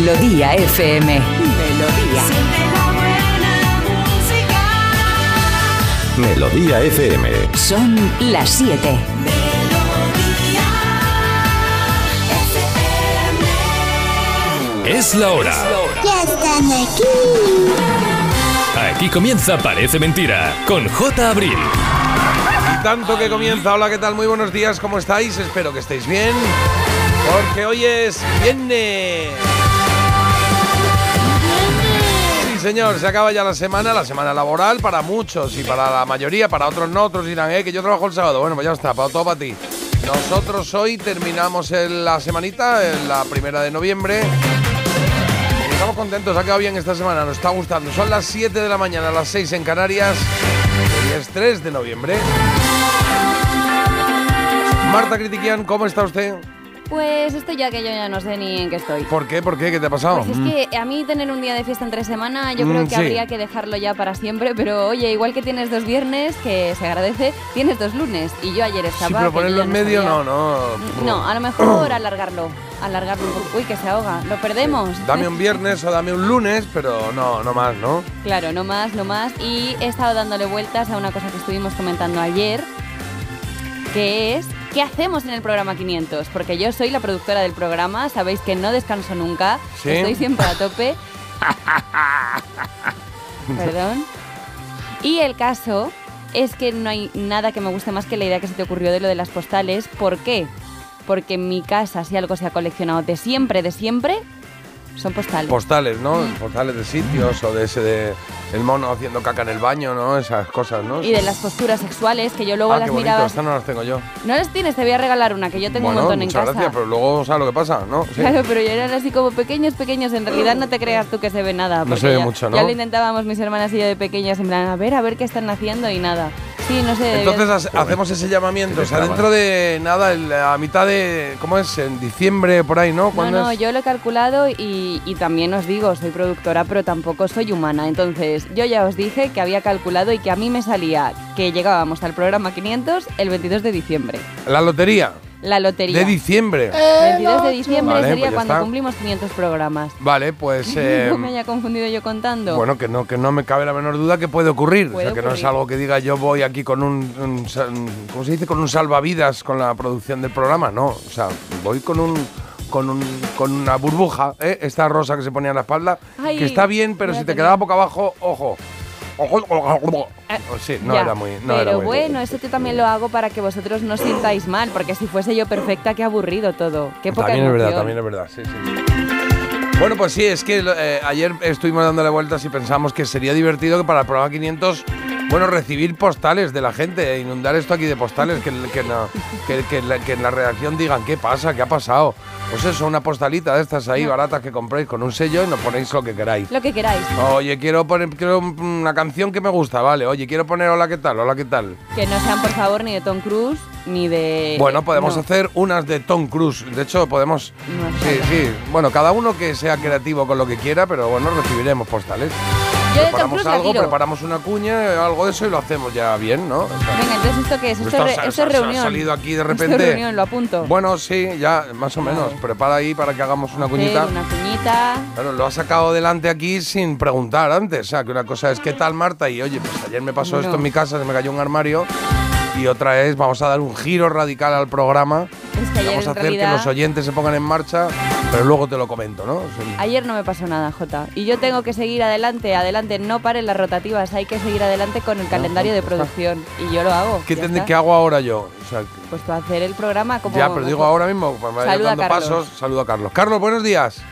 Melodía FM. Melodía. Melodía FM. Son las 7. Es la hora. Ya están aquí. Aquí comienza Parece Mentira con J. Abril. Y tanto que comienza. Hola, ¿qué tal? Muy buenos días, ¿cómo estáis? Espero que estéis bien. Porque hoy es viernes. Señor, se acaba ya la semana, la semana laboral para muchos y para la mayoría, para otros no, otros dirán, eh, que yo trabajo el sábado. Bueno, pues ya está, para todo para ti. Nosotros hoy terminamos la semanita, en la primera de noviembre. Estamos contentos, ha quedado bien esta semana, nos está gustando. Son las 7 de la mañana, las 6 en Canarias. Hoy es 3 de noviembre. Marta Critiquian, ¿cómo está usted? Pues estoy ya que yo ya no sé ni en qué estoy. ¿Por qué? ¿Por qué? ¿Qué te ha pasado? Pues es que a mí tener un día de fiesta entre semana yo Mm, creo que sí. habría que dejarlo ya para siempre, pero oye, igual que tienes dos viernes, que se agradece, tienes dos lunes. Y yo ayer estaba... Sí, pero que ponerlo en medio, no, no. No, a lo mejor alargarlo, alargarlo un poco. Uy, que se ahoga, lo perdemos. Dame un viernes o dame un lunes, pero no, no más, ¿no? Claro, no más, no más. Y he estado dándole vueltas a una cosa que estuvimos comentando ayer, que es ¿qué hacemos en el programa 500? Porque yo soy la productora del programa, sabéis que no descanso nunca, Sí. estoy siempre a tope. Perdón. Y el caso es que no hay nada que me guste más que la idea que se te ocurrió de lo de las postales. ¿Por qué? Porque en mi casa, si algo se ha coleccionado de siempre, de siempre, son postales. Postales, ¿no? Mm. Postales de sitios o de ese de el mono haciendo caca en el baño, ¿no? Esas cosas, ¿no? y de las posturas sexuales que yo luego ah, las qué bonito, miraba. estas no las tengo yo. No las tienes, te voy a regalar una que yo tengo bueno, un montón en muchas casa. gracias, pero luego sabes lo que pasa, ¿no? Sí. Claro, pero ya eran así como pequeños, pequeños. En realidad no te creas tú que se ve nada. No se ve ya, mucho, ¿no? Ya lo intentábamos mis hermanas y yo de pequeñas, en plan, a ver, a ver qué están haciendo y nada. Sí, no sé. Entonces ha- hacemos ese llamamiento, o sea, dentro de nada, a mitad de, ¿cómo es? En diciembre, por ahí, ¿no? No, ¿Cuándo no, es? yo lo he calculado y, y también os digo, soy productora, pero tampoco soy humana. Entonces, yo ya os dije que había calculado y que a mí me salía que llegábamos al programa 500 el 22 de diciembre. La lotería La lotería. de diciembre. El 22 de diciembre Vale, sería pues cuando está. cumplimos 500 programas. Vale, pues... eh, no me haya confundido yo contando. Bueno, que no, que no me cabe la menor duda que puede ocurrir. Puede o sea, que no es algo que diga yo voy aquí con un, un sa- un- ¿cómo se dice? Con un salvavidas con la producción del programa. No, o sea, voy con un con un con una burbuja, ¿eh? esta rosa que se ponía en la espalda, Ay, que está bien, pero si te quedaba boca abajo, ojo. Ojo, ojo, ojo. Oh, Sí, no Ya, era muy. No pero era muy- bueno, eso yo también lo hago para que vosotros no os sintáis mal, porque si fuese yo perfecta, qué aburrido todo. Qué poca También es verdad, también es verdad, sí, sí. Bueno, pues sí, es que eh, ayer estuvimos dándole vueltas y pensamos que sería divertido que para el programa 500, bueno, recibir postales de la gente, e inundar esto aquí de postales, que, que, no- que, que la- que en la redacción digan qué pasa, qué ha pasado. Pues eso, una postalita de estas ahí baratas que compréis con un sello y nos ponéis lo que queráis. Lo que queráis. Oye, quiero poner quiero una canción que me gusta, vale. Oye, quiero poner hola, ¿qué tal? Hola, ¿qué tal? Que no sean, por favor, ni de Tom Cruise, ni de... Bueno, podemos no. hacer unas de Tom Cruise. De hecho, podemos. No Sí, sí. Bueno, cada uno que sea creativo con lo que quiera, pero bueno, recibiremos postales. Yo preparamos algo, preparamos una cuña, algo de eso y lo hacemos ya bien, ¿no? O sea, Venga, entonces, ¿esto qué es? Esto, es, ha- re- esto ha- reunión. salido aquí de Esto repente. es reunión, lo apunto. bueno, sí, ya, más o menos. Vale. Prepara ahí para que hagamos una cuñita. Una cuñita. Claro, lo ha sacado delante aquí sin preguntar antes. O sea, que una cosa es ¿qué tal Marta? Y oye, pues ayer me pasó No. esto en mi casa, se me cayó un armario. Y otra es, vamos a dar un giro radical al programa. Es que Vamos a hacer que los oyentes se pongan en marcha, pero luego te lo comento, ¿no? Ayer no me pasó nada, Jota. Y yo tengo que seguir adelante, adelante, no paren las rotativas, hay que seguir adelante con el calendario de producción. Y yo lo hago. ¿Qué, ya tendré- está. ¿Qué hago ahora yo? O sea, Pues tú hacer el programa como... ya, pero digo ahora mismo, pues Saluda a dando Carlos. pasos. Saludo a Carlos. Carlos, buenos días.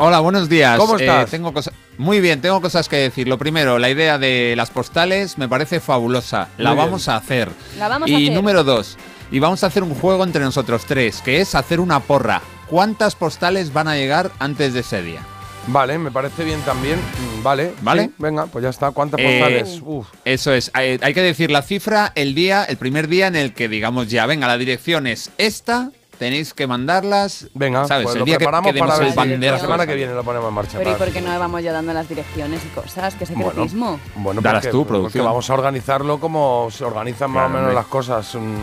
Hola, buenos días. ¿Cómo Eh, estás? tengo cosa- Muy bien, tengo cosas que decir. Lo primero, la idea de las postales me parece fabulosa. La Muy bien. vamos a hacer. La vamos a y hacer. número dos, y vamos a hacer un juego entre nosotros tres, que es hacer una porra. ¿Cuántas postales van a llegar antes de ese día? Vale, me parece bien también. Mm, Vale. ¿Vale? sí, venga, pues ya está. ¿Cuántas Eh, postales? Uf. Eso es, hay, hay que decir la cifra el día, el primer día en el que digamos ya, venga, la dirección es esta, tenéis que mandarlas. Venga, ¿sabes? pues el lo día que, preparamos que demos para el la semana que viene lo ponemos en marcha. Pero ¿y por qué no vamos ya dando las direcciones y cosas? ¿Qué Bueno, secretismo? bueno Darás porque, tú, porque producción. vamos a organizarlo como se organizan más Claro, o menos las cosas. en-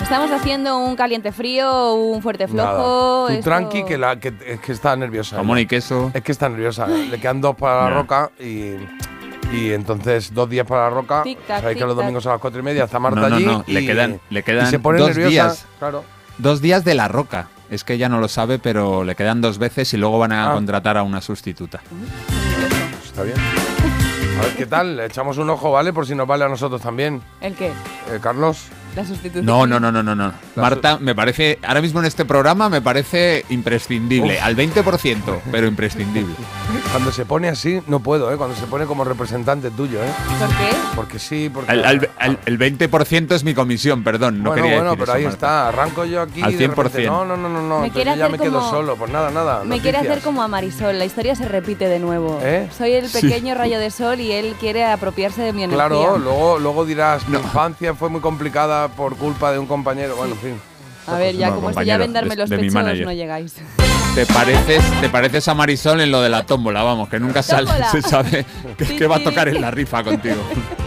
Estamos haciendo un caliente frío, un fuerte Nada. flojo. Tú esto- tranqui, que, la, que es que está nerviosa. Jamón y queso. Es que está nerviosa. Le quedan dos para la roca y, y entonces dos días para la roca. Sabéis que los domingos a las cuatro y media está Marta No, no, allí. no, le y- quedan- le y quedan se pone dos nerviosa. días. Claro. Dos días de la roca. Es que ella no lo sabe, pero le quedan dos veces y luego van a Ah. contratar a una sustituta. Está bien. A ver qué tal. Le echamos un ojo, ¿vale? Por si nos vale a nosotros también. ¿El qué? Eh, Carlos. La sustitución. No, no, no, no, no, no. Marta, me parece, ahora mismo en este programa me parece imprescindible. Uf. Al 20%, pero imprescindible. Cuando se pone así, no puedo, ¿eh? Cuando se pone como representante tuyo, ¿eh? ¿Por qué? Porque sí, porque. Al- al- al- el 20% es mi comisión, perdón. No bueno, quería bueno, decir pero eso, ahí Marta. está. Arranco yo aquí. Al y de repente, 100%. No, no, no, no, no. Me quiere ya hacer me quedo como- solo. Pues nada, nada. Me quiere hacer noticias. como a Marisol, la historia se repite de nuevo. ¿Eh? Soy el pequeño rayo de sol y él quiere apropiarse de mi energía. Claro, luego, luego dirás, mi infancia fue muy complicada por culpa de un compañero. Bueno, en fin. A ver, ya No, como ya ven darme de- los de mi pechos, manager. no llegáis. Te pareces, te pareces a Marisol en lo de la tómbola, vamos, que nunca sale, se sabe que, Sí, que va a tocar en la rifa contigo.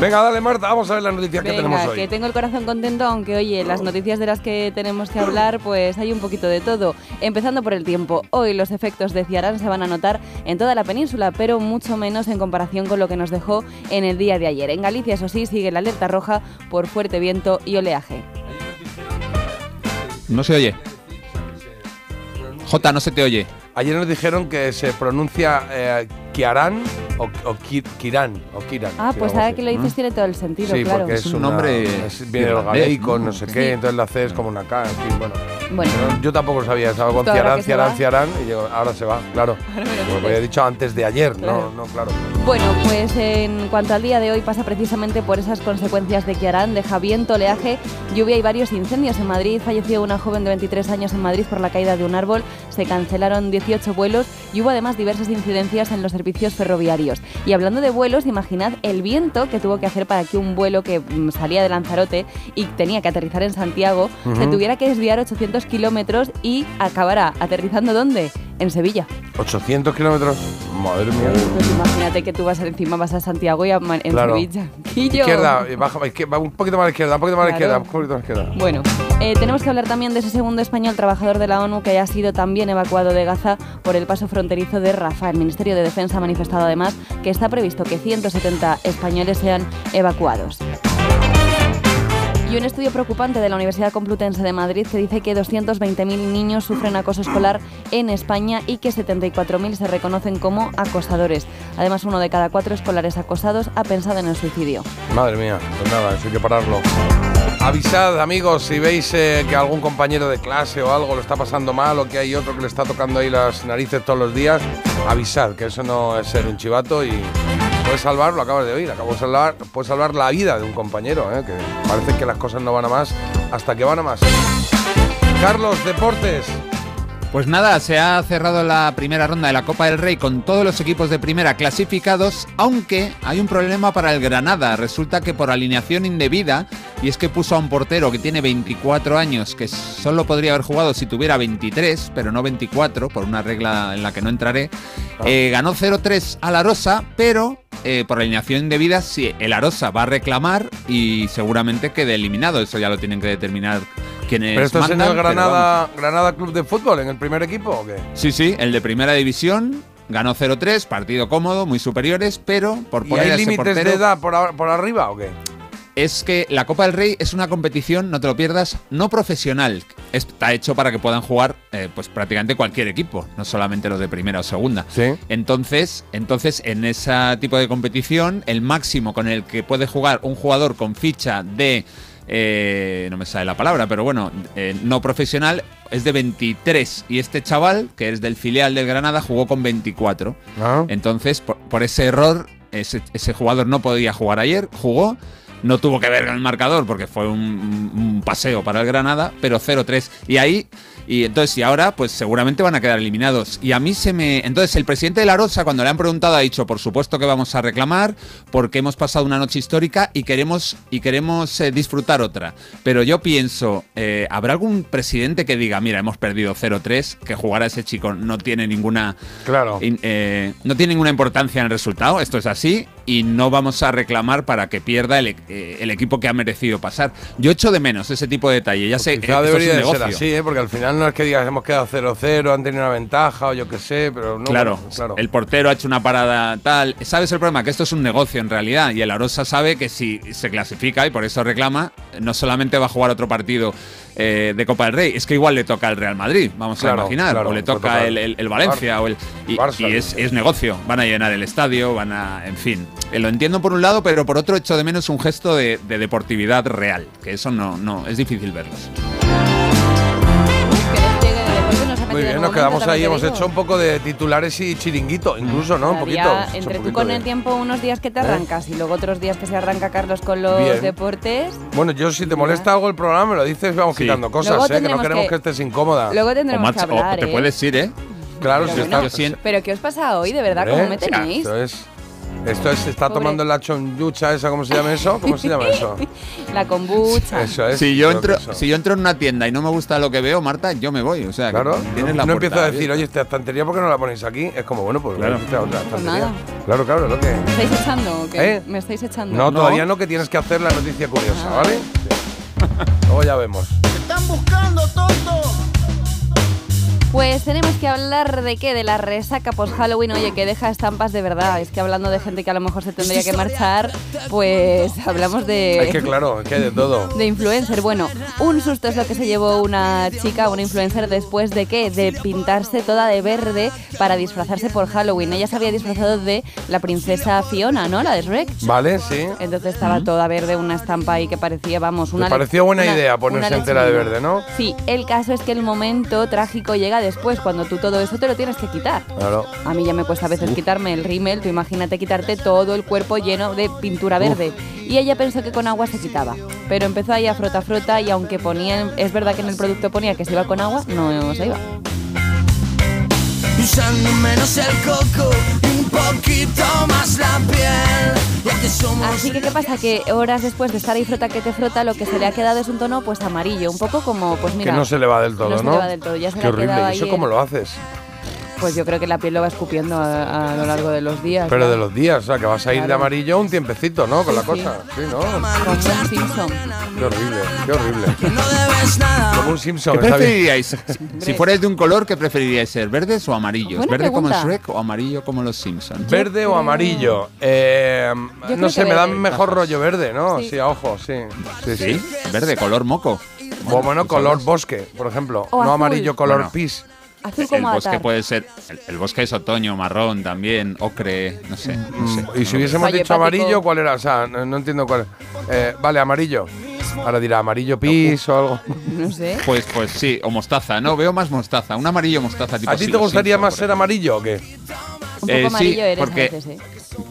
Venga, dale, Marta, vamos a ver las noticias que tenemos Venga, hoy. que tengo el corazón contento, aunque oye, las noticias de las que tenemos que hablar, pues hay un poquito de todo. Empezando por el tiempo. Hoy los efectos de Ciarán se van a notar en toda la península, pero mucho menos en comparación con lo que nos dejó en el día de ayer. En Galicia, eso sí, sigue la alerta roja por fuerte viento y oleaje. No se oye. Jota, no se te oye. Ayer nos dijeron que se pronuncia eh, Kiarán o, o Ki- Kirán. O Kiran, Ah, sí, pues ahora que lo dices tiene todo el sentido, Sí, claro. porque es, Es un una- nombre es- viene del irlandés, galeico, ¿no? sé Sí. qué, entonces la C es como una K, en fin, bueno. Bueno, Pero yo tampoco lo sabía, estaba con Ciarán, Ciarán. Ciarán, y digo, ahora se va, claro. Lo Como dices. había dicho antes de ayer, Claro. no, no, claro. Bueno, pues en cuanto al día de hoy pasa precisamente por esas consecuencias de Kiarán, deja viento, oleaje, lluvia y varios incendios en Madrid. Falleció una joven de 23 años en Madrid por la caída de un árbol, se cancelaron 18 vuelos y hubo además diversas incidencias en los servicios ferroviarios. Y hablando de vuelos, imaginad el viento que tuvo que hacer para que un vuelo que mm, salía de Lanzarote y tenía que aterrizar en Santiago se tuviera que desviar 800 kilómetros y acabará aterrizando ¿dónde? En Sevilla. 800 kilómetros, madre mía. Pues imagínate que tú vas encima, vas a Santiago y a en Claro. Sevilla. Quillo. Izquierda, y baja, izquierda, un poquito más a la izquierda, un poquito más a la izquierda, un poquito más a la izquierda. Bueno, eh, tenemos que hablar también de ese segundo español trabajador de la ONU que ha sido también evacuado de Gaza por el paso fronterizo de Rafah. El Ministerio de Defensa ha manifestado además que está previsto que 170 españoles sean evacuados. Y un estudio preocupante de la Universidad Complutense de Madrid que dice que 220.000 niños sufren acoso escolar en España y que 74.000 se reconocen como acosadores. Además, uno de cada cuatro escolares acosados ha pensado en el suicidio. Madre mía, pues nada, eso hay que pararlo. Avisad, amigos, si veis eh, que algún compañero de clase o algo lo está pasando mal o que hay otro que le está tocando ahí las narices todos los días, avisad, que eso no es ser un chivato y puedes salvar, lo acabas de oír, acabo de salvar, puedes salvar la vida de un compañero, eh, que parece que las cosas no van a más hasta que van a más. Carlos, deportes. Pues nada, se ha cerrado la primera ronda de la Copa del Rey con todos los equipos de primera clasificados, aunque hay un problema para el Granada. Resulta que por alineación indebida, y es que puso a un portero que tiene 24 años, que solo podría haber jugado si tuviera 23, pero no 24, por una regla en la que no entraré, eh, ganó 0-3 a la Rosa, pero eh, por alineación indebida, sí, el Arosa va a reclamar y seguramente quede eliminado. Eso ya lo tienen que determinar quienes ¿Pero esto es en mandan, el. Granada, Granada Club de Fútbol, en el primer equipo o qué? Sí, sí, el de primera división ganó 0-3, partido cómodo, muy superiores, pero por ¿Y poner hay a ese límites de edad por, a- por arriba o qué? Es que la Copa del Rey es una competición, no te lo pierdas, no profesional. Está hecho para que puedan jugar eh, pues prácticamente cualquier equipo, no solamente los de primera o segunda. Sí. Entonces, entonces, en ese tipo de competición, el máximo con el que puede jugar un jugador con ficha de. eh, no me sale la palabra, pero bueno, eh, no profesional, es de 23. Y este chaval, que es del filial del Granada, jugó con 24. Ah. Entonces, por, por ese error, ese, ese jugador no podía jugar ayer, jugó. No tuvo que ver con el marcador porque fue un, un paseo para el Granada, pero 0-3. Y ahí, y entonces, y ahora, pues seguramente van a quedar eliminados. Y a mí se me. Entonces, el presidente de la Rosa, cuando le han preguntado, ha dicho: por supuesto que vamos a reclamar, porque hemos pasado una noche histórica y queremos, y queremos eh, disfrutar otra. Pero yo pienso, eh, ¿habrá algún presidente que diga, mira, hemos perdido 0-3, que jugar a ese chico no tiene ninguna Claro. in- eh, no tiene ninguna importancia en el resultado, esto es así, y no vamos a reclamar para que pierda el, eh, el equipo que ha merecido pasar. Yo echo de menos ese tipo de detalle. Ya sé, Quizá eh, esto es debería un de ser así, ¿eh? porque al final no es que digas hemos quedado 0-0, han tenido una ventaja o yo qué sé, pero no. Claro, claro. el portero ha hecho una parada tal. ¿Sabes el problema? Que esto es un negocio en realidad y el Arosa sabe que si se clasifica y por eso reclama, no solamente va a jugar otro partido eh, de Copa del Rey, es que igual le toca al Real Madrid, vamos Claro, a imaginar, claro, o le toca el, el- el Valencia o el y, Barça, y es, es negocio, van a llenar el estadio, van a, en fin, Eh, lo entiendo por un lado, pero por otro echo de menos un gesto de, de deportividad real, que eso no, no es difícil verlo. Muy bien, nos quedamos ahí, hemos digo. hecho un poco de titulares y chiringuito, incluso, ¿no? Un poquito. entre un tú con de- el tiempo, unos días que te arrancas y luego otros días que se arranca Carlos con los Bien. deportes. Bueno, yo si te molesta algo el programa, me lo dices, vamos Sí. quitando cosas, ¿eh? Que no queremos que, que- estés incómoda. Luego O, tendremos marcha- que o hablar, te ¿eh? puedes ir, ¿eh? claro, Pero si bueno, está. ¿Pero qué os pasa hoy, de verdad? ¿Cómo me tenéis? Esto es. Está Pobre. tomando la chonyucha esa, ¿cómo se llama eso? ¿Cómo se llama eso? La kombucha. Eso es. Si yo, entro, eso. si yo entro en una tienda y no me gusta lo que veo, Marta, yo me voy. O sea, Claro, tienes no, la no empiezo a decir, oye, esta estantería, ¿por qué no la ponéis aquí? Es como, bueno, pues Claro. otra estantería. nada. Claro, claro, lo que. ¿Me estáis echando o qué? ¿Eh? ¿Me estáis echando? No, No. todavía no, que tienes que hacer la noticia curiosa, Ah. ¿vale? Sí. Luego ya vemos. Están buscando tonto. Pues tenemos que hablar de qué, de la resaca post Halloween, oye, que deja estampas de verdad. Es que hablando de gente que a lo mejor se tendría que marchar, pues hablamos de Es que claro, es que hay de todo. de influencer. Bueno, un susto es lo que se llevó una chica, una influencer, después de qué? De pintarse toda de verde para disfrazarse por Halloween. Ella se había disfrazado de la princesa Fiona, ¿no? La de Shrek. ¿Vale? Sí. Entonces estaba toda verde, una estampa ahí que parecía, vamos, una. Pareció buena una- idea ponerse entera de verde, ¿no? Sí, el caso es que el momento trágico llega después, cuando tú todo eso te lo tienes que quitar. Claro. A mí ya me cuesta a veces quitarme el rímel, tú imagínate quitarte todo el cuerpo lleno de pintura verde. Y ella pensó que con agua se quitaba, pero empezó ahí a frota frota y aunque ponía, es verdad que en el producto ponía que se iba con agua, no se iba. Usando menos el coco poquito más la piel. Ya que somos. Así que qué pasa que horas después de estar ahí frota que te frota, lo que se le ha quedado es un tono pues amarillo, un poco como pues mira, que no se le va del todo, no ¿no? se le va del todo, ya se Qué le ha horrible. quedado ¿Y eso cómo el- lo haces? Pues yo creo que la piel lo va escupiendo a, a lo largo de los días. Pero ¿no? de los días, o sea, que vas a ir de amarillo un tiempecito, ¿no? Con Sí, la sí. cosa. Sí, ¿no? como un Simpson. Qué horrible, qué horrible. No debes nada. Como un Simpson, ¿Qué preferiríais? Si- fuerais de un color, ¿qué preferiríais ser? ¿Verdes o amarillos? Buena ¿Verde como el pregunta. Shrek o amarillo como los Simpsons? ¿Verde o amarillo? Eh, no sé, me da mejor rollo verde, ¿no? Sí. Sí, a ojo, sí. Sí, sí. ¿Sí? Verde, color moco. O bueno, pues color bosque, por ejemplo. O no azul. amarillo, color Bueno. pis. Azul El bosque puede ser. El, el bosque es otoño, marrón también, ocre, no sé. no sé, Mm, no y si hubiésemos dicho hepático. amarillo, ¿cuál era? O sea, no, no entiendo cuál. Eh, vale, amarillo. Ahora dirá amarillo pis o algo. No sé. Pues, pues sí, o mostaza. No, veo más mostaza. Un amarillo mostaza tipo ¿A ti te gustaría más ser amarillo o qué? Un poco Eh, sí, amarillo eres porque- a veces, ¿eh?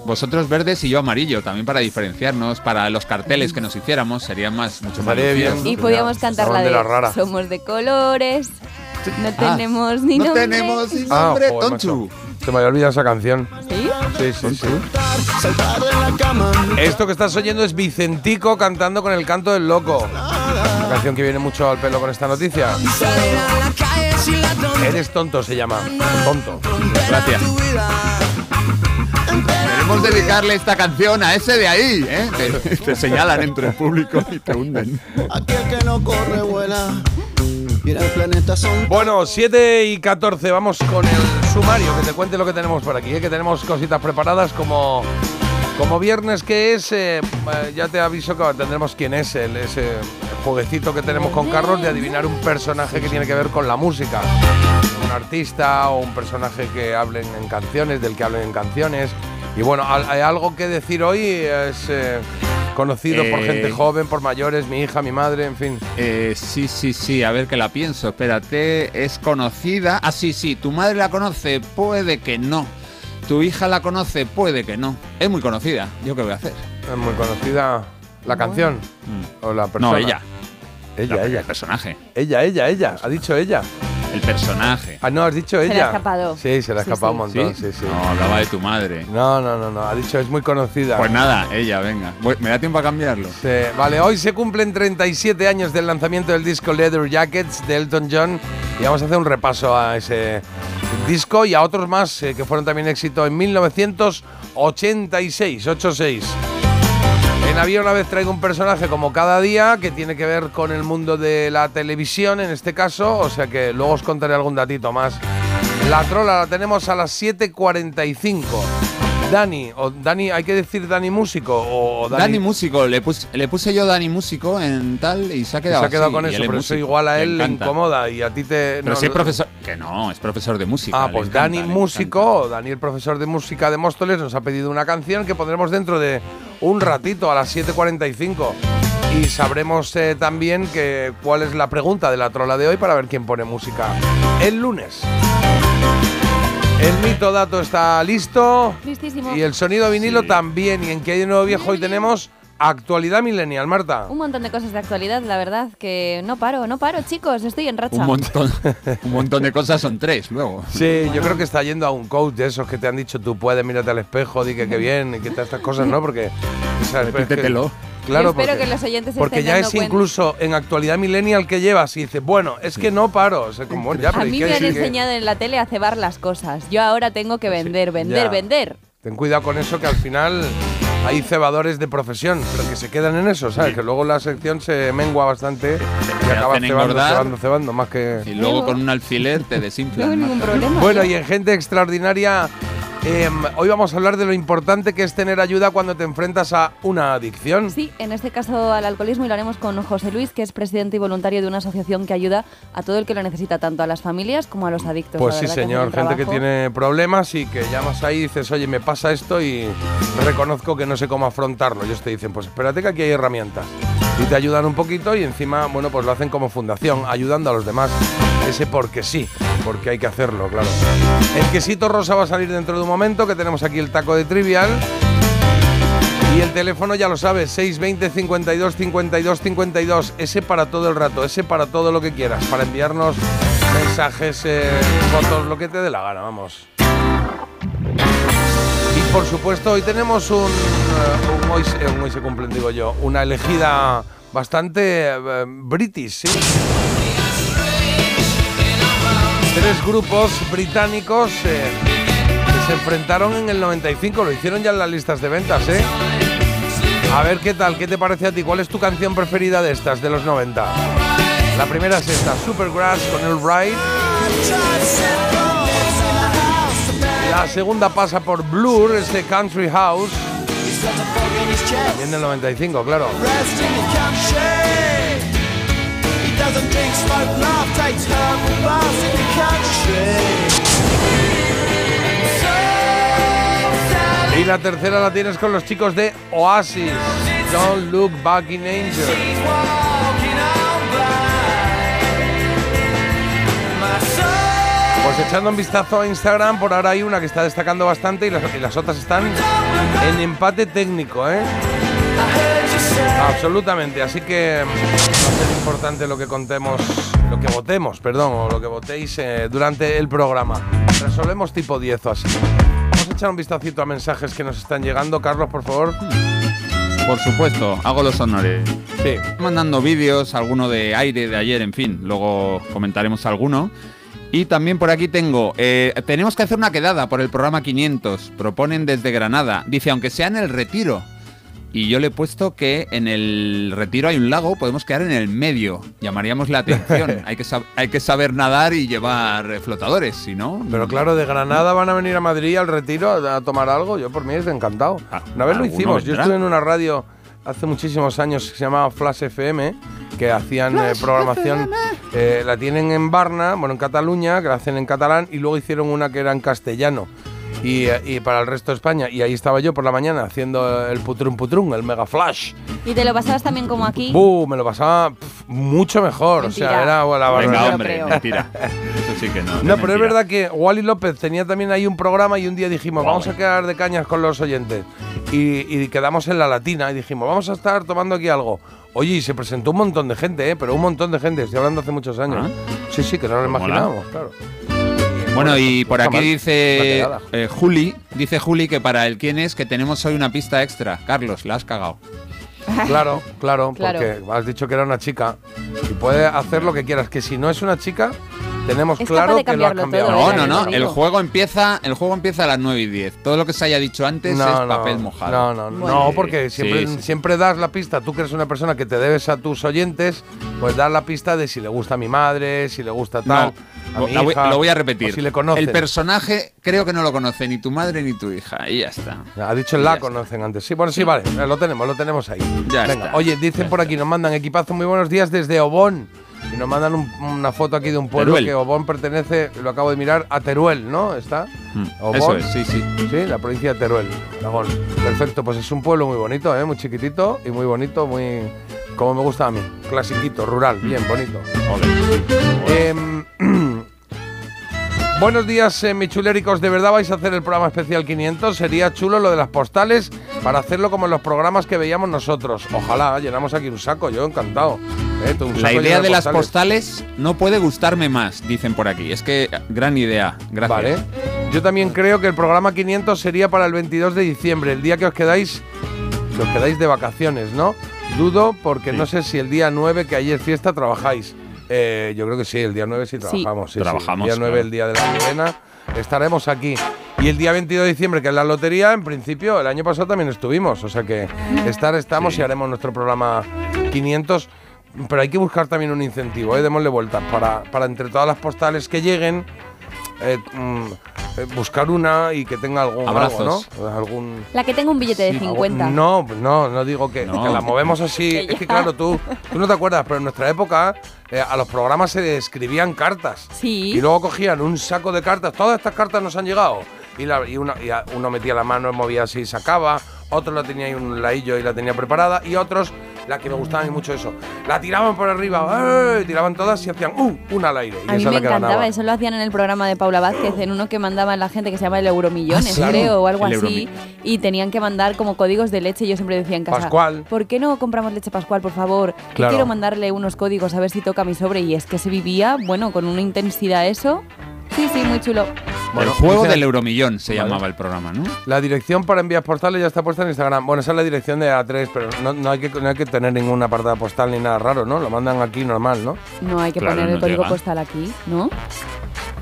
Vosotros verdes y yo amarillo, también para diferenciarnos, para los carteles que nos hiciéramos, serían más, mucho más bien. Y podíamos cantar la de rara. Somos de colores, no Ah, tenemos ni no nombre. tenemos ni Ah, nombre, joder, Tonchu. Se me había olvidado esa canción. ¿Sí? Sí, sí, sí. La. Esto que estás oyendo es Vicentico cantando con el canto del loco. Una canción que viene mucho al pelo con esta noticia. Salir a la calle sin la tonta. Eres tonto se llama. Tonto. Gracias. Queremos dedicarle esta canción a ese de ahí, ¿eh? Te, te señalan entre el público y te hunden. Aquel que no corre vuela. Y en el planeta son. Bueno, 7 y 14, vamos con el sumario, que te cuente lo que tenemos por aquí, ¿eh? que tenemos cositas preparadas como, como viernes que es, eh, eh, ya te aviso que tendremos quién es, el, ese jueguecito que tenemos con Carlos de adivinar un personaje que tiene que ver con la música. Un artista o un personaje que hablen en canciones, del que hablen en canciones. Y bueno, hay algo que decir hoy, es eh, conocido por Eh, gente joven, por mayores, mi hija, mi madre, en fin. Eh, sí, sí, sí, a ver que la pienso. Espérate, es conocida. Ah, sí, sí, tu madre la conoce, puede que no. Tu hija la conoce, puede que no. Es muy conocida. ¿Yo qué voy a hacer? Es muy conocida la canción o la persona. No, ella. Ella, La- ella. El personaje. Ella, ella, ella. Ha dicho ella. El personaje. Ah, no, has dicho le ella. ha escapado. Sí, se le ha Sí, escapado sí. un montón. Sí, sí. No, hablaba de tu madre. No, no, no, no. Ha dicho es muy conocida. Pues nada, ella, venga. Voy- ¿Me da tiempo a cambiarlo? Sí, Vale, hoy se cumplen 37 años del lanzamiento del disco Leather Jackets de Elton John y vamos a hacer un repaso a ese disco y a otros más eh, que fueron también éxito en 1986, 86. En Había una vez traigo un personaje como cada día que tiene que ver con el mundo de la televisión en este caso, o sea que luego os contaré algún datito más. La trola la tenemos a las 7.45. Dani, o Dani, hay que decir Dani Músico o Dani, Dani Músico, le puse, le puse yo Dani Músico en tal y se ha quedado se ha quedado así, con eso, pero eso músico, igual a él le incomoda y a ti te... Pero no, si es profesor, que no, es profesor de música. Ah, pues encanta, Dani Músico, Daniel profesor de música de Móstoles, nos ha pedido una canción que pondremos dentro de un ratito a las 7.45. Y sabremos eh, también que, cuál es la pregunta de la trola de hoy para ver quién pone música el lunes. El mito dato está listo. Listísimo. Y el sonido vinilo Sí. también. Y en que hay de nuevo viejo hoy tenemos actualidad millennial, Marta. Un montón de cosas de actualidad, la verdad, que no paro, no paro, chicos, estoy en racha. Un montón, un montón de cosas son tres luego. Sí, yo creo que está yendo a un coach de esos que te han dicho tú puedes, mírate al espejo, di que qué bien y que todas estas cosas, ¿no? Porque. o Claro, Espero porque, que los oyentes se porque estén ya dando es cuenta. incluso en actualidad millennial que llevas y dices, bueno, es que no paro. O sea, como, bueno, ya, A pero ¿y mí me han Sí que- enseñado en la tele a cebar las cosas. Yo ahora tengo que vender, vender, ya. vender. Ten cuidado con eso que al final hay cebadores de profesión, pero que se quedan en eso, ¿sabes? Que luego la sección se mengua bastante y acaba cebando, engordar. cebando, cebando, más que... Y luego con un alfiler te No desinflan. tengo ningún problema. Bueno, y en Gente Extraordinaria, em, hoy vamos a hablar de lo importante que es tener ayuda cuando te enfrentas a una adicción. Sí, en este caso al alcoholismo y lo haremos con José Luis, que es presidente y voluntario de una asociación que ayuda a todo el que lo necesita, tanto a las familias como a los adictos. Pues sí, que señor, gente que tiene problemas y que llamas ahí y dices, oye, me pasa esto y reconozco que no sé cómo afrontarlo. Ellos te dicen, pues espérate que aquí hay herramientas. Y te ayudan un poquito y encima, bueno, pues lo hacen como fundación, ayudando a los demás. Ese porque sí, porque hay que hacerlo, claro. El quesito rosa va a salir dentro de un momento, que tenemos aquí el taco de trivial. Y el teléfono ya lo sabes, 620 52 52 52. Ese para todo el rato, ese para todo lo que quieras, para enviarnos mensajes, eh, fotos, lo que te dé la gana, vamos. Por supuesto, hoy tenemos un, eh, un hoy, se- un hoy se cumplen, digo yo, una elegida bastante eh, british, ¿sí? Tres grupos británicos eh, que se enfrentaron en el 95, lo hicieron ya en las listas de ventas, ¿eh? A ver qué tal, qué te parece a ti, cuál es tu canción preferida de estas, de los 90. La primera es esta, Supergrass con el Ride. La segunda pasa por Blur, este Country House. También del 95, claro. Y la tercera la tienes con los chicos de Oasis. Don't look back in anger. Pues echando un vistazo a Instagram, por ahora hay una que está destacando bastante y las, y las otras están en empate técnico, ¿eh? Absolutamente, así que ser importante lo que contemos, lo que votemos, perdón, o lo que votéis eh, durante el programa. Resolvemos tipo 10 o así. Vamos a echar un vistacito a mensajes que nos están llegando. Carlos, por favor. Por supuesto, hago los honores. Sí. Mandando vídeos, alguno de aire de ayer, en fin, luego comentaremos alguno. Y también por aquí tengo, eh, tenemos que hacer una quedada por el programa 500, proponen desde Granada, dice, aunque sea en el retiro. Y yo le he puesto que en el retiro hay un lago, podemos quedar en el medio, llamaríamos la atención. hay, que sab- hay que saber nadar y llevar flotadores, si no... Pero claro, de Granada van a venir a Madrid al retiro a a tomar algo. Yo por mí es encantado. Ah, Una vez lo hicimos. Yo estuve en una radio hace muchísimos años que se llamaba Flash FM, que hacían eh, programación. eh, la tienen en Barna, bueno, en Cataluña, que la hacen en catalán, y luego hicieron una que era en castellano. Y, y para el resto de España. Y ahí estaba yo por la mañana haciendo el putrum putrum, el mega flash. Y te lo pasabas también como aquí. ¡Buh! Me lo pasaba mucho mejor. O sea, era bueno, la Venga, hombre, mentira. Eso sí que no. No, pero es verdad que Wally López tenía también ahí un programa y un día dijimos, vamos a quedar de cañas con los oyentes. Y, y quedamos en la latina y dijimos, vamos a estar tomando aquí algo. Oye, y se presentó un montón de gente, ¿eh? pero un montón de gente, estoy hablando hace muchos años. Sí, sí, que no lo Pues imaginábamos, claro. Bueno, y por aquí dice eh, Juli, dice Juli que para el quién es que tenemos hoy una pista extra. Carlos, la has cagado. Claro, claro, Claro. porque has dicho que era una chica y puede hacer lo que quieras, que si no es una chica, tenemos Es claro que lo has cambiado. todo, No, no, no. El juego empieza, el juego empieza a las 9 y 10. Todo lo que se haya dicho antes es papel mojado. No, no, Bueno. no, porque siempre, Sí, sí. siempre das la pista. Tú que eres una persona que te debes a tus oyentes, pues das la pista de si le gusta a mi madre, si le gusta tal. Hija, lo voy a repetir. si le conoces. el personaje creo que no lo conoce ni tu madre ni tu hija. Y ya está. Ha dicho la conocen antes. Sí, bueno, sí, vale, eh, lo tenemos, lo tenemos ahí. Ya Venga, está. oye, dicen Ya por aquí, nos mandan equipazo, muy buenos días desde Obón. Y nos mandan un- una foto aquí de un pueblo Teruel. que Obón pertenece, lo acabo de mirar, a Teruel, ¿no? ¿Está? Mm, Obón. Eso es, sí, sí. Sí, la provincia de Teruel. Perfecto, pues es un pueblo muy bonito, ¿eh? muy chiquitito y muy bonito, muy como me gusta a mí. Clasiquito, rural, bien bonito. Em, buenos días, eh, mis chuléricos. ¿De verdad vais a hacer el programa especial 500? Sería chulo lo de las postales para hacerlo como en los programas que veíamos nosotros. Ojalá, llenamos aquí un saco, yo encantado. ¿eh? Tú, un La saco idea de las postales no puede gustarme más, dicen por aquí. Es que gran idea. Gracias. Vale. Yo también creo que el programa 500 sería para el 22 de diciembre, el día que os quedáis, que os quedáis de vacaciones, ¿no? Dudo porque no sé si el día 9, que ayer fiesta, trabajáis. Eh, yo creo que sí, el día 9 sí trabajamos. sí, sí. Trabajamos, El día 9, claro. el día de la novena, estaremos aquí. Y el día 22 de diciembre, que es la lotería, en principio, el año pasado también estuvimos. O sea que estar estamos Sí. y haremos nuestro programa 500. Pero hay que buscar también un incentivo, ¿eh? démosle vueltas para, para entre todas las postales que lleguen, eh, mm, eh, buscar una y que tenga algún Abrazos. algo, ¿no? Algún La que tenga un billete de Sí, 50. algún- No, no, no digo que, No. que la movemos así. Que es que ya. claro, tú, tú no te acuerdas, pero en nuestra época eh, a los programas se escribían cartas. Sí. Y luego cogían un saco de cartas. Todas estas cartas nos han llegado. Y, la- y una- y a- uno metía la mano, movía así y sacaba. Otro la tenía ahí un laillo y la tenía preparada. Y otros, la que me gustaba a mí mucho eso, la tiraban por arriba. Tiraban todas y hacían ¡uh! una al aire. Y A mí esa me la que encantaba, ganaba. eso lo hacían en el programa de Paula Vázquez, en uno que mandaban la gente que se llama el Euromillones, Ah, sí. creo, o algo El así, y tenían que mandar como códigos de leche. y Yo siempre decía en casa, Pascual. ¿por qué no compramos leche Pascual, por favor? Claro. quiero mandarle unos códigos a ver si toca mi sobre. Y es que se vivía, bueno, con una intensidad eso. Sí, sí, muy chulo. Bueno, el juego del euromillón se Vale. llamaba el programa, ¿no? La dirección para envías postales ya está puesta en Instagram. Bueno, esa es la dirección de A3, pero no, no hay, que, no hay que tener ninguna apartada postal ni nada raro, ¿no? Lo mandan aquí normal, ¿no? No hay que Claro, poner el código llega. postal aquí, ¿no?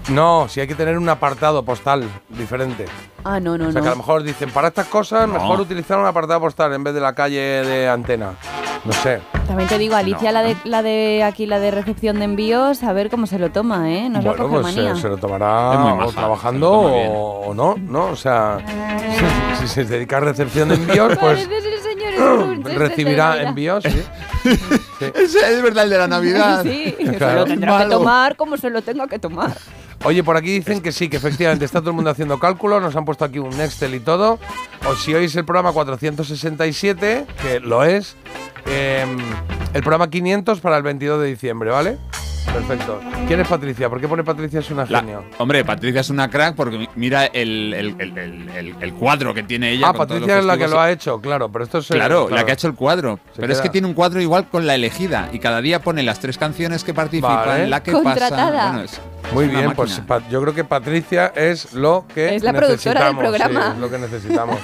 No, sí hay que tener un apartado postal diferente. Ah, no, no, o sea, que a lo no. mejor dicen, para estas cosas, No. mejor utilizar un apartado postal en vez de la calle de antena. No sé. También te digo, Alicia, No, la de la de aquí, la de recepción de envíos, a ver cómo se lo toma, ¿eh? No se lo bueno, coge pues manía. se, se lo tomará o trabajando se lo toma bien. o, o no, ¿no? O sea, si, si se dedica a recepción de envíos, pues este recibirá envíos. sí. Es, verdad el de la Navidad. Sí, se Claro. lo tendrá que tomar como se lo tenga que tomar. Oye, por aquí dicen que sí, que efectivamente está todo el mundo haciendo cálculos, nos han puesto aquí un Excel y todo. O si oís el programa 467, que lo es, em, el programa 500 para el 22 de diciembre, ¿vale? Perfecto. ¿Quién es Patricia? ¿Por qué pone Patricia es una La- genio? hombre, Patricia es una crack porque mi- mira el, el- el- el- el- el cuadro que tiene ella. Ah, con todos los Patricia es la que festivos. lo ha hecho, claro, pero esto es... Claro, la que ha hecho el cuadro. Se Pero es queda- que tiene un cuadro igual con la elegida. Y cada día pone las tres canciones que participan, Vale. la que Contratada. pasa. Bueno, es- Muy bien, pues máquina. yo creo que Patricia es lo que Es la productora del necesitamos, programa. sí, es lo que necesitamos.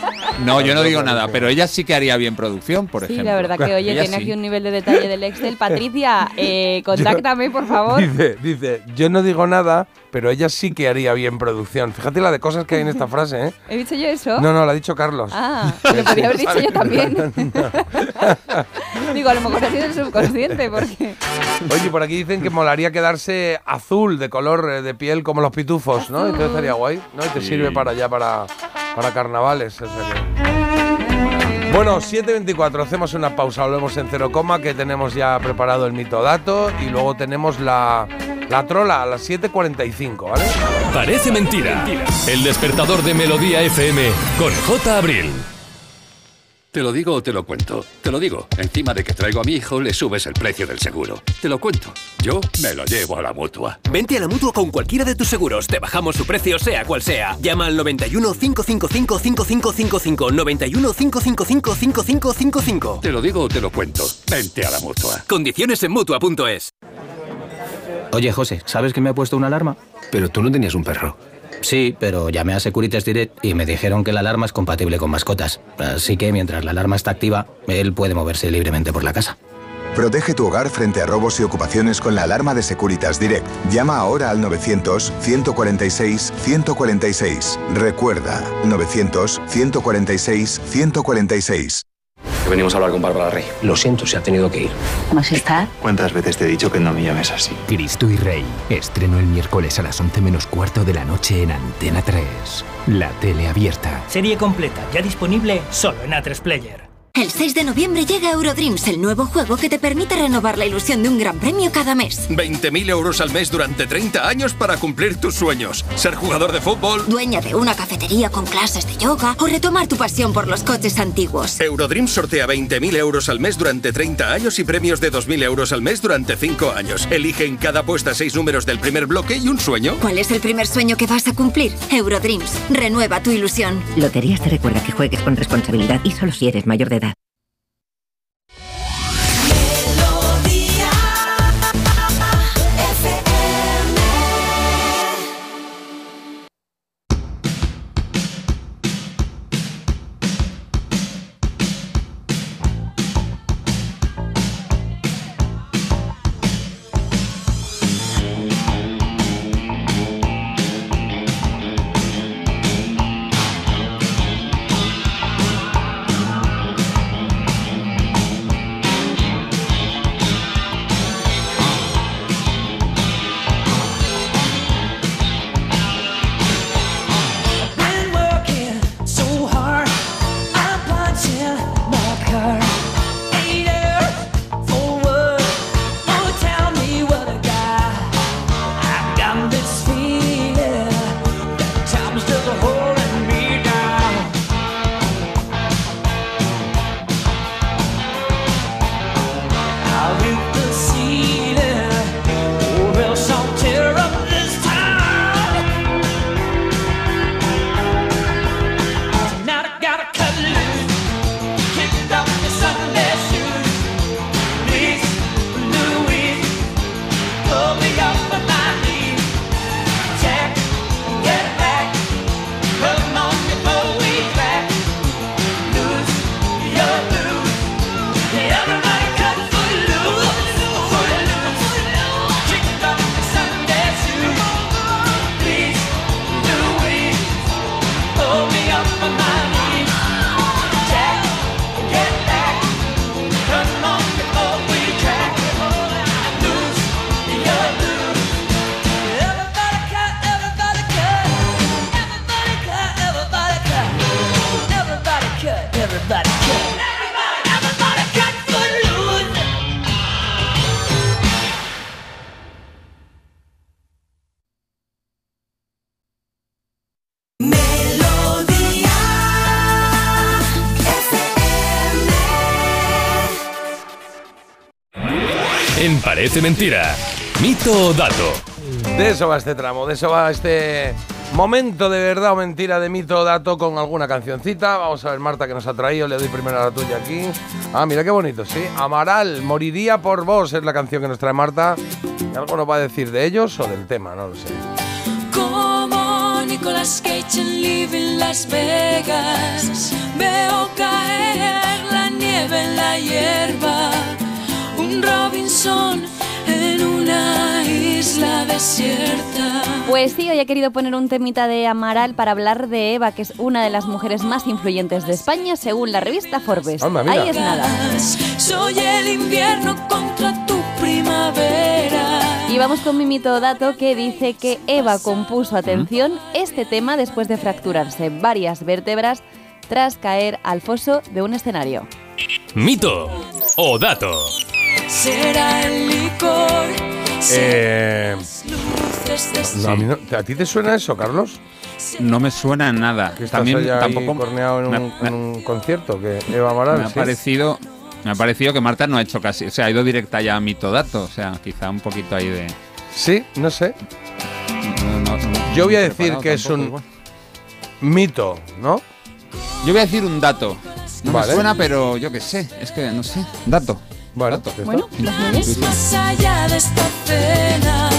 No, yo no digo nada, pero ella sí que haría bien producción, por Sí, ejemplo. la verdad que, oye, Ella tiene sí. aquí un nivel de detalle del Excel. Patricia, eh, contáctame, por favor. Dice, dice, yo no digo nada, pero ella sí que haría bien producción. Fíjate la de cosas que hay en esta frase, ¿eh? ¿He dicho yo eso? No, no, lo ha dicho Carlos. Ah, lo podría haber dicho yo también. Digo, a lo mejor ha sido el subconsciente, porque... Oye, por aquí dicen que molaría quedarse azul de color eh, de piel como los pitufos, ¿no? Entonces estaría guay, ¿no? Y te Sí. sirve para ya para, para carnavales. o sea que- Bueno, 7.24, hacemos una pausa, volvemos en cero coma, que tenemos ya preparado el mito dato y luego tenemos la, la trola a las 7.45, ¿vale? Parece mentira. El despertador de Melodía FM con J. Abril. Te lo digo o te lo cuento. Te lo digo. Encima de que traigo a mi hijo, le subes el precio del seguro. Te lo cuento. Yo me lo llevo a la mutua. Vente a la mutua con cualquiera de tus seguros. Te bajamos su precio, sea cual sea. Llama al 91 555 5555. 91 555 5555. Te lo digo o te lo cuento. Vente a la mutua. Condiciones en mutua.es. Oye, José, ¿sabes que me ha puesto una alarma? Pero tú no tenías un perro. Sí, pero llamé a Securitas Direct y me dijeron que la alarma es compatible con mascotas. Así que mientras la alarma está activa, él puede moverse libremente por la casa. Protege tu hogar frente a robos y ocupaciones con la alarma de Securitas Direct. Llama ahora al 900-146-146. Recuerda, 900-146-146. Que venimos a hablar con Bárbara Rey. Lo siento, se ha tenido que ir. Majestad. ¿Cuántas veces te he dicho que no me llames así? Cristo y Rey. Estreno el miércoles a las 11 menos cuarto de la noche en Antena 3. La tele abierta. Serie completa, ya disponible solo en A3 Player. El 6 de noviembre llega Eurodreams, el nuevo juego que te permite renovar la ilusión de un gran premio cada mes. 20.000 euros al mes durante 30 años para cumplir tus sueños. Ser jugador de fútbol. Dueña de una cafetería con clases de yoga o retomar tu pasión por los coches antiguos. Eurodreams sortea 20.000 euros al mes durante 30 años y premios de 2.000 euros al mes durante 5 años. Elige en cada apuesta 6 números del primer bloque y un sueño. ¿Cuál es el primer sueño que vas a cumplir? Eurodreams, renueva tu ilusión. Loterías te recuerda que juegues con responsabilidad y solo si eres mayor de edad. Parece Mentira. Mito o dato. De eso va este tramo, de eso va este momento de verdad o mentira de mito o dato con alguna cancioncita. Vamos a ver, Marta, que nos ha traído. Le doy primero a la tuya aquí. Ah, mira qué bonito, sí. Amaral, moriría por vos, es la canción que nos trae Marta. ¿Y algo nos va a decir de ellos o del tema? No lo sé. Como Nicolas Cage en Living Las Vegas, veo caer la nieve en la hierba, un Robinson en una isla desierta. Pues sí, hoy he querido poner un temita de Amaral para hablar de Eva, que es una de las mujeres más influyentes de España, según la revista Forbes. Anda, mira. Ahí es nada. Soy el invierno contra tu primavera. Y vamos con mi mito dato que dice que Eva compuso, atención, este tema después de fracturarse varias vértebras tras caer al foso de un escenario. Mito o dato. Será el licor. Eh, no, a, mí no- ¿A ti te suena eso, Carlos? No me suena nada. Que estás También allá ahí tampoco corneado en me- un, me- en un concierto que Eva Amaral. me ha sí. parecido me ha parecido que Marta no ha hecho casi, o sea, ha ido directa ya a mito dato, o sea, quizá un poquito ahí de Sí, no sé. no- no- no- Yo voy a no he decir preparado que es tampoco, un igual. mito, ¿no? Yo voy a decir un dato. No Vale. me suena, pero yo qué sé, es que no sé. Dato. Bueno, pues Bueno, más allá de esta cena.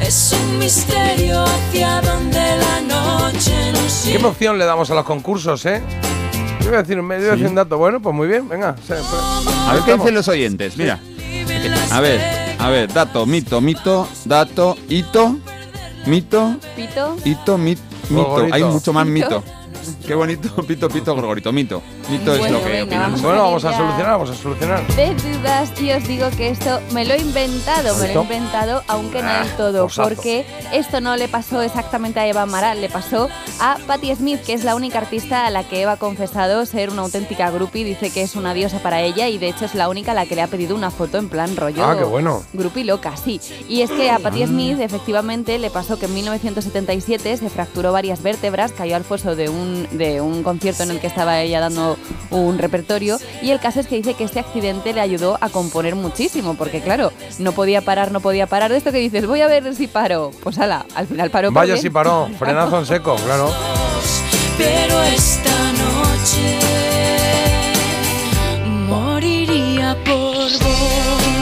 Es un misterio hacia donde la noche nos ¿Qué emoción le damos a los concursos, eh? Yo voy a decir, un- yo voy a decir un dato. Bueno, pues muy bien, venga. se- pues, A ver qué dicen los oyentes. Mira, A ver, a ver, dato, mito, mito, dato, hito, mito, Pito. hito, mit- mito. Gorgorito. Hay mucho más Mito. Qué bonito, pito, pito, gorgorito, mito. Mito es Bueno, lo que venga, opinamos. vamos Bueno, vamos a solucionar, vamos a solucionar. De dudas, y os digo que esto me lo he inventado, me lo he inventado, aunque no Ah, del todo, posazo. porque esto no le pasó exactamente a Eva Amaral, le pasó a Patti Smith, que es la única artista a la que Eva ha confesado ser una auténtica groupie, dice que es una diosa para ella y de hecho es la única a la que le ha pedido una foto en plan rollo. Ah, qué bueno. Groupie loca, sí. Y es que a Patti Smith efectivamente le pasó que en 1977 se fracturó varias vértebras, cayó al foso de un, de un concierto en el que estaba ella dando un repertorio y el caso es que dice que este accidente le ayudó a componer muchísimo, porque claro, no podía parar, no podía parar. De esto que dices, voy a ver si paro. Pues ala, al final paró. Vaya si paró, frenazo en seco, claro. Pero esta noche moriría por vos.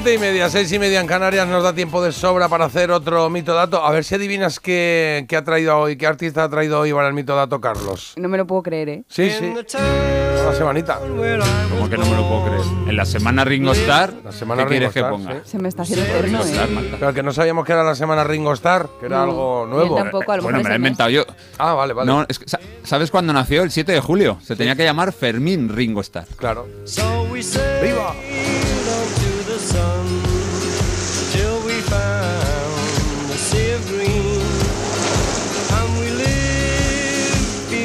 Siete y media, seis y media en Canarias, nos da tiempo de sobra para hacer otro mito dato. A ver si adivinas qué, qué ha traído hoy, qué artista ha traído hoy para el mito dato, Carlos. No me lo puedo creer, ¿eh? Sí, sí. Una semanita. ¿Cómo que no me lo puedo creer? En la semana Ringo Starr, La semana ¿qué quieres que ponga? Se me está haciendo eterno, ¿eh? Que no sabíamos que era la semana Ringo Starr, que era No, algo yo nuevo. tampoco, a lo Bueno, mejor me lo he inventado yo. Ah, vale, vale. No, es que, sa- ¿Sabes cuándo nació? El 7 de julio. Se tenía que llamar Fermín Ringo Starr. Claro. ¡Viva!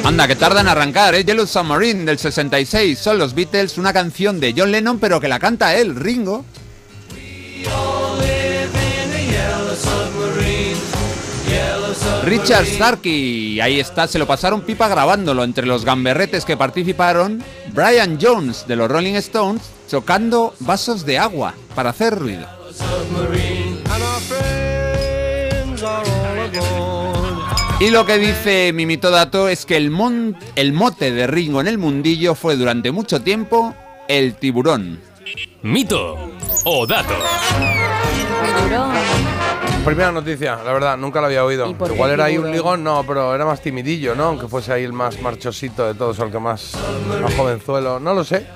Anda, que tarda en arrancar, ¿eh? Yellow Submarine del 66. Son los Beatles, una canción de John Lennon, pero que la canta él, Ringo. Richard Starkey, ahí está, se lo pasaron pipa grabándolo entre los gamberretes que participaron. Brian Jones de los Rolling Stones chocando vasos de agua para hacer ruido. Y lo que dice Mimito Dato es que el, mon- el mote de Ringo en el mundillo fue durante mucho tiempo el tiburón. Mito o dato. Tiburón. Primera noticia, la verdad, nunca la había oído. ¿Y por qué Igual era ahí un ligón, no, pero era más timidillo, ¿no? Aunque fuese ahí el más marchosito de todos, o el que más, más jovenzuelo. No lo sé.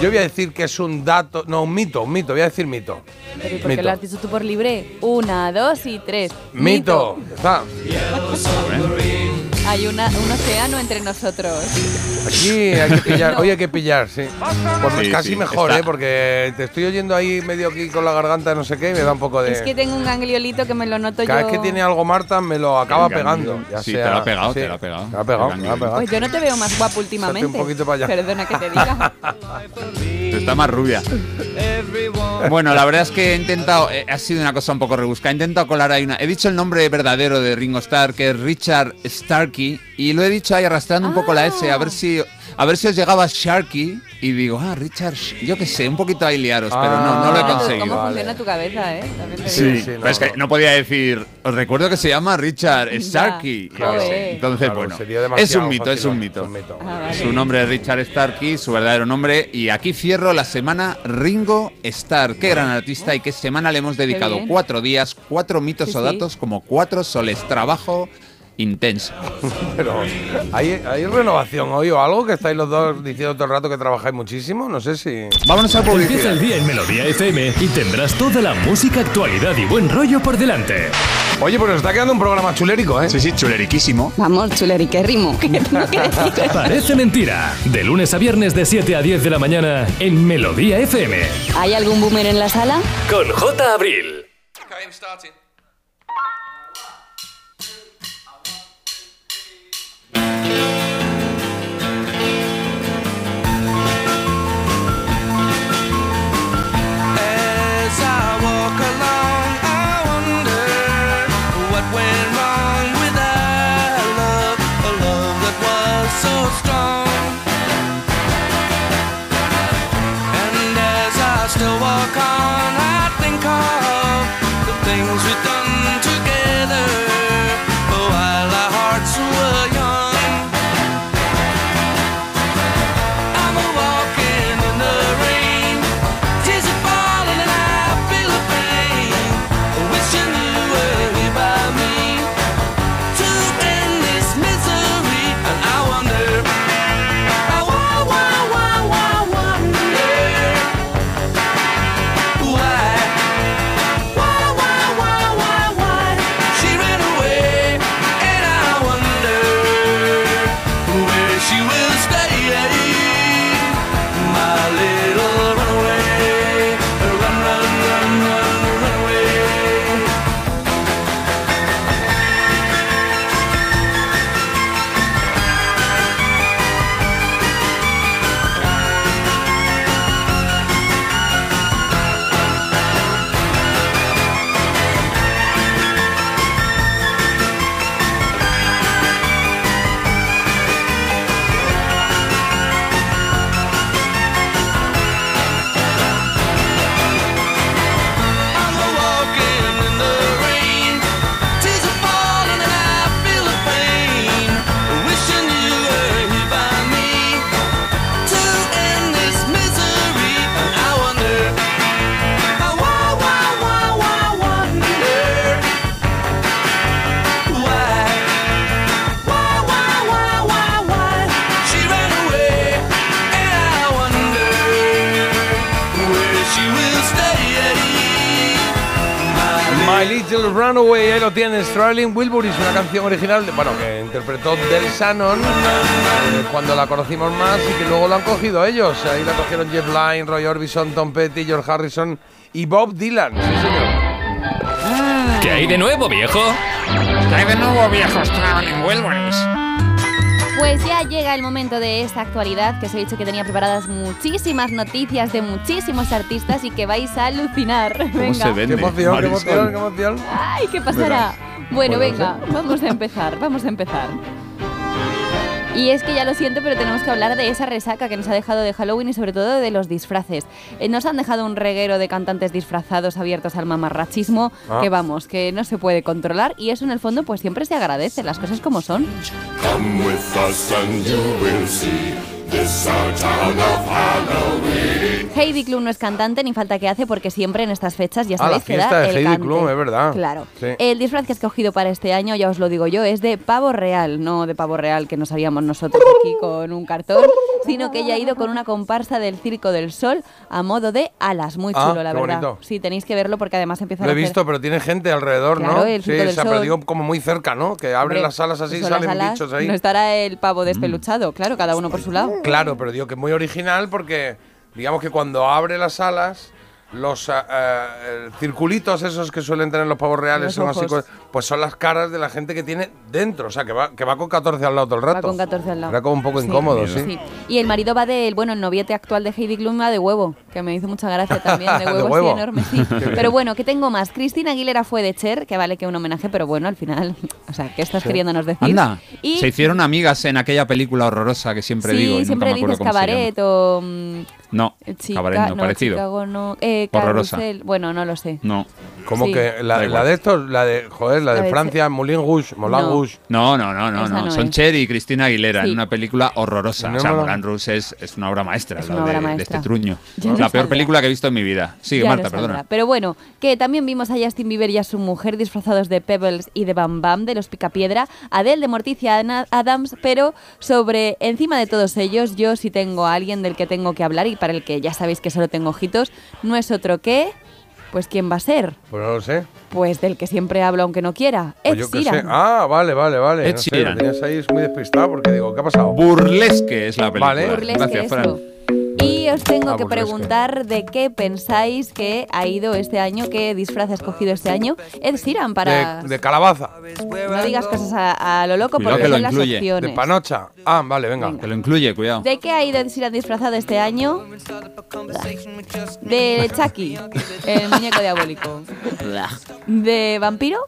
Yo voy a decir que es un dato, no, un mito, un mito, voy a decir mito. Pero ¿y por qué Mito. lo has dicho tú por libre? Una, dos y tres. Mito. Está. Hay una, un océano entre nosotros. Aquí hay que pillar, hoy hay que pillar, sí. Pues Sí, casi sí, mejor, está. ¿eh? Porque te estoy oyendo ahí medio aquí con la garganta, no sé qué, y me da un poco de. Es que tengo un gangliolito que me lo noto Cada yo. vez que tiene algo Marta me lo acaba pegando. Ya sí, sea- te lo ha pegado, sí, te lo ha pegado. Te lo ha pegado, Venga, te lo ha pegado. Pues yo no te veo más guapo últimamente. un poquito para allá. Perdona que te diga. Está más rubia. Bueno, la verdad es que he intentado, eh, ha sido una cosa un poco rebuscada, he intentado colar ahí una... He dicho el nombre verdadero de Ringo Starr, que es Richard Starkey, y lo he dicho ahí arrastrando un poco la S, a ver si... A ver si os llegaba Sharky y digo, ah, Richard, yo qué sé, un poquito ahí liaros, pero no, no lo he Ah, conseguido. ¿Cómo Vale. funciona tu cabeza, eh? También Sí, pero no, es que no. podía decir, os recuerdo que se llama Richard Starkey. claro. Entonces, Claro, bueno, es un mito, es un mito. es un mito. Ah, vale. Su nombre es Richard Starkey, su verdadero nombre. Y aquí cierro la semana Ringo Starr. Qué gran artista y qué semana le hemos dedicado. Cuatro días, cuatro mitos Sí, o sí. datos, como cuatro soles. Trabajo intenso. Pero, ¿hay, ¿hay renovación hoy o algo? Que estáis los dos diciendo todo el rato que trabajáis muchísimo. No sé si. Vámonos a Empieza publicidad. el día en Melodía FM y tendrás toda la música, actualidad y buen rollo por delante. Oye, pues nos está quedando un programa chulérico, ¿eh? Sí, sí, chuleriquísimo. Vamos, chuleri, qué rimo. ¿Qué tengo que decir? Parece mentira. De lunes a viernes de 7 a 10 de la mañana en Melodía FM. ¿Hay algún boomer en la sala? Con J. Abril. As Runaway, ahí lo tienes. Sterling Wilbur es una canción original, de- bueno, que interpretó Del Shannon eh, cuando la conocimos más y que luego la han cogido ellos. Ahí la cogieron Jeff Lynne, Roy Orbison, Tom Petty, George Harrison y Bob Dylan. Sí, señor. ¿Qué hay de nuevo, viejo? ¿Qué hay de nuevo, viejos Traveling Wilburys? Pues ya llega el momento de esta actualidad, que os he dicho que tenía preparadas muchísimas noticias de muchísimos artistas y que vais a alucinar. Venga. se vende? Qué emoción, qué emoción, qué emoción. Ay, ¿qué pasará? Bueno, no venga, vamos a empezar, vamos a empezar. Y es que ya lo siento, pero tenemos que hablar de esa resaca que nos ha dejado de Halloween y sobre todo de los disfraces. Eh, nos han dejado un reguero de cantantes disfrazados abiertos al mamarrachismo Ah. que vamos, que no se puede controlar y eso en el fondo pues siempre se agradece, las cosas como son. Come with us and you will see Heidi Klum no es cantante ni falta que hace porque siempre en estas fechas ya Ah, la sabéis que da de el Heidi cante. Klum, es verdad. Claro. Sí. El disfraz que has cogido para este año, ya os lo digo yo, es de pavo real, no de pavo real que nos haríamos nosotros aquí con un cartón, sino que ella ha ido con una comparsa del Circo del Sol a modo de alas. Muy Ah, chulo, la qué verdad. bonito. Sí, tenéis que verlo porque además empieza Lo he a hacer- visto, pero tiene gente alrededor, Claro, ¿no? el sí, Circo del se ha Sol. perdido como muy cerca, ¿no? Que abren Hombre, las alas así y salen alas, bichos ahí. No estará el Mm. pavo despeluchado, claro, cada uno por su lado. Claro, pero digo que es muy original porque, digamos que cuando abre las alas, los eh, circulitos esos que suelen tener los pavos reales Los son así, pues son las caras de la gente que tiene dentro, o sea, que va, que va con 14 al lado todo el rato. Va con 14 al lado. Era como un poco Sí. incómodo, sí. Sí. Y el marido va del, bueno, el noviete actual de Heidi Klum va de huevo, que me hizo mucha gracia también, de De huevo, huevo. así enorme, sí. Qué. Pero bueno, que tengo más. Cristina Aguilera fue de Cher, que vale que un homenaje, pero bueno, al final, o sea, ¿qué estás Sí. queriéndonos decir? Anda, Y se hicieron amigas en aquella película horrorosa que siempre sí, digo. y siempre nunca me acuerdo dices cómo cabaret o... No, Chica- cabaret no, no, parecido. Chicago no, eh, Horrorosa. Bueno, no lo sé. No. Como Sí. que la, Da la igual. de estos, la de, joder, la de, La de Francia, Moulin Rouge, Moulin No. Rouge. No, no, no, no, Esa no. no Son es. Cher y Cristina Aguilera Sí. en una película horrorosa. No o sea, me lo- Moulin Rouge es, es una obra maestra, Es la una de, obra de maestra. este truño. Ya Es no la peor saldrá. película que he visto en mi vida. Sigue, Ya Marta, saldrá. perdona. Pero bueno, que también vimos a Justin Bieber y a su mujer disfrazados de Pebbles y de Bam Bam de los Picapiedra, Adele de Morticia Ana- Adams, pero sobre encima de todos ellos, yo sí tengo a alguien del que tengo que hablar y para el que ya sabéis que solo tengo ojitos, no es otro que. Pues ¿quién va a ser? Pues no lo sé. Pues del que siempre hablo aunque no quiera. Pues Ed. Sheeran. Ah, vale, vale, vale. Ed no sé, Sheeran. lo tenías ahí es muy despistado porque digo, ¿qué ha pasado? Burlesque es la película. Vale. Burlesque, Gracias, eso. Fran. Y os tengo Ah, que preguntar de qué pensáis que ha ido este año, qué disfraz ha escogido este año Ed Sheeran para... De, de calabaza. No digas cosas a, a lo loco Cuidado porque que lo son las opciones. De panocha. Ah, vale, venga. Que lo incluye, cuidado. ¿De qué ha ido Ed Sheeran disfrazado este año? De Chucky, el muñeco diabólico. ¿De vampiro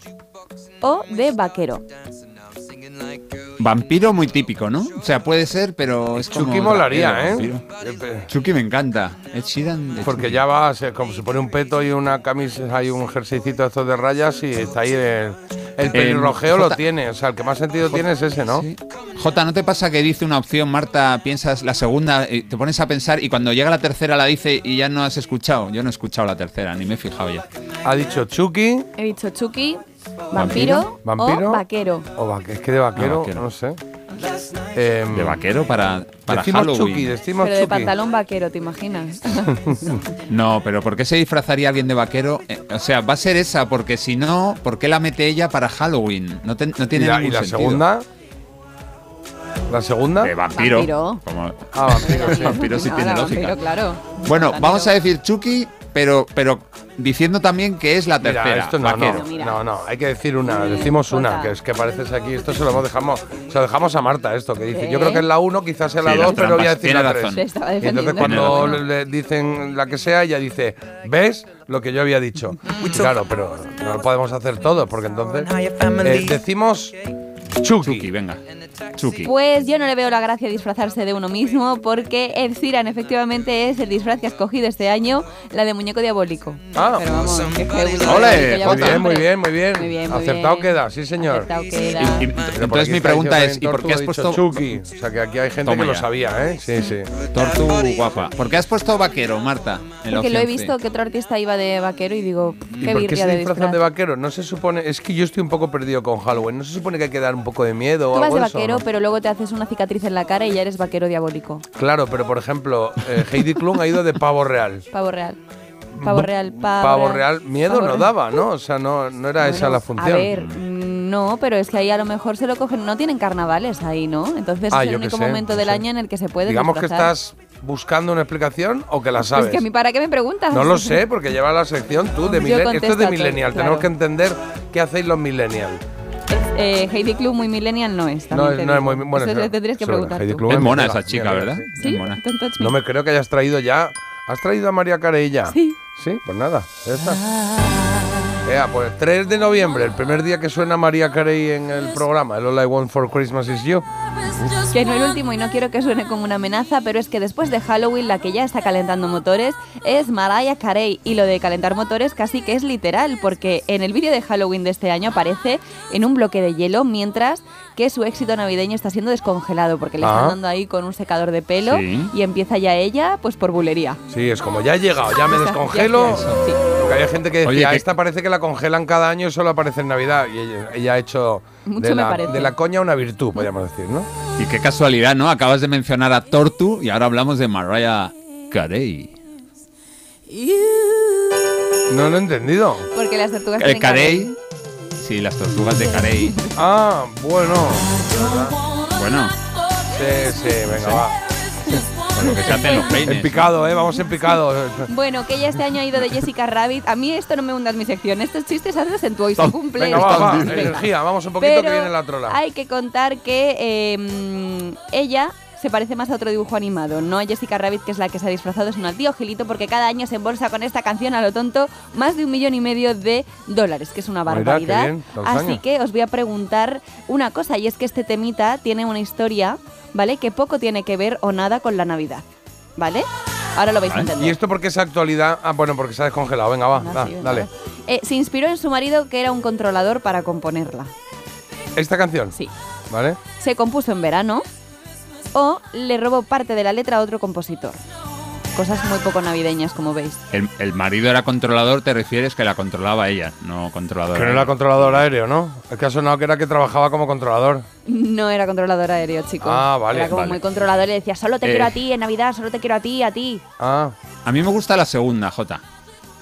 o de vaquero? Vampiro muy típico, ¿no? O sea, puede ser, pero es como... Chucky molaría, vampiro, ¿eh? vampiro. Chucky me encanta. Ed Sheeran... Porque Chucky. ya va, se, como se pone un peto y una camisa, hay un jerseycito de estos de rayas y está ahí el, el pelirrojeo lo tiene. O sea, el que más sentido tiene es ese, ¿no? Sí. Jota, ¿no te pasa que dice una opción, Marta, piensas la segunda, y te pones a pensar y cuando llega la tercera la dice y ya no has escuchado? Yo no he escuchado la tercera, ni me he fijado ya. Ha dicho Chucky He dicho Chucky, vampiro, ¿Vampiro? o vaquero. o va- es que de vaquero, Ah, vaquero. no sé. Em, ¿De vaquero para, para decimos Halloween? Chucky, decimos Pero de Chucky. pantalón vaquero, ¿te imaginas? No, pero ¿por qué se disfrazaría alguien de vaquero? Eh, o sea, va a ser esa, porque si no, ¿por qué la mete ella para Halloween? No, te- no ¿Y tiene la, ningún y la sentido. segunda? ¿La segunda? De vampiro. Vampiro. Como- Ah, vampiro, sí. Vampiro sí No, tiene lógica. vampiro, claro. Bueno, vamos a decir Chucky, pero, pero diciendo también que es la Mira, tercera. esto no, no, no, no, hay que decir una, decimos una, que es que pareces aquí, esto se lo hemos dejamos, se lo dejamos a Marta esto que dice. ¿Qué? Yo creo que es la 1, quizás sea la Sí, 2, las pero voy a decir tiene la razón. 3. Se estaba Y entonces cuando le, le dicen la que sea, ella dice, ¿ves lo que yo había dicho? Claro, pero no lo podemos hacer todo, porque entonces eh, decimos Chucky. Chucky, venga. Chucky. Pues yo no le veo la gracia disfrazarse de uno mismo porque Ed Sheeran efectivamente es el disfraz que ha escogido este año, la de muñeco diabólico. Ah, Pero vamos, Ole, muy bien, muy bien, muy bien. Muy bien, muy Acertado bien. queda, sí señor. Acertado queda. Y- y- entonces mi pregunta es, ¿y por qué ha has puesto Chucky? O sea que aquí hay gente Toma que lo ya. sabía, ¿eh? Sí, sí. Tortu guapa? ¿Por qué has puesto vaquero, Marta? Porque lo he visto que otro artista iba de vaquero y digo, ¿Y qué por qué se de disfrazan disfraz. de vaquero? No se supone. Es que yo estoy un poco perdido con Halloween. No se supone que hay que dar un poco de miedo o algo de eso, vaquero, ¿no? pero luego te haces una cicatriz en la cara y ya eres vaquero diabólico. Claro, pero por ejemplo, eh, Heidi Klum ha ido de pavo real. Pavo real. Pavo real, pavo, Pavo real, miedo pavo no real. daba, ¿no? O sea, no, no era esa la función. A ver, mm, no, pero es que ahí a lo mejor se lo cogen. No tienen carnavales ahí, ¿no? Entonces Ah, es el único sé, momento del sé. año en el que se puede. Digamos que estás buscando una explicación o que la sabes. Es que a mí, ¿para qué me preguntas? No lo sé, porque lleva la sección tú de. Esto es de millennial. claro. Tenemos que entender qué hacéis los millennial. Eh, Heidi Klum muy millennial no es. No, es- no es muy bueno. Eso es- le tendrías que sobre preguntar Heidi tú. Klum Es mona esa chica, ¿verdad? sí. Es mona. Don't touch me. No me creo que hayas traído ya. ¿Has traído a María Carey ya? Sí. Sí, pues nada, ya está. Ea, pues 3 de noviembre, el primer día que suena María Carey en el programa, el All I Want for Christmas is You. Que no el último y no quiero que suene como una amenaza, pero es que después de Halloween la que ya está calentando motores es Mariah Carey. Y lo de calentar motores casi que es literal porque en el vídeo de Halloween de este año aparece en un bloque de hielo mientras que su éxito navideño está siendo descongelado porque le Ah. están dando ahí con un secador de pelo Sí. y empieza ya ella pues por bulería. Sí, es como ya he llegado, ya me descongelo. sí. Porque había gente que decía, Oye, que- esta parece que la congelan cada año y solo aparece en Navidad. Y ella, ella ha hecho Mucho de me la, parece. de la coña una virtud, podríamos decir, ¿no? Y qué casualidad, ¿no? Acabas de mencionar a Tortu y ahora hablamos de Mariah Carey. No lo he entendido. Porque las tortugas El tienen Carey. Sí, las tortugas de Carey. Ah, bueno. Bueno, Sí, sí, venga, va. con lo que se hacen los peines. En picado, ¿eh? Vamos en picado. Bueno, que ella este año ha ido de Jessica Rabbit. A mí esto no me hundas mi sección. Estos chistes hazlos en tu hoy se cumple. Venga, va, va. Energía, vamos un poquito que viene la trola. Hay que contar que eh, mm, ella se parece más a otro dibujo animado, no a Jessica Rabbit, que es la que se ha disfrazado, sino al tío Gilito, porque cada año se embolsa con esta canción a lo tonto más de un millón y medio de dólares, que es una barbaridad. bien, Así años. que os voy a preguntar una cosa, y es que este temita tiene una historia, ¿vale? Que poco tiene que ver o nada con la Navidad, ¿vale? Ahora lo vais a entender. ¿Y esto por qué es actualidad? Ah, bueno, porque se ha descongelado. Venga, va, Ah, da, sí, venga, dale. Eh, se inspiró en su marido, que era un controlador, para componerla. ¿Esta canción? Sí. ¿Vale? se compuso en verano o le robó parte de la letra a otro compositor. Cosas muy poco navideñas, como veis. El, el marido era controlador, te refieres que la controlaba ella, no controlador. Que no era controlador aéreo, ¿no? Es que ha sonado que era que trabajaba como controlador. No era controlador aéreo, chico. Ah, vale, Era como vale. muy controlador y le decía, solo te Eh. quiero a ti en Navidad, solo te quiero a ti, a ti. Ah. A mí me gusta la segunda, Jota.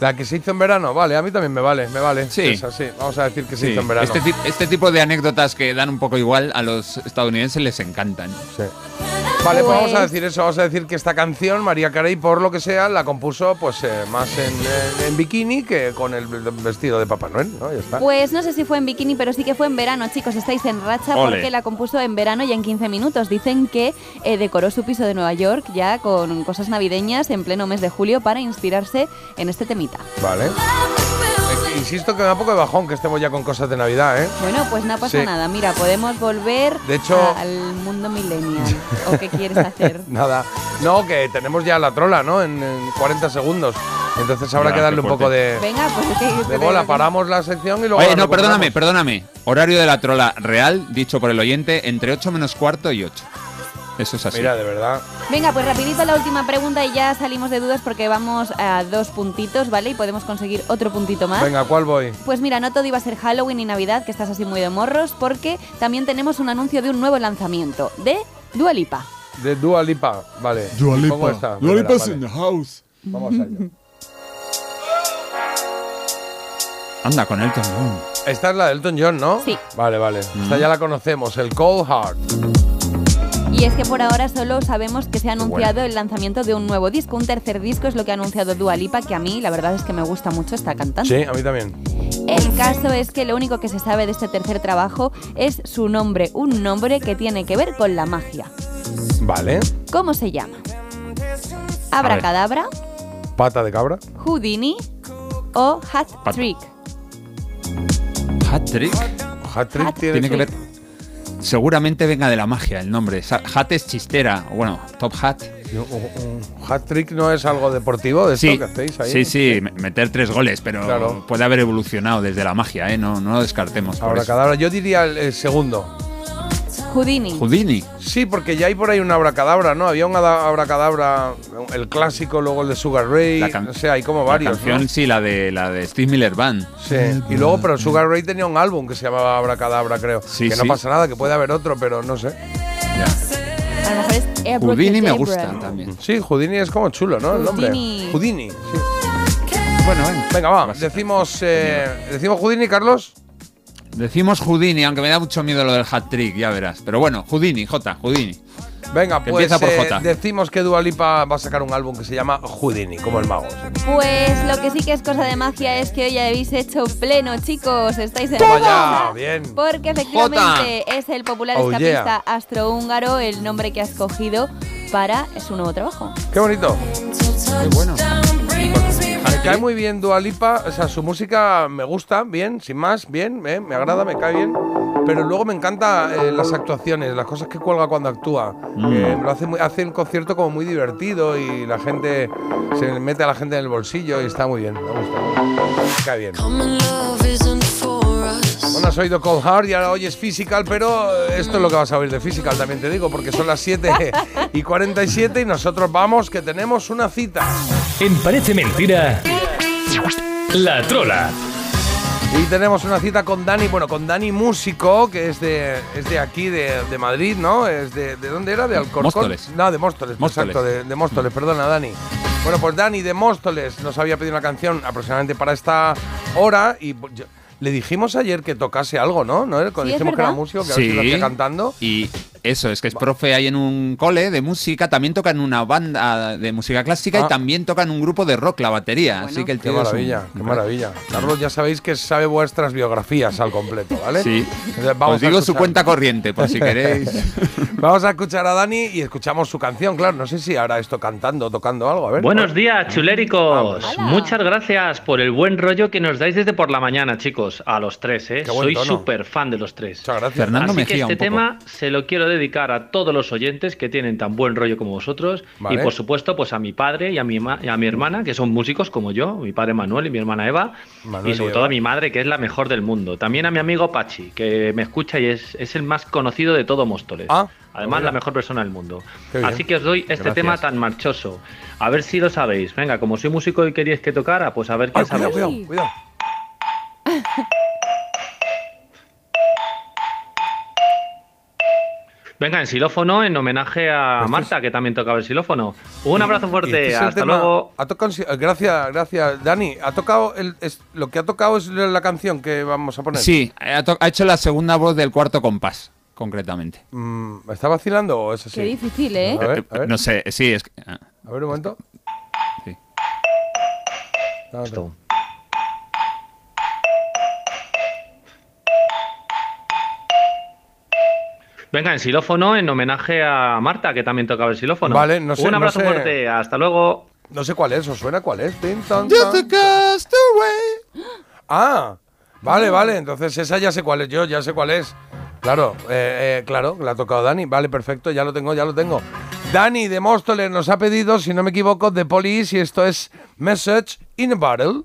La que se hizo en verano, vale, a mí también me vale, me vale. Sí. Esa, sí. Vamos a decir que se Sí, hizo en verano. Este, este tipo de anécdotas que dan un poco igual a los estadounidenses les encantan. Sí. Vale, pues vamos a Pues- decir eso, vamos a decir que esta canción, María Carey, por lo que sea, la compuso pues eh, más en, en- en bikini que con el vestido de Papá Noel, ¿no? Ya está. Pues no sé si fue en bikini, pero sí que fue en verano, chicos. Estáis en racha Ole. porque la compuso en verano y en 15 minutos. Dicen que eh, decoró su piso de Nueva York ya con cosas navideñas en pleno mes de julio para inspirarse en este temita. Vale. Insisto que me da un poco de bajón que estemos ya con cosas de Navidad, ¿eh? Bueno, pues no pasa Sí. nada. Mira, podemos volver De hecho- a- al mundo millennial. ¿O qué quieres hacer? Nada. No, que tenemos ya la trola, ¿no? En, en 40 segundos. Entonces habrá Ya, que darle un poco de, Venga, pues es que... de bola. Paramos la sección y luego. Oye, no, perdóname, perdóname. Horario de la trola real, dicho por el oyente, entre 8 menos cuarto y 8. Eso es así. Mira, de verdad. Venga, pues rapidito la última pregunta y ya salimos de dudas porque vamos a dos puntitos, ¿vale? Y podemos conseguir otro puntito más. Venga, ¿cuál voy? Pues mira, no todo iba a ser Halloween y Navidad, que estás así muy de morros, porque también tenemos un anuncio de un nuevo lanzamiento de Dua Lipa. De Dua Lipa, vale. Dua Lipa. Pongo esta, Dua primera, Lipa's vale. in the house. Vamos allá. Anda, con Elton John. Esta es la de Elton John, ¿no? Sí. Vale, vale. Mm. Esta ya la conocemos, el Cold Heart. Y es que por ahora solo sabemos que se ha anunciado el lanzamiento de un nuevo disco, un tercer disco es lo que ha anunciado Dua Lipa, que a mí la verdad es que me gusta mucho esta cantante. Sí, a mí también. El caso es que lo único que se sabe de este tercer trabajo es su nombre, un nombre que tiene que ver con la magia. Vale. ¿Cómo se llama? Abracadabra, Pata de cabra. Houdini o Hat Pat- Trick. Hat Trick. Hat Trick tiene, Tiene que ver. Seguramente venga de la magia el nombre. Hat es chistera. Bueno, Top Hat. Hat Trick no es algo deportivo de esto Sí, que hacéis ahí. sí, sí, me- meter tres goles, pero Claro. puede haber evolucionado desde la magia, ¿eh? No, no lo descartemos. por eso. Abracadabra. Yo diría el, el segundo. Houdini. Houdini. Sí, porque ya hay por ahí una abracadabra, ¿no? Había un ada- abracadabra, el clásico, luego el de Sugar Ray. La no sé, hay como La varios. canción, ¿no? sí, la de, la de Steve Miller Band. Sí. Y luego, pero Sugar Ray tenía un álbum que se llamaba Abracadabra, creo. Sí, que no pasa nada, que puede haber otro, pero no sé. A lo mejor es Abracadabra. Houdini me gusta también. Sí, Houdini es como chulo, ¿no? El nombre. Houdini. Houdini, sí. Bueno, venga. Venga, va. Decimos, eh, decimos Houdini, Carlos. Decimos Houdini, aunque me da mucho miedo lo del hat trick, ya verás. Pero bueno, Houdini, J, Houdini. Venga, Que pues empieza por eh, J. decimos que Dua Lipa va a sacar un álbum que se llama Houdini, como el mago. Pues lo que sí que es cosa de magia es que hoy habéis hecho pleno, chicos. Estáis en ya, bien. Porque efectivamente es el popular Oh, escapista astrohúngaro el nombre que ha escogido para su nuevo trabajo. Qué bonito. Qué bueno. Me cae muy bien Dua Lipa, o sea, su música me gusta, bien, sin más, bien, eh, me agrada, me cae bien. Pero luego me encanta eh, las actuaciones, las cosas que cuelga cuando actúa. Mm. Que lo hace, muy- hace el concierto como muy divertido y la gente se mete a la gente en el bolsillo y está muy bien, me gusta. Me cae bien. Bueno, has oído Cold Heart y ahora oyes Physical, pero esto es lo que vas a oír de Physical, también te digo, porque son las 7 y 47 y nosotros vamos, que tenemos una cita. En Parece Mentira, La Trola. Y tenemos una cita con Dani, bueno, con Dani Músico, que es de, es de aquí, de, de Madrid, ¿no? Es de, ¿De dónde era? ¿De Alcorcón? Móstoles. No, de Móstoles, Móstoles. exacto, de, de Móstoles, perdona, Dani. Bueno, pues Dani de Móstoles nos había pedido una canción aproximadamente para esta hora y pues, yo- le dijimos ayer que tocase algo, ¿no? ¿No? Sí, dijimos es que era músico, que a ver si lo hacía cantando. Y eso, es que es profe ahí en un cole de música, también toca en una banda de música clásica Ah. y también toca en un grupo de rock, la batería. Así que el Qué tío es un- maravilla, qué maravilla. Carlos, ya sabéis que sabe vuestras biografías al completo, ¿vale? Sí. Entonces, Os a digo su cuenta corriente, por si queréis. Vamos a escuchar a Dani y escuchamos su canción, claro. No sé si hará esto cantando, tocando algo. A ver. Buenos días, chuléricos. Muchas gracias por el buen rollo que nos dais desde por la mañana, chicos. A los tres, ¿eh? Qué buen Soy súper fan de los tres. Muchas gracias. Fernando Así que Mejía, este un poco. tema se lo quiero dedicar a todos los oyentes que tienen tan buen rollo como vosotros. Vale. Y por supuesto, pues a mi padre y a mi, ma- y a mi hermana, que son músicos como yo, mi padre Manuel y mi hermana Eva. Manuel y sobre y todo Eva. a mi madre, que es la mejor del mundo. También a mi amigo Pachi, que me escucha y es, es el más conocido de todo Móstoles. Además, mira. la mejor persona del mundo. Así que os doy este Gracias. tema tan marchoso. A ver si lo sabéis. Venga, como soy músico y queríais que tocara, pues a ver qué Ay, cuidado, sabéis. cuidado, cuidado. Venga, en xilófono, en homenaje a Marta, que también tocaba el xilófono. Un abrazo fuerte, este hasta tema- luego. ha tocado- gracias, gracias, Dani. Ha tocado el, es- lo que ha tocado es la canción que vamos a poner. Sí, ha, to- ha hecho la segunda voz del cuarto compás, concretamente. Mm, ¿Me está vacilando o es así? Qué difícil, ¿eh? A ver, a ver. No sé, sí, es que... ah, A ver un momento. Sí. Ah, Esto. Venga, en xilófono, en homenaje a Marta, que también tocaba el xilófono. Vale, no sé, Un no abrazo sé. fuerte, hasta luego. No sé cuál es, ¿os suena cuál es? Tin, tan, tan. a castaway. Ah, vale, vale, entonces esa ya sé cuál es, yo ya sé cuál es. Claro, eh, eh, claro, la ha tocado Dani. Vale, perfecto, ya lo tengo, ya lo tengo. Dani de Móstoles nos ha pedido, si no me equivoco, The Police y esto es Message in a Bottle.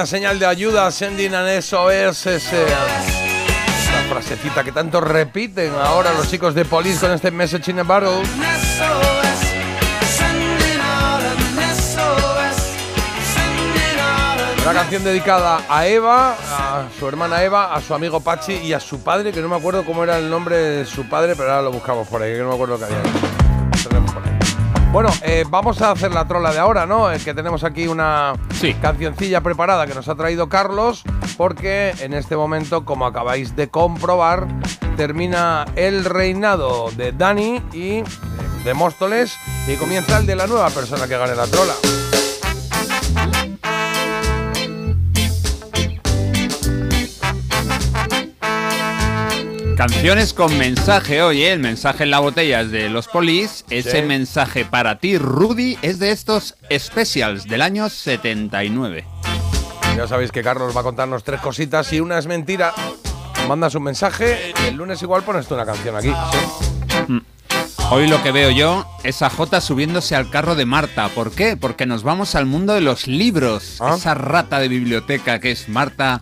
Una señal de ayuda, sending an SOS, esa frasecita que tanto repiten ahora los chicos de Police con este message in a an Una canción dedicada a Eva, a su hermana Eva, a su amigo Pachi y a su padre, que no me acuerdo cómo era el nombre de su padre, pero ahora lo buscamos por ahí, que no me acuerdo que había. Bueno, eh, vamos a hacer la trola de ahora, ¿no? Es que tenemos aquí una cancioncilla preparada que nos ha traído Carlos, porque en este momento, como acabáis de comprobar, termina el reinado de Dani y de Móstoles y comienza el de la nueva persona que gane la trola. Canciones con mensaje, oye, el mensaje en la botella es de los polis, ese Sí. mensaje para ti, Rudy, es de estos specials del año 79. Ya sabéis que Carlos va a contarnos tres cositas y una es mentira. Mandas un mensaje el lunes igual pones tú una canción aquí. ¿sí? Hoy lo que veo yo es a Jota subiéndose al carro de Marta. ¿Por qué? Porque nos vamos al mundo de los libros. Esa rata de biblioteca que es Marta.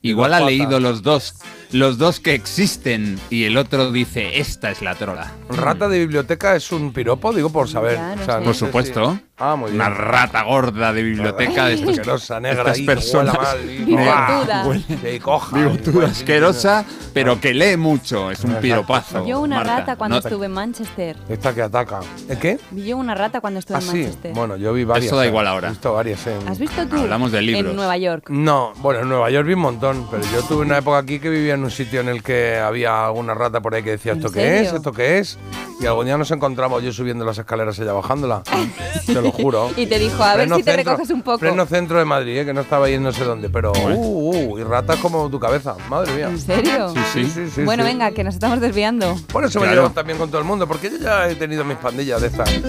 Igual ha leído los dos, los dos que existen y el otro dice, esta es la trola. Rata de biblioteca es un piropo, digo por saber. O sea, no Por supuesto. Ah, muy bien. Una rata gorda de biblioteca de estos, Asquerosa, negra estas ahí, personas. mal y- Bigotuda. Huele- coja. Bigotuda, asquerosa, pero que lee mucho. Es un piropazo. Yo una Marta. rata cuando No estuve en Manchester. Esta que ataca. ¿El qué? Vi yo una rata cuando estuve Ah, en sí. Manchester. Bueno, yo vi varias. Eso da eh. igual ahora. He visto varias en... ¿Has visto tú? Hablamos de libros. En Nueva York. No, bueno, en Nueva York vi un montón, pero yo tuve una época aquí que vivía en un sitio en el que había alguna rata por ahí que decía, ¿En ¿esto qué es? ¿Esto qué es? Y algún día nos encontramos yo subiendo las escaleras y ella bajándola. Te lo juro. Y te dijo, a ver Pleno si te centro- recoges un poco. Pleno centro de Madrid, ¿eh? que no estaba ahí no sé dónde, pero uh, uh, y ratas como tu cabeza, madre mía. ¿En serio? Sí, sí, sí. bueno, sí. venga, que nos estamos desviando. Por eso me Claro. llevo también con todo el mundo, porque yo ya he tenido mis pandillas de estas.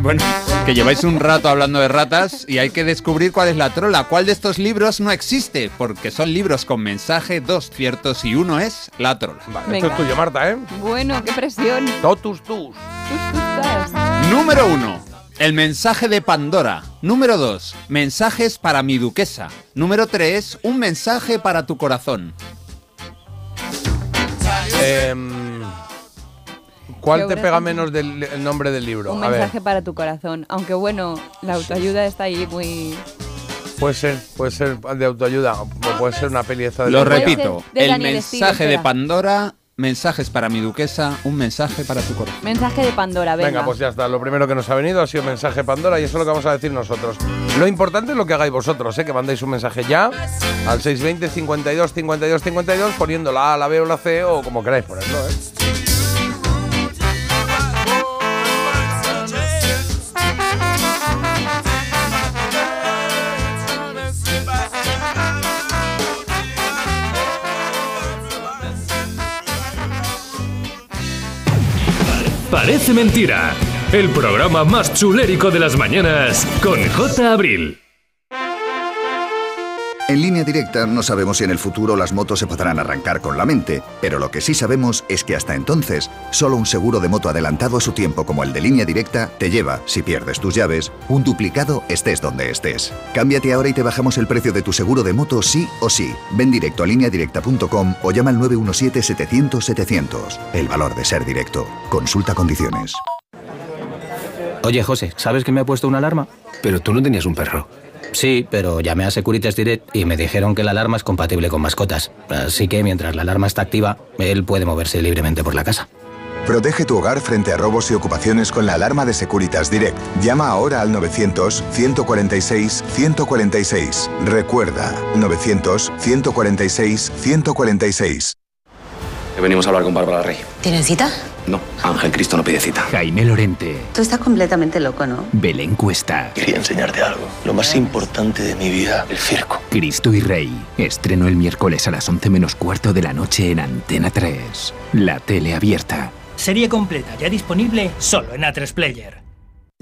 Bueno, que lleváis un rato hablando de ratas y hay que descubrir cuál es la trola. ¿Cuál de estos libros no existe? Porque son libros con mensaje, dos ciertos y uno es la trola. Vale, Venga. esto es tuyo, Marta, ¿eh? Bueno, qué presión. Totus tus. Tus, tus, tas. Número uno. El mensaje de Pandora. Número 2. Mensajes para mi duquesa. Número 3. Un mensaje para tu corazón. Em, ¿Cuál Yo te creo pega que- menos del el nombre del libro? Un A ver, mensaje para tu corazón. Aunque bueno, la autoayuda está ahí muy... puede ser, puede ser de autoayuda, o puede ser una peli esta de Lo repito. de El Daniel Steele, mensaje de espera. Pandora. Mensajes para mi duquesa. Un mensaje para tu corazón. Mensaje de Pandora, venga. Venga, pues ya está. Lo primero que nos ha venido ha sido mensaje Pandora y eso es lo que vamos a decir nosotros. Lo importante es lo que hagáis vosotros, ¿eh? que mandéis un mensaje ya al 620 52 52 52 poniendo la A, la B o la C o como queráis ponerlo. ¿eh? Parece mentira. El programa más chulérico de las mañanas con J. Abril. En línea directa no sabemos si en el futuro las motos se podrán arrancar con la mente, pero lo que sí sabemos es que hasta entonces, solo un seguro de moto adelantado a su tiempo como el de línea directa te lleva, si pierdes tus llaves, un duplicado estés donde estés. Cámbiate ahora y te bajamos el precio de tu seguro de moto sí o sí. Ven directo a lineadirecta.com o llama al 917-700-700. El valor de ser directo. Consulta condiciones. Oye, José, ¿sabes que me ha puesto una alarma? Pero tú no tenías un perro. Sí, pero llamé a Securitas Direct y me dijeron que la alarma es compatible con mascotas. Así que mientras la alarma está activa, él puede moverse libremente por la casa. Protege tu hogar frente a robos y ocupaciones con la alarma de Securitas Direct. Llama ahora al 900-146-146. Recuerda, 900-146-146. Que venimos a hablar con Bárbara Rey. ¿Tienen cita? No, Ángel Cristo no pide cita. Jaime Lorente, Tú estás completamente loco, ¿no? Belén Cuesta, Quería enseñarte algo. Lo más importante de mi vida, el circo. Cristo y Rey. Estreno el miércoles a las 11 menos cuarto de la noche en Antena 3. La tele abierta. Serie completa ya disponible solo en A3 Player.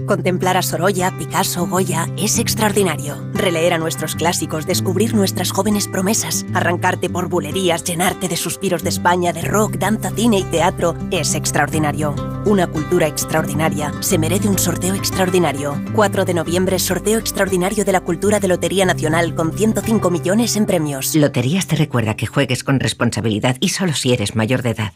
Contemplar a Sorolla, Picasso, Goya es extraordinario. Releer a nuestros clásicos, descubrir nuestras jóvenes promesas, arrancarte por bulerías, llenarte de suspiros de España, de rock, danza, cine y teatro es extraordinario. Una cultura extraordinaria se merece un sorteo extraordinario. 4 de noviembre, sorteo extraordinario de la cultura de Lotería Nacional con 105 millones en premios. Loterías te recuerda que juegues con responsabilidad y solo si eres mayor de edad.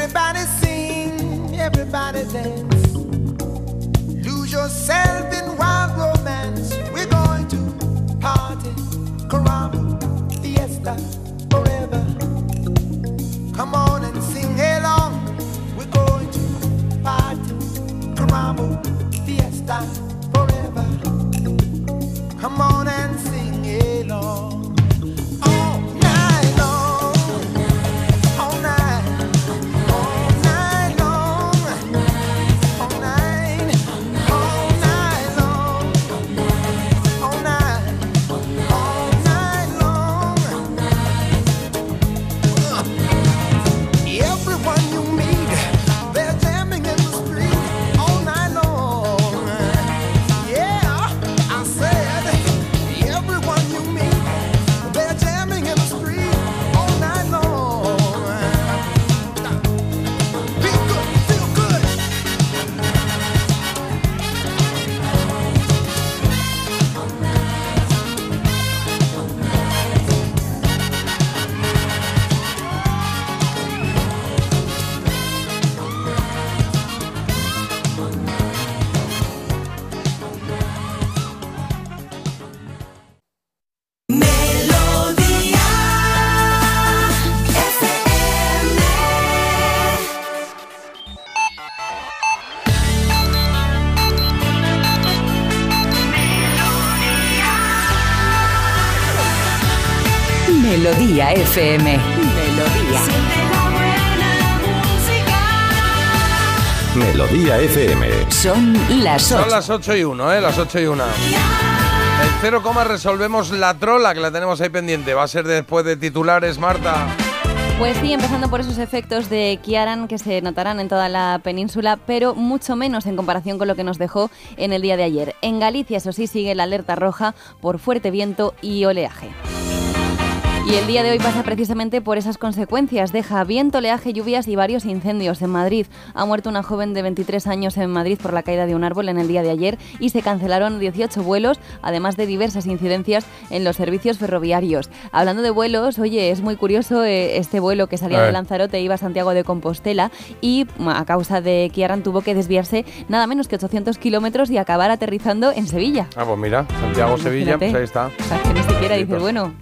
Everybody sing, everybody dance. Melodía FM. Melodía. Melodía FM. Son las Son 8. las 8 y 1, ¿eh? Las 8 y 1. El 0, resolvemos la trola que la tenemos ahí pendiente. Va a ser después de titulares, Marta. Pues sí, empezando por esos efectos de Kiaran que se notarán en toda la península, pero mucho menos en comparación con lo que nos dejó en el día de ayer. En Galicia, eso sí, sigue la alerta roja por fuerte viento y oleaje. Y el día de hoy pasa precisamente por esas consecuencias. Deja viento, oleaje, lluvias y varios incendios en Madrid. Ha muerto una joven de 23 años en Madrid por la caída de un árbol en el día de ayer y se cancelaron 18 vuelos, además de diversas incidencias en los servicios ferroviarios. Hablando de vuelos, oye, es muy curioso eh, este vuelo que salía de. Lanzarote iba a Santiago de Compostela y a causa de Kiaran tuvo que desviarse nada menos que 800 kilómetros y acabar aterrizando en Sevilla. Ah, pues mira, Santiago-Sevilla, pues ahí está. O sea, que ni siquiera dices, bueno,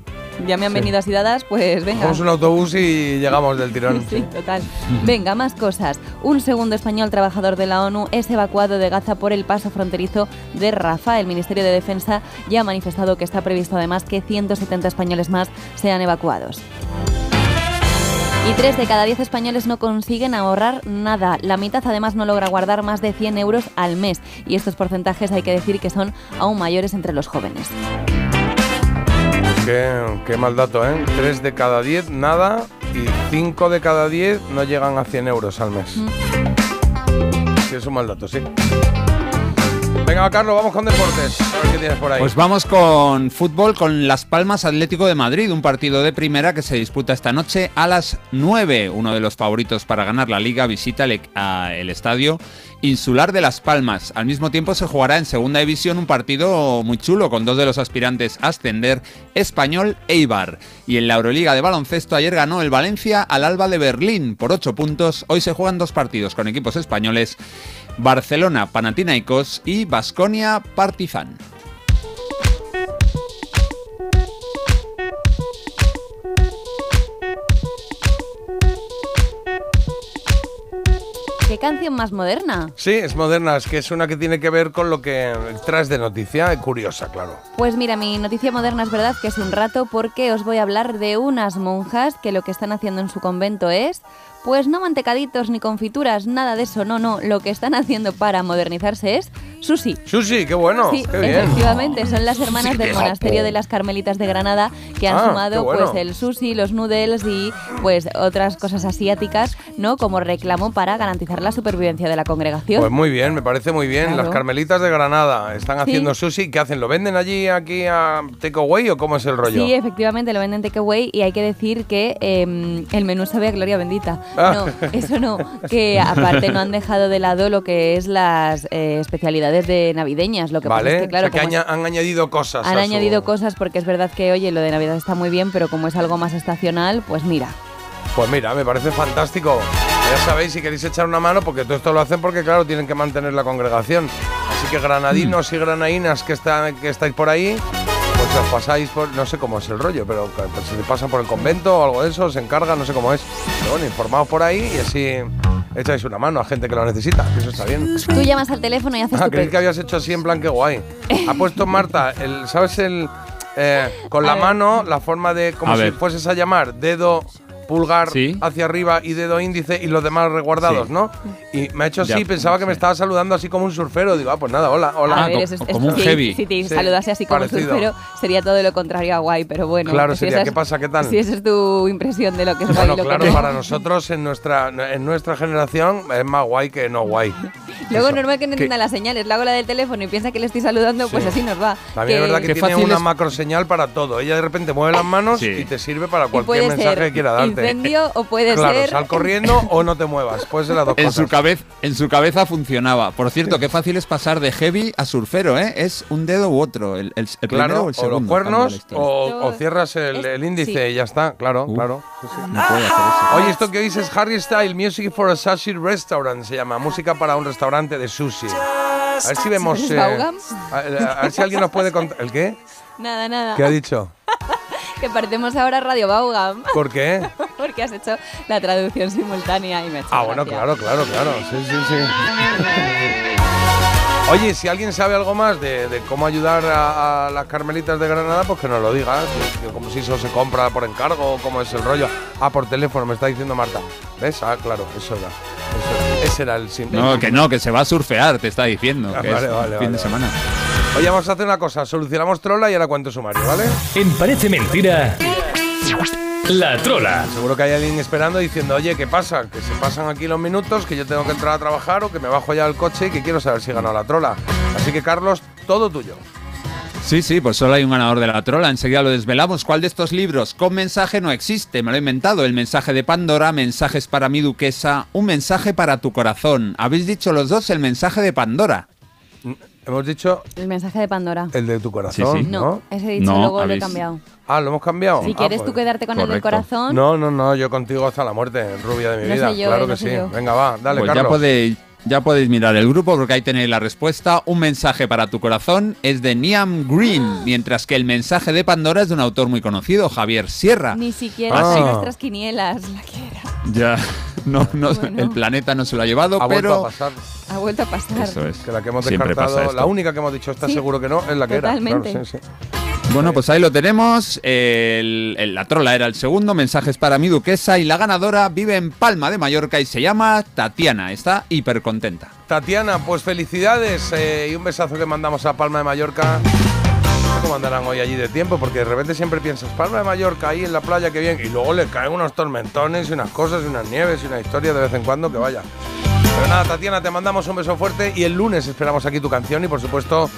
ya me han venido así dadas, pues venga. Cogemos un autobús y llegamos del tirón. Sí, total. Venga, más cosas. Un segundo español trabajador de la ONU es evacuado de Gaza por el paso fronterizo de Rafah. El Ministerio de Defensa ya ha manifestado que está previsto además que 170 españoles más sean evacuados. Y 3 de cada 10 españoles no consiguen ahorrar nada. La mitad además no logra guardar más de 100 euros al mes. Y estos porcentajes hay que decir que son aún mayores entre los jóvenes. Qué, qué mal dato, ¿eh? 3 de cada 10, nada. Y 5 de cada 10 no llegan a 100 euros al mes. Sí, es un mal dato, sí. Venga, Carlos, vamos con deportes. A ver qué tienes por ahí. Pues vamos con fútbol con Las Palmas Atlético de Madrid, un partido de primera que se disputa esta noche a las 9. Uno de los favoritos para ganar la liga visita el, a- el estadio Insular de Las Palmas. Al mismo tiempo se jugará en segunda división un partido muy chulo con dos de los aspirantes a ascender, Español e Eibar. Y en la Euroliga de baloncesto ayer ganó el Valencia al Alba de Berlín por 8 puntos. Hoy se juegan dos partidos con equipos españoles, Barcelona Panathinaikos y Basconia Partizan. ¿Qué canción más moderna? Sí, es moderna, es que es una que tiene que ver con lo que traes de noticia, curiosa, claro. Pues mira, mi noticia moderna es verdad que es un rato porque os voy a hablar de unas monjas que lo que están haciendo en su convento es, pues no mantecaditos ni confituras, nada de eso, no, no, lo que están haciendo para modernizarse es sushi. Sushi, qué bueno, Sí, qué bien. efectivamente, son las hermanas Sí, del de monasterio de las Carmelitas de Granada que han Ah, sumado bueno. pues el sushi, los noodles y pues otras cosas asiáticas, ¿no? Como reclamo para garantizar la supervivencia de la congregación. Pues muy bien, me parece muy bien. Claro. Las Carmelitas de Granada están haciendo sushi. ¿Qué hacen? ¿Lo venden allí, aquí a Takeaway o cómo es el rollo? Sí, efectivamente, lo venden takeaway y hay que decir que eh, el menú sabe a gloria bendita. Ah. No, eso no, que aparte no han dejado de lado lo que es las eh, especialidades de navideñas. Lo que vale, pasa es que, claro, o sea, que como aña- han añadido cosas. han su- añadido cosas porque es verdad que, oye, lo de Navidad está muy bien, pero como es algo más estacional, pues mira. Pues mira, me parece fantástico. Ya sabéis, si queréis echar una mano, porque todo esto lo hacen porque, claro, tienen que mantener la congregación. Así que granadinos y granadinas que, están, que estáis por ahí, os pasáis por. No sé cómo es el rollo, pero pues, se pasan por el convento o algo de eso, se encargan, no sé cómo es. Pero bueno, informaos por ahí y así echáis una mano a gente que lo necesita, que eso está bien. Tú llamas al teléfono y haces Ah, creí que habías hecho así en plan que guay. Ha puesto Marta, el, ¿sabes el eh, con A la ver. mano la forma de como A si ver. fueses a llamar dedo pulgar Sí. hacia arriba y dedo índice y los demás resguardados, Sí. ¿no? Y me ha hecho así, Ya, pensaba que me estaba saludando así como un surfero. Digo, ah, pues nada, hola, hola. A ver, eso es- sí, Si te Sí, saludase así como parecido. surfero, sería todo lo contrario a guay, pero bueno. Claro, si sería, esa ¿qué es- pasa? ¿Qué tal? Si esa es tu impresión de lo que es guay Bueno, y lo claro, que para nosotros en nuestra en nuestra generación es más guay que no guay. Luego Eso. normal que no entienda las señales. Le hago la del teléfono y piensa que le estoy saludando, pues Sí. así nos va. También es verdad que tiene una es- macro señal para todo. Ella de repente mueve las manos Sí. y te sirve para cualquier mensaje ser que quiera darte. Incendio o puede claro, ser- sal corriendo o no te muevas. Puede ser las dos En cosas. su, cabeza, en su cabeza funcionaba. Por cierto, qué fácil es pasar de heavy a surfero, ¿eh? Es un dedo u otro, el, el- el primero Claro, o el o segundo. los cuernos o, o cierras el, el índice y ya está, claro, claro. Sí, sí. No puede hacer eso. Oye, esto que oís es Harry Style Music for a Sushi Restaurant, se llama, música para un restaurante de sushi. A ver si vemos... ¿Es eh, Vaughan? a, a ver si alguien nos puede contar... ¿El qué? Nada, nada. ¿Qué ha dicho? Que parecemos ahora Radio Vaughan. ¿Por qué? Porque has hecho la traducción simultánea y me Ah, bueno, gracia. claro, claro, claro. Sí, sí, sí. Oye, si alguien sabe algo más de, de cómo ayudar a, a las carmelitas de Granada, pues que nos lo diga. Como si eso se compra por encargo, cómo es el rollo. Ah, por teléfono, me está diciendo Marta. ¿Ves? Ah, claro, eso era. Eso era. Ese era el simple. No, que no, que se va a surfear, te está diciendo. Ah, que vale, es vale, fin vale, de semana. Oye, vamos a hacer una cosa. Solucionamos trola y ahora cuento sumario, ¿vale? En Parece Mentira, La Trola. Seguro que hay alguien esperando diciendo, oye, ¿qué pasa? Que se pasan aquí los minutos, que yo tengo que entrar a trabajar o que me bajo ya al coche y que quiero saber si he ganado la trola. Así que, Carlos, todo tuyo. Sí, sí, pues solo hay un ganador de la trola. Enseguida lo desvelamos. ¿Cuál de estos libros con mensaje no existe? Me lo he inventado. El mensaje de Pandora, mensajes para mi duquesa, un mensaje para tu corazón. Habéis dicho los dos el mensaje de Pandora. Hemos dicho El mensaje de Pandora. el de tu corazón, Sí, sí. ¿no? No, ese he dicho, No, luego lo he cambiado. Ah, ¿lo hemos cambiado? Si Ah, quieres pues- tú quedarte con el del corazón, No, no, no, yo contigo hasta la muerte, rubia de mi No vida. sé yo, claro eh, que sí. yo. Venga, va, dale, pues ya Carlos. podéis, ya podéis mirar el grupo porque ahí tenéis la respuesta. Un mensaje para tu corazón es de Niam Green, mientras que el mensaje de Pandora es de un autor muy conocido, Javier Sierra. ni siquiera Ah. nuestras quinielas la que era. Ya, no, no, Bueno. el planeta no se lo ha llevado, Ha vuelto pero a pasar. Ha vuelto a pasar. eso es. Que la que hemos Siempre descartado, la única que hemos dicho está Sí, seguro que no, es la que totalmente. era. Claro, sí, sí. Bueno, pues ahí lo tenemos. El- el- la trola era el segundo. Mensajes para mi duquesa. Y la ganadora vive en Palma de Mallorca y se llama Tatiana. Está hiper contenta. Tatiana, pues felicidades eh, y un besazo que mandamos a Palma de Mallorca. Sé cómo andarán hoy allí de tiempo, porque de repente siempre piensas, Palma de Mallorca, ahí en la playa, que bien. Y luego le caen unos tormentones y unas cosas y unas nieves y una historia de vez en cuando que vaya. Pero nada, Tatiana, te mandamos un beso fuerte y el lunes esperamos aquí tu canción y por supuesto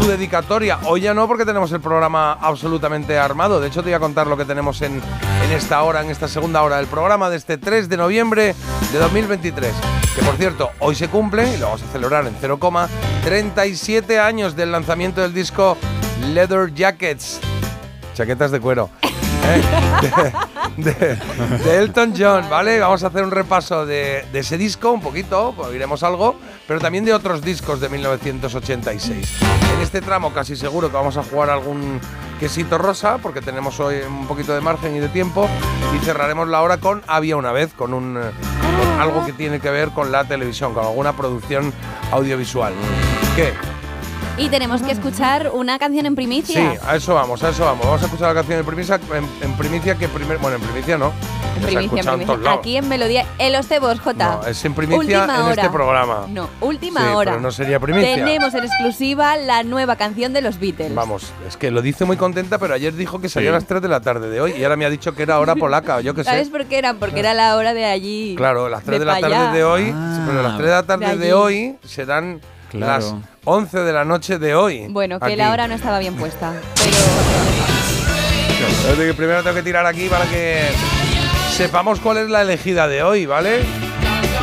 tu dedicatoria. Hoy ya no porque tenemos el programa absolutamente armado. De hecho, te voy a contar lo que tenemos en, en esta hora, en esta segunda hora del programa de este 3 de noviembre de 2023. Que por cierto, hoy se cumple, y lo vamos a celebrar en 0, 37 años del lanzamiento del disco Leather Jackets. Chaquetas de cuero. ¿eh? De, Elton John, ¿vale? Vamos a hacer un repaso de, ese disco, un poquito, pues oiremos algo, pero también de otros discos de 1986. En este tramo casi seguro que vamos a jugar algún quesito rosa, porque tenemos hoy un poquito de margen y de tiempo, y cerraremos la hora con Había una vez, con, un, con algo que tiene que ver con la televisión, con alguna producción audiovisual. ¿Qué? Y tenemos que escuchar una canción en primicia. Sí, a eso vamos, a eso vamos. Vamos a escuchar la canción en primicia, en, en primicia que primer, bueno, en primicia no. En primicia, en primicia. todos lados. Aquí en Melodía. En los cebos, J. No, es en primicia Última en hora. este programa. No, última Sí, hora. pero no sería primicia. Tenemos en exclusiva la nueva canción de los Beatles. Vamos, es que lo dice muy contenta, pero ayer dijo que salía Sí. a las 3 de la tarde de hoy y ahora me ha dicho que era hora polaca, yo qué sé. ¿Sabes por qué eran? Porque era la hora de allí. Claro, las 3 de, la pa' tarde de hoy, Ah. pero las 3 de la tarde De hoy serán Claro. las 11 de la noche de hoy. Bueno, que aquí. la hora no estaba bien puesta. Pero. Primero tengo que tirar aquí para que sepamos cuál es la elegida de hoy, ¿vale?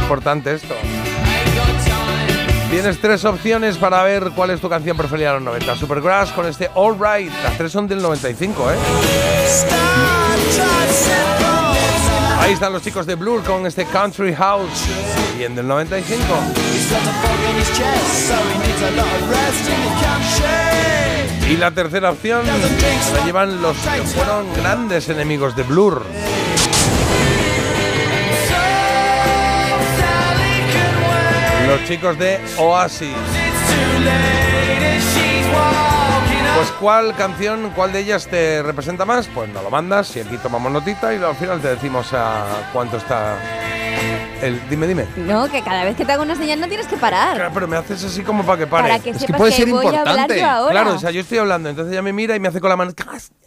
Importante esto. Tienes tres opciones para ver cuál es tu canción preferida de los 90. Supergrass con este All Right. Las tres son del 95, ¿eh? Ahí están los chicos de Blur con este Country House. Bien del 95. Y la tercera opción la llevan los que fueron grandes enemigos de Blur. Los chicos de Oasis. Pues cuál canción, cuál de ellas te representa más, pues nos lo mandas y aquí tomamos notita y al final te decimos a cuánto está el... Dime, dime. No, que cada vez que te hago una señal no tienes que parar. Claro, pero me haces así como para que pare. Para que sepas que, voy a hablar yo ahora. Claro, o sea, yo estoy hablando, entonces ella me mira y me hace con la mano,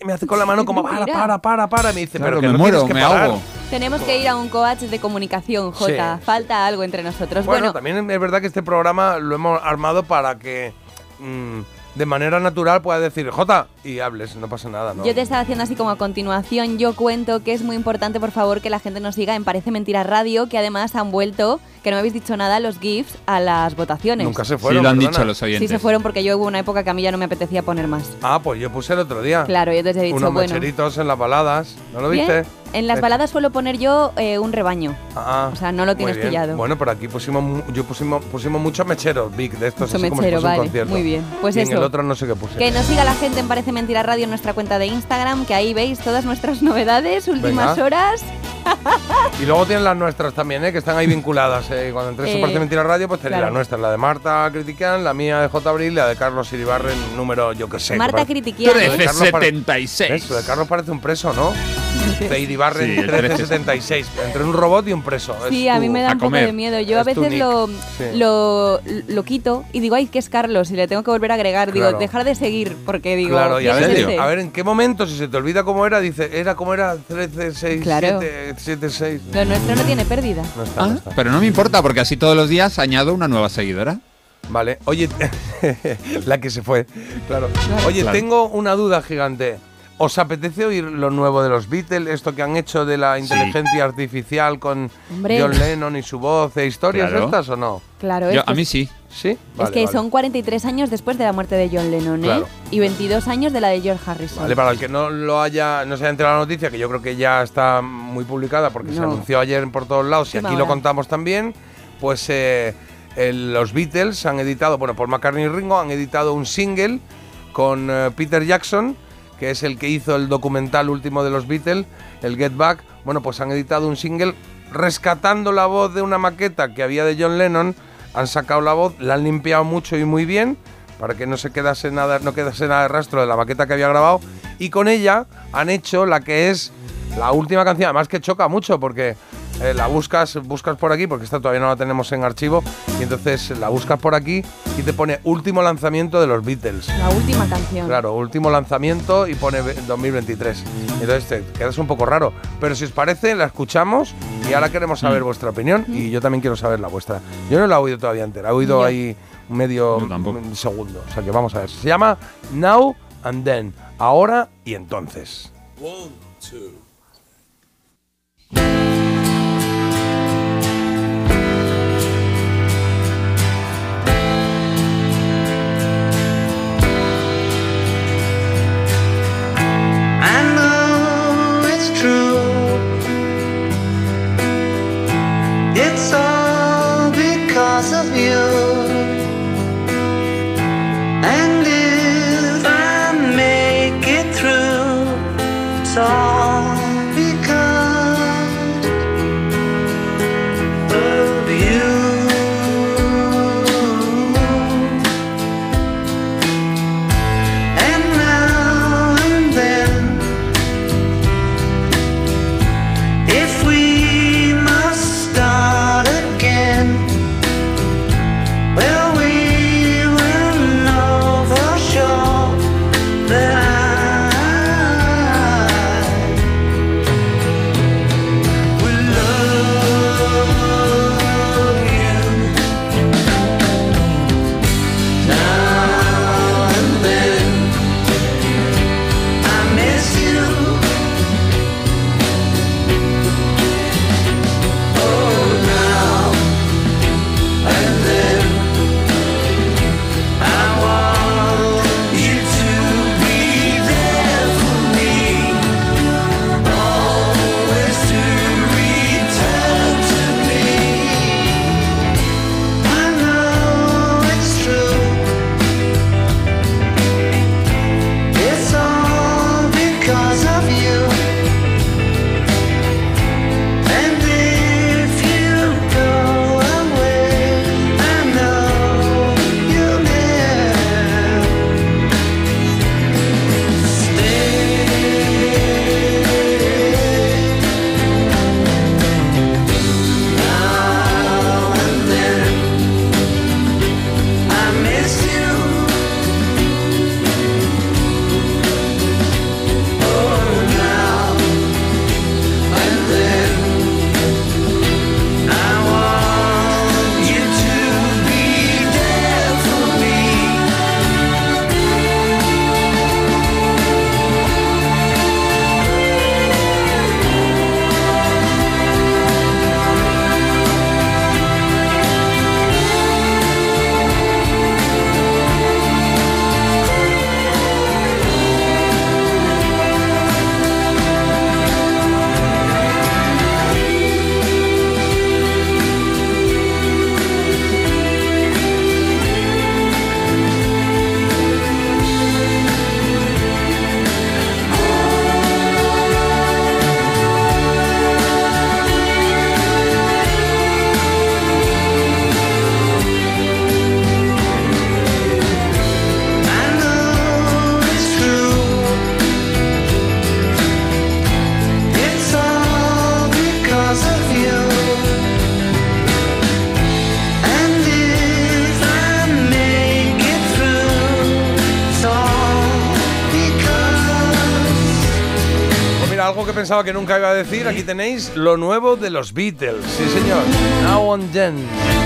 y me hace con la mano como para, para, para, para, y me dice, Claro, pero que me no muero, que me parar. ahogo. Tenemos que ir a un coach de comunicación, J. Sí. Falta algo entre nosotros. Bueno, Bueno, también es verdad que este programa lo hemos armado para que mm, de manera natural puedas decir Jota y hables, no pasa nada, ¿no? yo te estaba haciendo así como a continuación. Yo cuento que es muy importante, por favor, que la gente nos siga en Parece Mentira Radio, que además han vuelto, que no me habéis dicho nada, los GIFs a las votaciones. Nunca se Sí, fueron. lo han perdona. dicho los Sí, se fueron porque yo hubo una época que a mí ya no me apetecía poner más. Ah, pues yo puse el otro día. Claro, yo te he dicho, Unos bueno. mecheritos en las baladas, ¿no lo Bien. viste? En las baladas suelo poner yo eh, un rebaño. Ah, O sea, no lo tienes pillado. Bueno, por aquí pusimos, yo pusimos, pusimos muchos mecheros, Vic, de estos, Mucho así como si mechero, fuese un vale, concierto. muy bien. Pues y en eso. el otro no sé qué puse. Que nos siga la gente en Parece Mentira Radio en nuestra cuenta de Instagram, que ahí veis todas nuestras novedades, últimas Venga. horas. Y luego tienen las nuestras también, ¿eh? que están ahí vinculadas. ¿eh? Cuando entres en Eh, Parece Mentira Radio, pues tenéis claro. las nuestras. La de Marta Critican, la mía de J. Abril, la de Carlos Iribarren, número yo que sé. Marta Critiquian. Lo de Carlos pare- 1376. ¿Ves? Lo de Carlos parece un preso, ¿no? De Iribarren Sí, el 1376. Entre un robot y un preso. Sí, Es a mí me da un poco de miedo. Yo a Es veces lo, Sí. lo, lo quito y digo, ay, que es Carlos, y le tengo que volver a agregar. Digo, Claro. dejar de seguir, porque digo, Claro, y a ¿quién es ver, a ver en qué momento, si se te olvida cómo era, dice, era como era 1366. Claro. 76. Lo nuestro no tiene pérdida. No está, no Ah, está. pero no me importa porque así todos los días añado una nueva seguidora. Vale, oye, la que se fue, claro. Oye, Claro. tengo una duda gigante. ¿Os apetece oír lo nuevo de los Beatles? Esto que han hecho de la inteligencia artificial con Hombre. John Lennon y su voz, e historias Claro. estas o no? Claro, Yo- a mí sí. ¿Sí? es que vale. son 43 años después de la muerte de John Lennon, ¿eh? Claro. Y 22 años de la de George Harrison. Vale, para el que no lo haya, no se haya enterado la noticia, que yo creo que ya está muy publicada porque se anunció ayer por todos lados y aquí lo contamos también, pues eh, el- los Beatles han editado, bueno, por McCartney y Ringo han editado un single con eh, Peter Jackson, que es el que hizo el documental último de los Beatles, el Get Back. Bueno, pues han editado un single rescatando la voz de una maqueta que había de John Lennon, han sacado la voz, la han limpiado mucho y muy bien para que no se quedase nada, no quedase nada de rastro de la maqueta que había grabado. Y con ella han hecho la que es la última canción, además que choca mucho porque eh, la buscas, buscas por aquí, porque esta todavía no la tenemos en archivo, y entonces la buscas por aquí y te pone último lanzamiento de los Beatles. La última canción. Claro, último lanzamiento y pone ve- 2023. Entonces te quedas un poco raro. Pero si os parece, la escuchamos y ahora queremos saber vuestra opinión y yo también quiero saber la vuestra. Yo no la he oído todavía entera, he oído Yo. ahí un medio un segundo. O sea que vamos a ver. Se llama Now and Then, ahora y entonces. One, two. I know it's true. It's all because of you. Pensaba que nunca iba a decir, aquí tenéis lo nuevo de los Beatles. Sí, señor. Now and Then.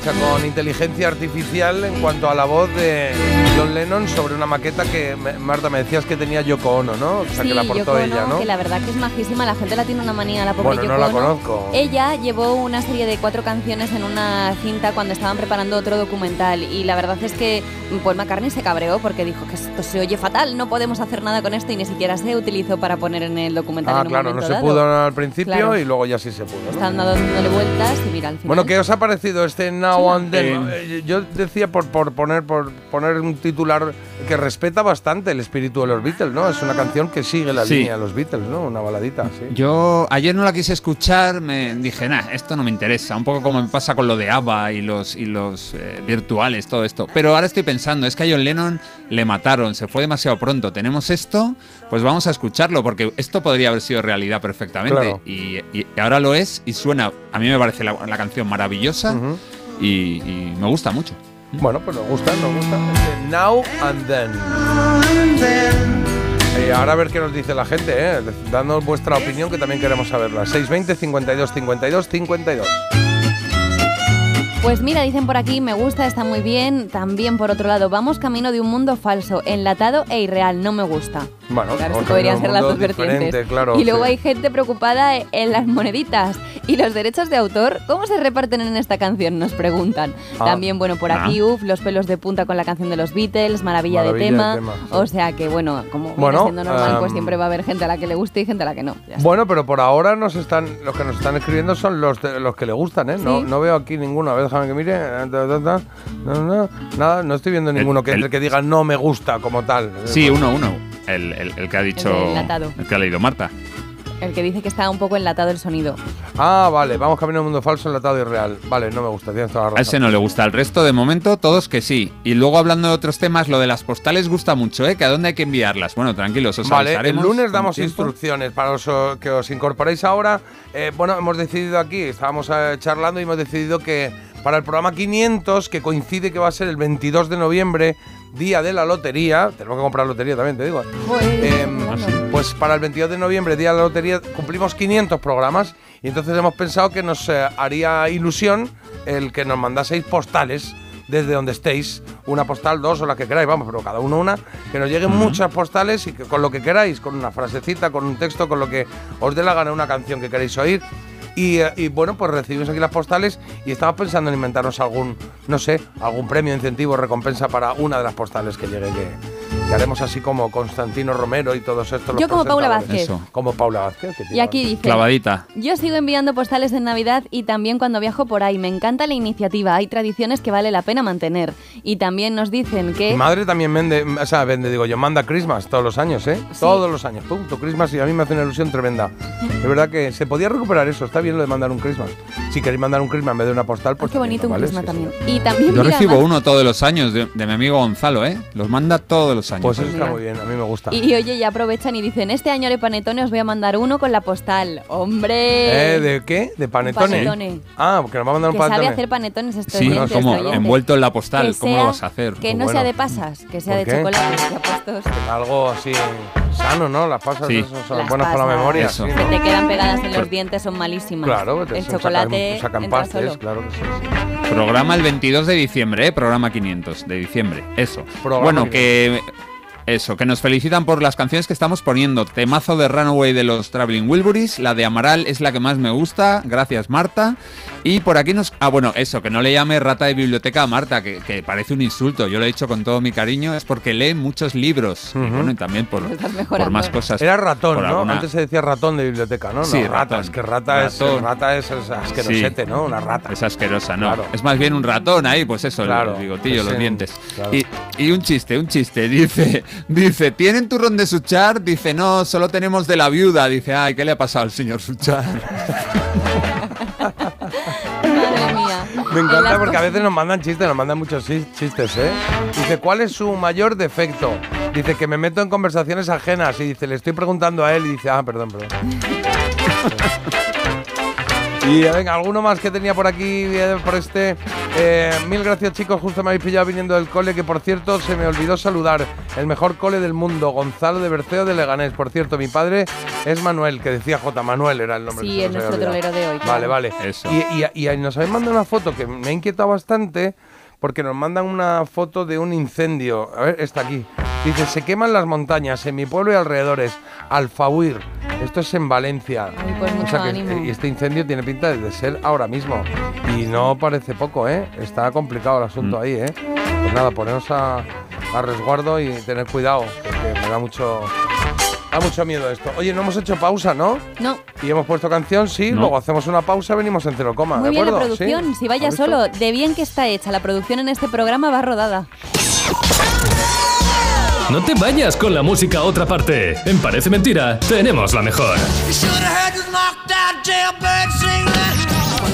Hecha con inteligencia artificial en cuanto a la voz de John Lennon sobre una maqueta que, me- Marta, me decías que tenía Yoko Ono, ¿no? O sea, que la aportó ella, ¿no? que la verdad que es majísima, la gente la tiene una manía, la pobre Bueno, no Yoko la Ono. conozco. Ella llevó una serie de cuatro canciones en una cinta cuando estaban preparando otro documental y la verdad es que Paul McCartney se cabreó porque dijo que esto se oye fatal, no podemos hacer nada con esto y ni siquiera se utilizó para poner en el documental Ah, en un claro, no se dado. pudo al principio Claro. y luego ya sí se pudo. ¿no? Están dándole vueltas y mira, al final... Bueno, ¿qué os ha parecido este Now and Then. Eh, Yo decía por, por poner por poner un titular que respeta bastante el espíritu de los Beatles, ¿no? Es una canción que sigue la Sí. línea de los Beatles, ¿no? Una baladita, sí. Yo ayer no la quise escuchar, me dije, nah, esto no me interesa. Un poco como me pasa con lo de ABBA y los, y los eh, virtuales, todo esto. Pero ahora estoy pensando, es que a John Lennon le mataron, se fue demasiado pronto. Tenemos esto, pues vamos a escucharlo, porque esto podría haber sido realidad perfectamente. Claro. Y, y ahora lo es y suena, a mí me parece la, la canción maravillosa y, y me gusta mucho. Bueno, pues nos gusta, nos gusta. Este Now and Then. Y ahora a ver qué nos dice la gente, ¿eh? Dándonos vuestra opinión que también queremos saberla. 620 52 52 52. Pues mira, dicen por aquí, me gusta, está muy bien. También por otro lado, vamos camino de un mundo falso, enlatado e irreal, no me gusta. Bueno, Claro, esto podrían ser las dos vertientes. claro, y luego sí. hay gente preocupada en las moneditas. ¿Y los derechos de autor? ¿Cómo se reparten en esta canción? Nos preguntan. Ah. También, bueno, por aquí, Ah. uff, los pelos de punta con la canción de los Beatles, maravilla, Maravilla de de tema. sí. O sea que, bueno, como viene Bueno, siendo normal, pues em, siempre va a haber gente a la que le guste y gente a la que no. Bueno, pero por ahora nos están, los que nos están escribiendo son los, de- los que le gustan, ¿eh? No, Sí. no veo aquí ninguno. A ver, déjame que mire. No, no, nada, no estoy viendo ninguno que, entre que diga no me gusta como tal. Sí, uno, uno. El, el- el que ha dicho. El enlatado. el que ha leído Marta. El que dice que está un poco enlatado el sonido. Ah, vale, vamos camino a un mundo falso, enlatado y real. Vale, no me gusta, tienes toda la A ese no le gusta. Al resto, de momento, todos que sí. Y luego, hablando de otros temas, lo de las postales gusta mucho, ¿eh? Que a dónde hay que enviarlas. Bueno, tranquilos, os Vale, el lunes damos instrucciones para los que os incorporéis ahora. Eh, bueno, hemos decidido aquí, estábamos eh, charlando y hemos decidido que para el programa 500, que coincide que va a ser el 22 de noviembre, día de la lotería, tenemos que comprar lotería también, te digo. Em, pues para el 22 de noviembre, día de la lotería, cumplimos 500 programas. Y entonces hemos pensado que nos eh, haría ilusión el que nos mandaseis postales desde donde estéis, una postal, dos o la que queráis, vamos, pero cada uno una, que nos lleguen muchas postales y que con lo que queráis, con una frasecita, con un texto, con lo que os dé la gana, una canción que queréis oír. Y, eh, y, bueno, pues recibimos aquí las postales y estamos pensando en inventarnos algún, no sé, algún premio, incentivo, recompensa para una de las postales que llegue, que, que haremos así como Constantino Romero y todos estos. los Yo como Paula. Vázquez. Eso. Como Paula Vázquez. que Y aquí dice... Clavadita. Yo sigo enviando postales en Navidad y también cuando viajo por ahí. Me encanta la iniciativa. Hay tradiciones que vale la pena mantener. Y también nos dicen que... Mi madre también vende, o sea, vende, digo yo, manda Christmas todos los años, ¿eh? Todos los años, punto, Christmas y a mí me hace una ilusión tremenda. Es verdad que se podía recuperar eso, está bien lo de mandar un Christmas. Si queréis mandar un Christmas en vez de una postal, pues Qué bonito un Sí, también. Y también Yo recibo más- uno todos los años de, de mi amigo Gonzalo, ¿eh? Los manda todos los años. Pues eso está Mira. muy bien, a mí me gusta. Y, y oye, ya aprovechan y dicen, este año de Panetone os voy a mandar uno con la postal. ¡Hombre! ¿Eh? ¿De qué? ¿De panetone? panetone. Ah, porque nos va a mandar un que sabe panetone. hacer panetones este Sí, oyente, como este envuelto en la postal, Que ¿cómo lo vas a hacer? Que Pues no sea de pasas, que sea ¿Por de qué? chocolate. puestos. Algo así sano, ¿no? Las pasas Sí. son Las buenas para la memoria. Eso. sí, Que ¿no? te quedan pegadas en los dientes, son malísimas. Claro, que te el sacan- chocolate sacan, entra pastes, solo. claro que sí. sí. Programa el 22 de diciembre, ¿eh? Programa 500 de diciembre. Eso. Programa bueno, que. Eso, que nos felicitan por las canciones que estamos poniendo. Temazo de Runaway de los Traveling Wilburys. La de Amaral es la que más me gusta. Gracias, Marta. Y por aquí nos. Ah, bueno, eso, que no le llame rata de biblioteca a Marta, que, que parece un insulto. Yo lo he dicho con todo mi cariño. Es porque lee muchos libros. Y bueno, y también por, por más cosas. Era ratón, ¿no? alguna- Antes se decía ratón de biblioteca, ¿no? Sí, no, rata. ratón. Es que rata, es rata es, es asquerosete, ¿no? Una rata. Es asquerosa, ¿no? Claro. Es más bien un ratón ahí, pues eso, Claro, el bigotillo, es los en- dientes. claro. Y, y un chiste, un chiste. Dice, dice, ¿tienen turrón de Suchar? Dice, no, solo tenemos de la viuda. Dice, ay, ¿qué le ha pasado al señor Suchar? Me En encanta porque a veces nos mandan chistes, nos mandan muchos chis- chistes, ¿eh? Dice, ¿cuál es su mayor defecto? Dice que me meto en conversaciones ajenas y dice, le estoy preguntando a él y dice, ah, perdón, perdón. Y eh, venga, alguno más que tenía por aquí, eh, por este. Eh, mil gracias, chicos. Justo me habéis pillado viniendo del cole, que por cierto se me olvidó saludar. El mejor cole del mundo, Gonzalo de Berceo de Leganés. Por cierto, mi padre es Manuel, que decía J. Manuel era el nombre. Sí, se es nuestro trolero de hoy. Vale, claro. vale. Eso. Y, y- y nos habéis mandado una foto que me ha inquietado bastante porque nos mandan una foto de un incendio. A ver, está aquí. Dice, se queman las montañas en mi pueblo y alrededores. Alfahuir. Esto es en Valencia. Ay, pues mucho o sea que ánimo. este incendio tiene pinta de ser ahora mismo. Y no parece poco, ¿eh? Está complicado el asunto Mm. ahí, ¿eh? Pues nada, poneros a, a resguardo y tener cuidado, porque me da mucho, Da mucho miedo esto. Oye, no hemos hecho pausa, ¿no? No. Y hemos puesto canción, sí. No. Luego hacemos una pausa, venimos en cero coma. Muy ¿de bien la acuerdo? producción, ¿Sí? si vaya solo, de bien que está hecha. La producción en este programa va rodada. No te vayas con la música a otra parte. En Parece Mentira, tenemos la mejor.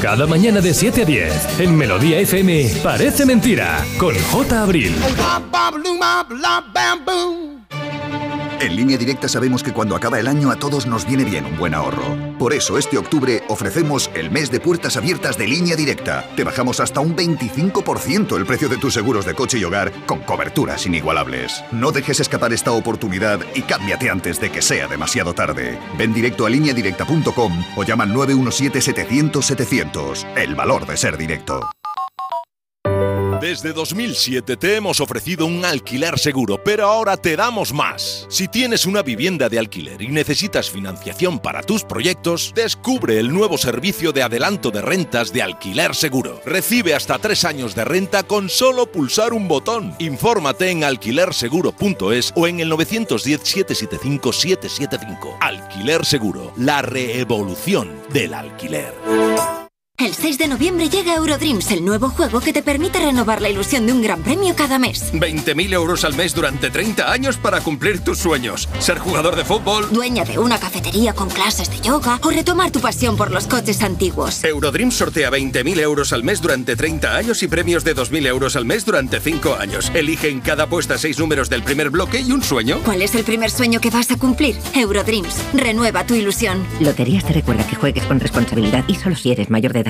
Cada mañana de 7 a 10, en Melodía FM, Parece Mentira, con J. Abril. En línea directa sabemos que cuando acaba el año a todos nos viene bien un buen ahorro. Por eso este octubre ofrecemos el mes de puertas abiertas de línea directa. Te bajamos hasta un 25% el precio de tus seguros de coche y hogar con coberturas inigualables. No dejes escapar esta oportunidad y cámbiate antes de que sea demasiado tarde. Ven directo a lineadirecta.com o llama al 917-700-700. El valor de ser directo. Desde 2007 te hemos ofrecido un alquiler seguro, pero ahora te damos más. Si tienes una vivienda de alquiler y necesitas financiación para tus proyectos, descubre el nuevo servicio de adelanto de rentas de alquiler seguro. Recibe hasta tres años de renta con solo pulsar un botón. Infórmate en alquilerseguro.es o en el 910-775-775. Alquiler Seguro, la reevolución del alquiler. El 6 de noviembre llega Eurodreams, el nuevo juego que te permite renovar la ilusión de un gran premio cada mes. 20.000 euros al mes durante 30 años para cumplir tus sueños. Ser jugador de fútbol. Dueña de una cafetería con clases de yoga o retomar tu pasión por los coches antiguos. Eurodreams sortea 20.000 euros al mes durante 30 años y premios de 2.000 euros al mes durante 5 años. Elige en cada apuesta 6 números del primer bloque y un sueño. ¿Cuál es el primer sueño que vas a cumplir? Eurodreams, renueva tu ilusión. Loterías te recuerda que juegues con responsabilidad y solo si eres mayor de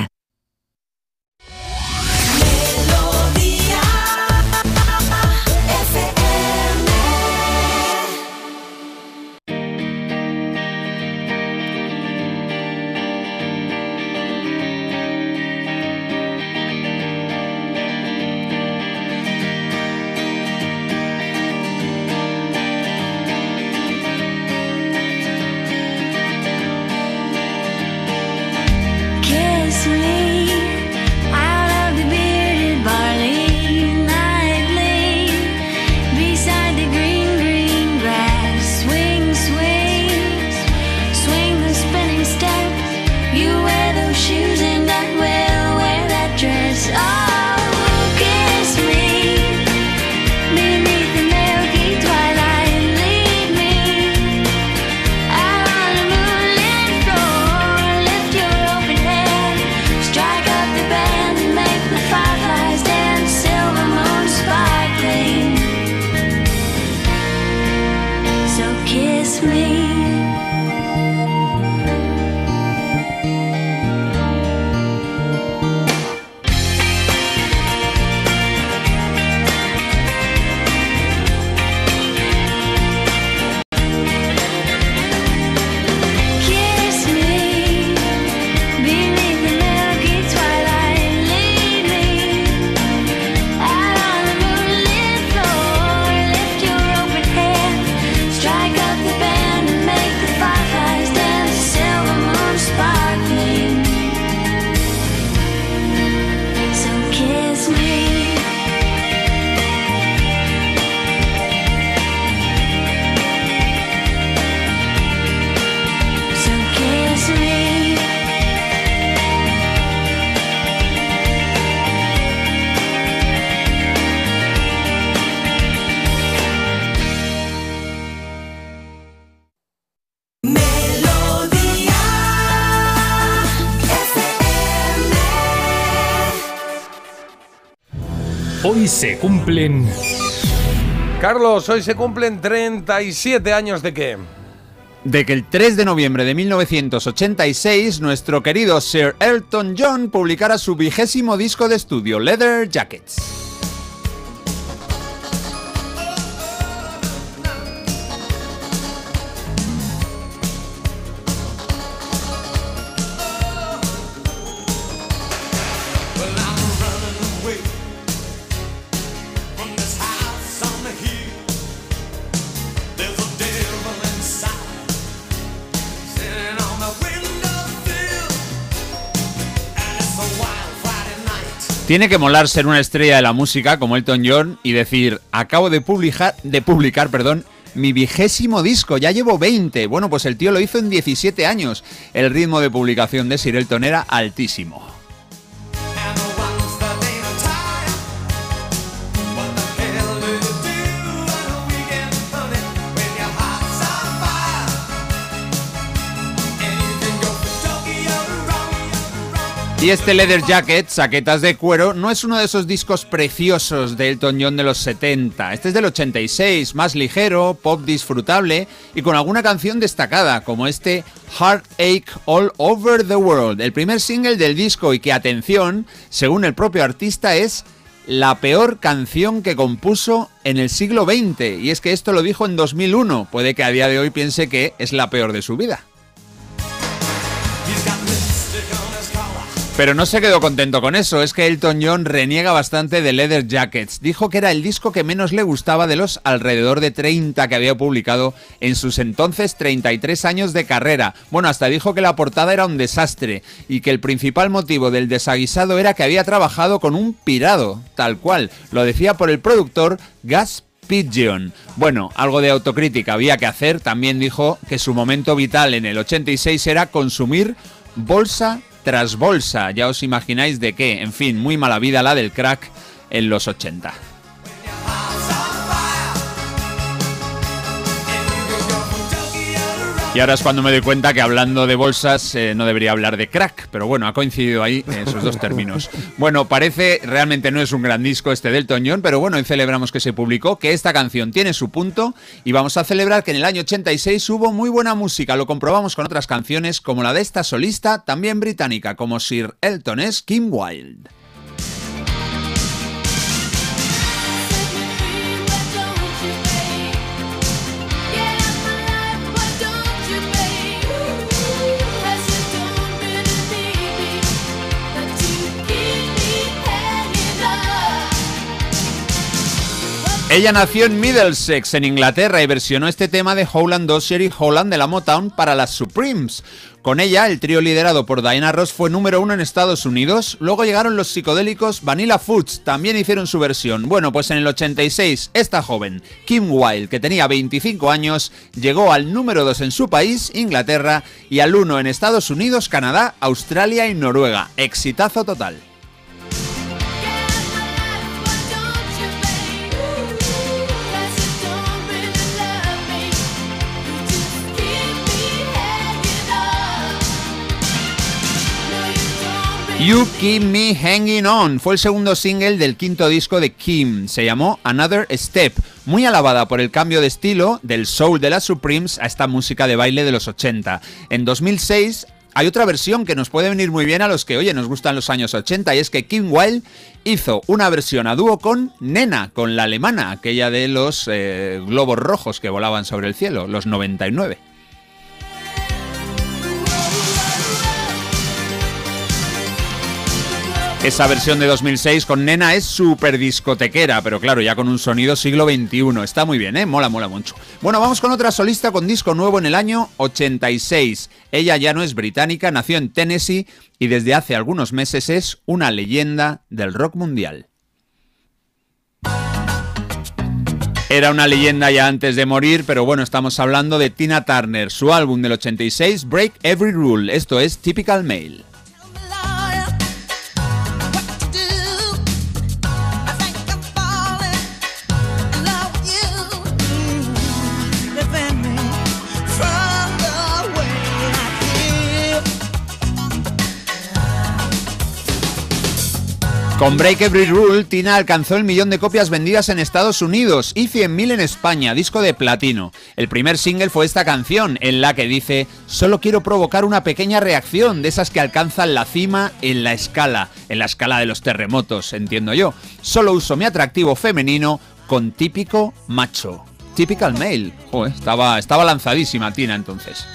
Hoy se cumplen Carlos, hoy se cumplen 37 años de qué? de que el 3 de noviembre de 1986 nuestro querido Sir Elton John publicara su vigésimo disco de estudio, Leather Jackets. Tiene que molar ser una estrella de la música como Elton John y decir, acabo de publicar, de publicar, perdón, mi vigésimo disco, ya llevo 20. Bueno, pues el tío lo hizo en 17 años. El ritmo de publicación de Sir Elton era altísimo. Y este Leather Jacket, saquetas de cuero, no es uno de esos discos preciosos de Elton John de los 70. Este es del 86, más ligero, pop disfrutable y con alguna canción destacada, como este Heartache All Over the World, el primer single del disco y que, atención, según el propio artista, es la peor canción que compuso en el siglo XX. Y es que esto lo dijo en 2001. Puede que a día de hoy piense que es la peor de su vida. Pero no se quedó contento con eso, es que Elton John reniega bastante de Leather Jackets. Dijo que era el disco que menos le gustaba de los alrededor de 30 que había publicado en sus entonces 33 años de carrera. Bueno, hasta dijo que la portada era un desastre y que el principal motivo del desaguisado era que había trabajado con un pirado, tal cual. Lo decía por el productor Gas Pigeon. Bueno, algo de autocrítica había que hacer. También dijo que su momento vital en el 86 era consumir bolsa tras bolsa. Ya os imagináis de qué. En fin, muy mala vida la del crack en los 80. Y ahora es cuando me doy cuenta que hablando de bolsas eh, no debería hablar de crack, pero bueno, ha coincidido ahí esos dos términos. Bueno, parece, realmente no es un gran disco este del Toñón, pero bueno, hoy celebramos que se publicó, que esta canción tiene su punto y vamos a celebrar que en el año 86 hubo muy buena música, lo comprobamos con otras canciones como la de esta solista, también británica, como Sir Elton es Kim Wilde. Ella nació en Middlesex, en Inglaterra, y versionó este tema de Howland Dozier y Holland de la Motown para las Supremes. Con ella, el trío liderado por Diana Ross fue número uno en Estados Unidos. Luego llegaron los psicodélicos Vanilla Foods, también hicieron su versión. Bueno, pues en el 86, esta joven, Kim Wilde, que tenía 25 años, llegó al número 2 en su país, Inglaterra, y al 1 en Estados Unidos, Canadá, Australia y Noruega. Exitazo total. You Keep Me Hanging On fue el segundo single del quinto disco de Kim. Se llamó Another Step, muy alabada por el cambio de estilo del soul de las Supremes a esta música de baile de los 80. En 2006 hay otra versión que nos puede venir muy bien a los que, oye, nos gustan los años 80 y es que Kim Wilde hizo una versión a dúo con Nena, con la alemana, aquella de los eh, globos rojos que volaban sobre el cielo, los 99. Esa versión de 2006 con Nena es súper discotequera, pero claro, ya con un sonido siglo XXI. Está muy bien, ¿eh? Mola, mola mucho. Bueno, vamos con otra solista con disco nuevo en el año 86. Ella ya no es británica, nació en Tennessee y desde hace algunos meses es una leyenda del rock mundial. Era una leyenda ya antes de morir, pero bueno, estamos hablando de Tina Turner, su álbum del 86, Break Every Rule. Esto es Typical Male. Con Break Every Rule, Tina alcanzó el millón de copias vendidas en Estados Unidos y 100.000 en España, disco de platino. El primer single fue esta canción, en la que dice, solo quiero provocar una pequeña reacción de esas que alcanzan la cima en la escala, en la escala de los terremotos, entiendo yo. Solo uso mi atractivo femenino con típico macho. Typical male. Joder, estaba, estaba lanzadísima Tina entonces.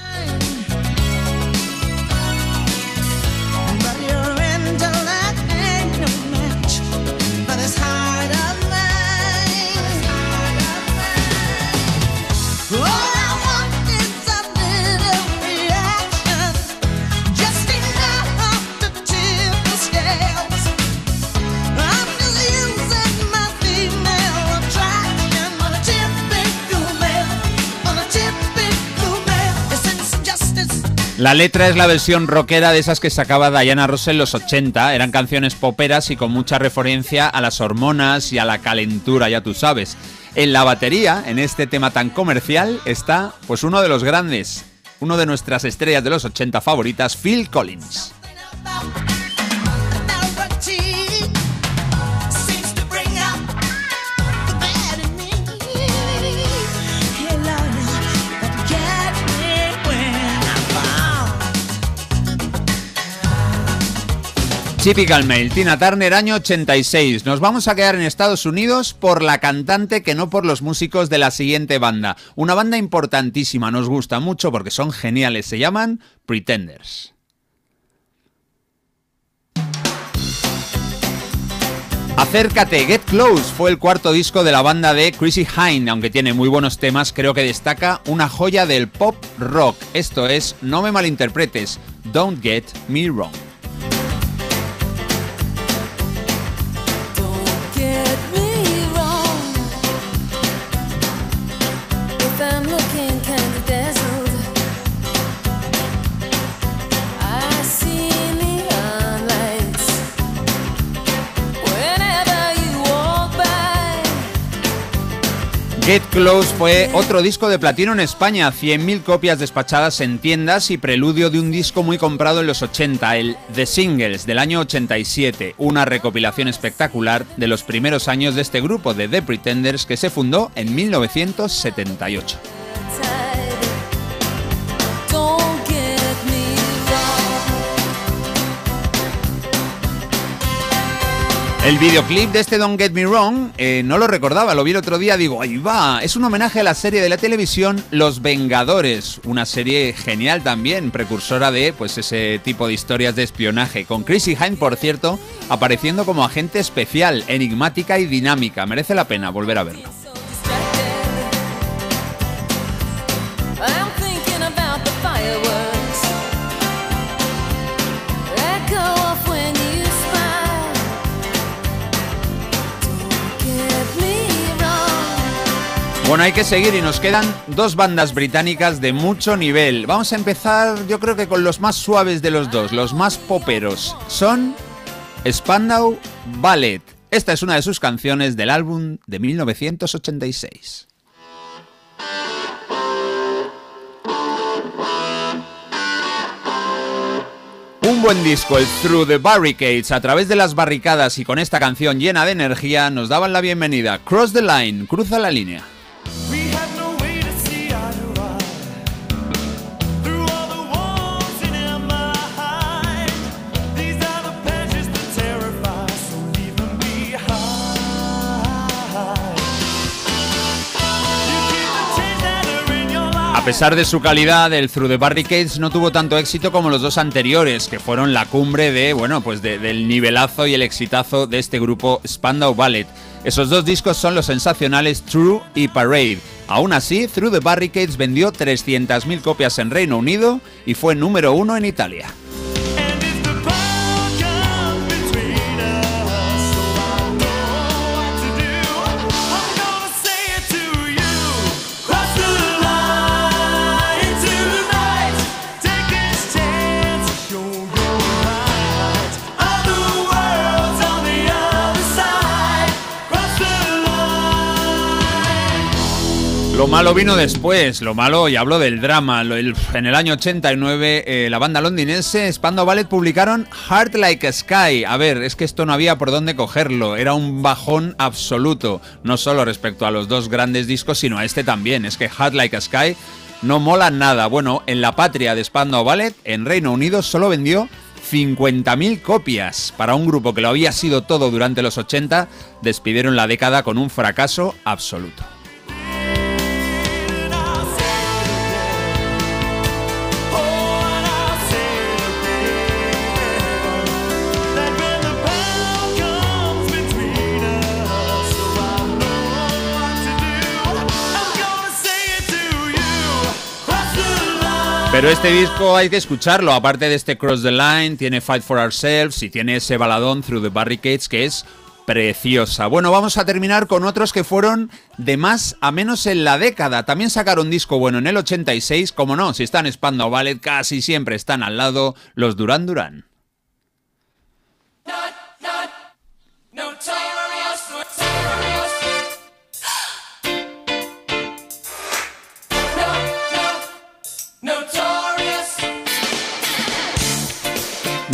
La letra es la versión rockera de esas que sacaba Diana Ross en los 80. Eran canciones poperas y con mucha referencia a las hormonas y a la calentura, ya tú sabes. En la batería, en este tema tan comercial, está pues uno de los grandes, uno de nuestras estrellas de los 80 favoritas, Phil Collins. Typical Mail, Tina Turner, año 86. Nos vamos a quedar en Estados Unidos por la cantante que no por los músicos de la siguiente banda. Una banda importantísima, nos gusta mucho porque son geniales. Se llaman Pretenders. Acércate, Get Close fue el cuarto disco de la banda de Chrissy Hine, aunque tiene muy buenos temas, creo que destaca una joya del pop rock. Esto es, no me malinterpretes, Don't Get Me Wrong. Get Close fue otro disco de platino en España, 100.000 copias despachadas en tiendas y preludio de un disco muy comprado en los 80, el The Singles del año 87, una recopilación espectacular de los primeros años de este grupo de The Pretenders que se fundó en 1978. El videoclip de este Don't Get Me Wrong eh, no lo recordaba, lo vi el otro día, digo, ahí va, es un homenaje a la serie de la televisión Los Vengadores, una serie genial también, precursora de pues ese tipo de historias de espionaje, con Chrissy Hine, por cierto, apareciendo como agente especial, enigmática y dinámica, merece la pena volver a verlo. Bueno, hay que seguir y nos quedan dos bandas británicas de mucho nivel. Vamos a empezar yo creo que con los más suaves de los dos, los más poperos. Son Spandau Ballet. Esta es una de sus canciones del álbum de 1986. Un buen disco, el Through the Barricades, a través de las barricadas y con esta canción llena de energía, nos daban la bienvenida. Cross the Line, cruza la línea. A pesar de su calidad, el Through the Barricades no tuvo tanto éxito como los dos anteriores, que fueron la cumbre de, bueno, pues de- del nivelazo y el exitazo de este grupo Spandau Ballet. Esos dos discos son los sensacionales True y Parade. Aún así, Through the Barricades vendió 300.000 copias en Reino Unido y fue número uno en Italia. Lo malo vino después, lo malo, y hablo del drama. En el año 89, eh, la banda londinense Spandau Ballet publicaron Heart Like a Sky. A ver, es que esto no había por dónde cogerlo. Era un bajón absoluto. No solo respecto a los dos grandes discos, sino a este también. Es que Heart Like a Sky no mola nada. Bueno, en la patria de Spandau Ballet, en Reino Unido, solo vendió 50.000 copias. Para un grupo que lo había sido todo durante los 80, despidieron la década con un fracaso absoluto. Pero este disco hay que escucharlo, aparte de este Cross the Line, tiene Fight for Ourselves y tiene ese baladón Through the Barricades que es preciosa. Bueno, vamos a terminar con otros que fueron de más a menos en la década. También sacaron disco bueno en el 86, como no, si están Spandau Ballet casi siempre están al lado los Duran Duran.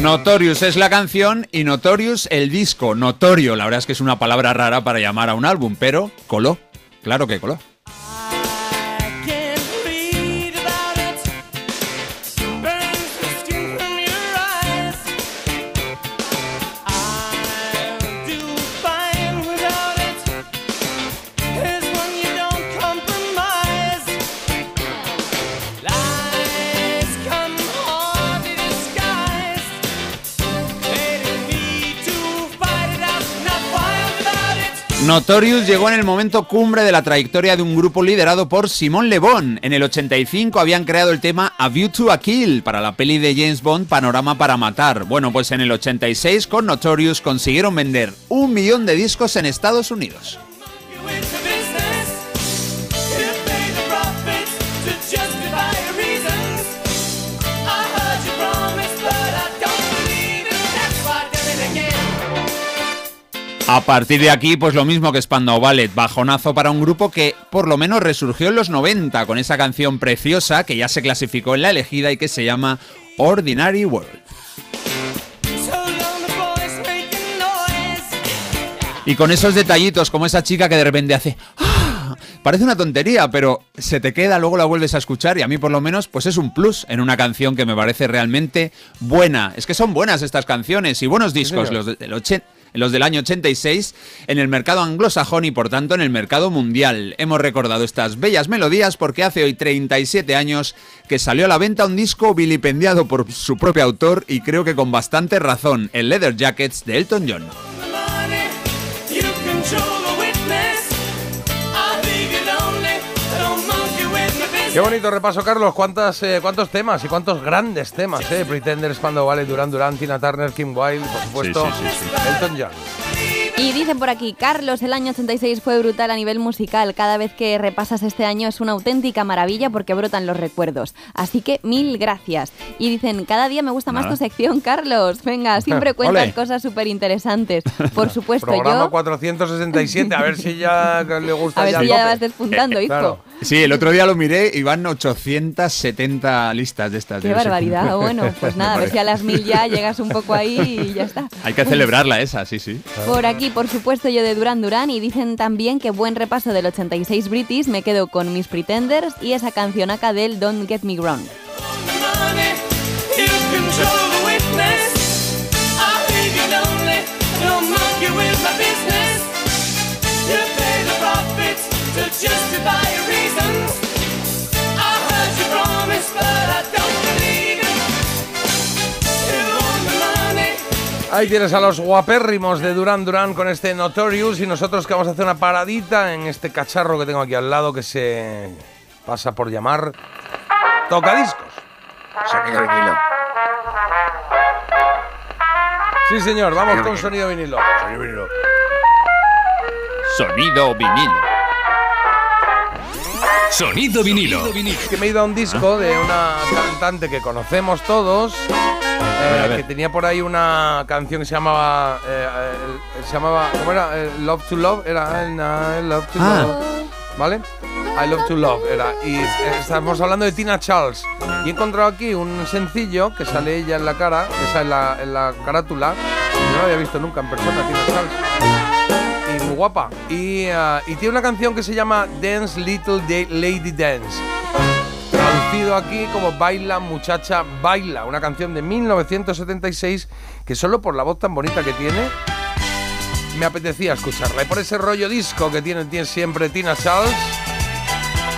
Notorious es la canción y Notorious el disco. Notorio, la verdad es que es una palabra rara para llamar a un álbum, pero coló. Claro que coló. Notorious llegó en el momento cumbre de la trayectoria de un grupo liderado por Simon Le Bon. En el 85 habían creado el tema A View to a Kill para la peli de James Bond Panorama para Matar. Bueno, pues en el 86 con Notorious consiguieron vender un millón de discos en Estados Unidos. A partir de aquí, pues lo mismo que Spandau Ballet, bajonazo para un grupo que por lo menos resurgió en los 90 con esa canción preciosa que ya se clasificó en la elegida y que se llama Ordinary World. Y con esos detallitos, como esa chica que de repente hace... "Ah", Parece una tontería, pero se te queda, luego la vuelves a escuchar y a mí por lo menos pues es un plus en una canción que me parece realmente buena. Es que son buenas estas canciones y buenos discos, los del 80 los del año 86 en el mercado anglosajón y por tanto en el mercado mundial. Hemos recordado estas bellas melodías porque hace hoy 37 años que salió a la venta un disco vilipendiado por su propio autor y creo que con bastante razón, el Leather Jackets de Elton John. Qué bonito repaso, Carlos. ¿Cuántas, eh, ¿Cuántos temas y cuántos grandes temas? Eh? Pretenders, Spandau Ballet, Duran Duran, Tina Turner, Kim Wilde, por supuesto, Sí, sí, sí, Elton John. Y dicen por aquí, Carlos, el año 86 fue brutal a nivel musical. Cada vez que repasas este año es una auténtica maravilla porque brotan los recuerdos. Así que mil gracias. Y dicen, cada día me gusta más Nada. tu sección, Carlos. Venga, siempre cuentas Ole. cosas súper interesantes. Por supuesto, Programa yo... 467, a ver si ya le gusta A ver ya si ya vas despuntando, hijo. Claro. Sí, el otro día lo miré y van 870 listas de estas. Qué de sé barbaridad. Bueno, pues nada, a ver si a las mil ya llegas un poco ahí y ya está. Hay que celebrarla esa, sí, sí. Por aquí, por supuesto, yo de Duran Duran. Y dicen también que buen repaso del 86 British, me quedo con mis Pretenders y esa cancionaca del Don't Get Me Wrong. Ahí tienes a los guapérrimos de Duran Duran con este Notorious y nosotros que vamos a hacer una paradita en este cacharro que tengo aquí al lado que se pasa por llamar Tocadiscos. Sonido vinilo. Sí, señor, vamos Sonido con vinilo. sonido vinilo. Sonido vinilo. Sonido vinilo. Sonido vinilo. Que me he ido a un disco de una cantante que conocemos todos. Eh, que tenía por ahí una canción que se llamaba. eh, eh, se llamaba. ¿Cómo era? Love to Love. Era. I Love to Ah. Love. ¿Vale? I Love to Love era. Y eh, estamos hablando de Tina Charles. Y he encontrado aquí un sencillo que sale ella en la cara, esa en la, en la carátula. No la había visto nunca en persona, Tina Charles. Y muy guapa. Y, ah, y tiene una canción que se llama Dance Little Lady Dance. Traducido aquí como Baila Muchacha Baila, una canción de 1976 que solo por la voz tan bonita que tiene me apetecía escucharla. Y por ese rollo disco que tiene, tiene siempre Tina Charles,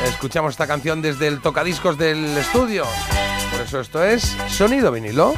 escuchamos esta canción desde el tocadiscos del estudio. Por eso esto es Sonido Vinilo.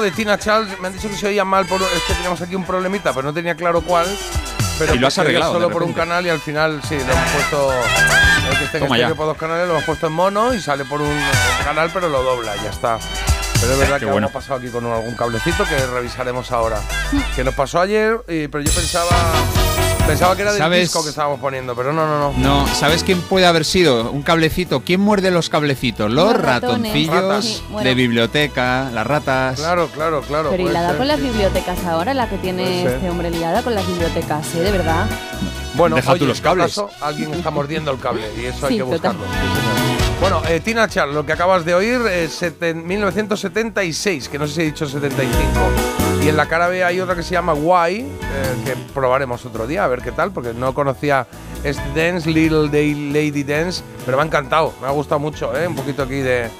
De Tina Charles. Me han dicho que se oía mal, por, es que teníamos aquí un problemita, pero no tenía claro cuál. Pero Y lo has arreglado, solo por un canal y al final sí, lo hemos puesto. El que esté en estéreo ya. por dos canales lo hemos puesto en mono y sale por un canal, pero lo dobla, ya está. Pero es verdad Qué que bueno. hemos pasado aquí con algún cablecito que revisaremos ahora. que nos pasó ayer, pero yo pensaba. Pensaba que era del ¿Sabes? disco que estábamos poniendo, pero no, no, no. No, ¿sabes quién puede haber sido? Un cablecito. ¿Quién muerde los cablecitos? Los, Los ratones. ratoncillos Ratas. Sí, bueno. de biblioteca, las ratas. Claro, claro, claro. Pero y puede la da ser, con las sí. bibliotecas ahora, la que Puede tiene ser. este hombre liada con las bibliotecas, ¿eh? De verdad. Bueno, Deja tú los en cables. caso, alguien está mordiendo el cable y eso hay Sí, que total. buscarlo. Sí, señor. Bueno, eh, Tina Charles, lo que acabas de oír es seten- 1976, que no sé si he dicho 75. Y en la cara B hay otra que se llama Why, eh, que probaremos otro día, a ver qué tal, porque no conocía este dance, Little Day Lady Dance, pero me ha encantado, me ha gustado mucho, ¿eh? un poquito aquí de,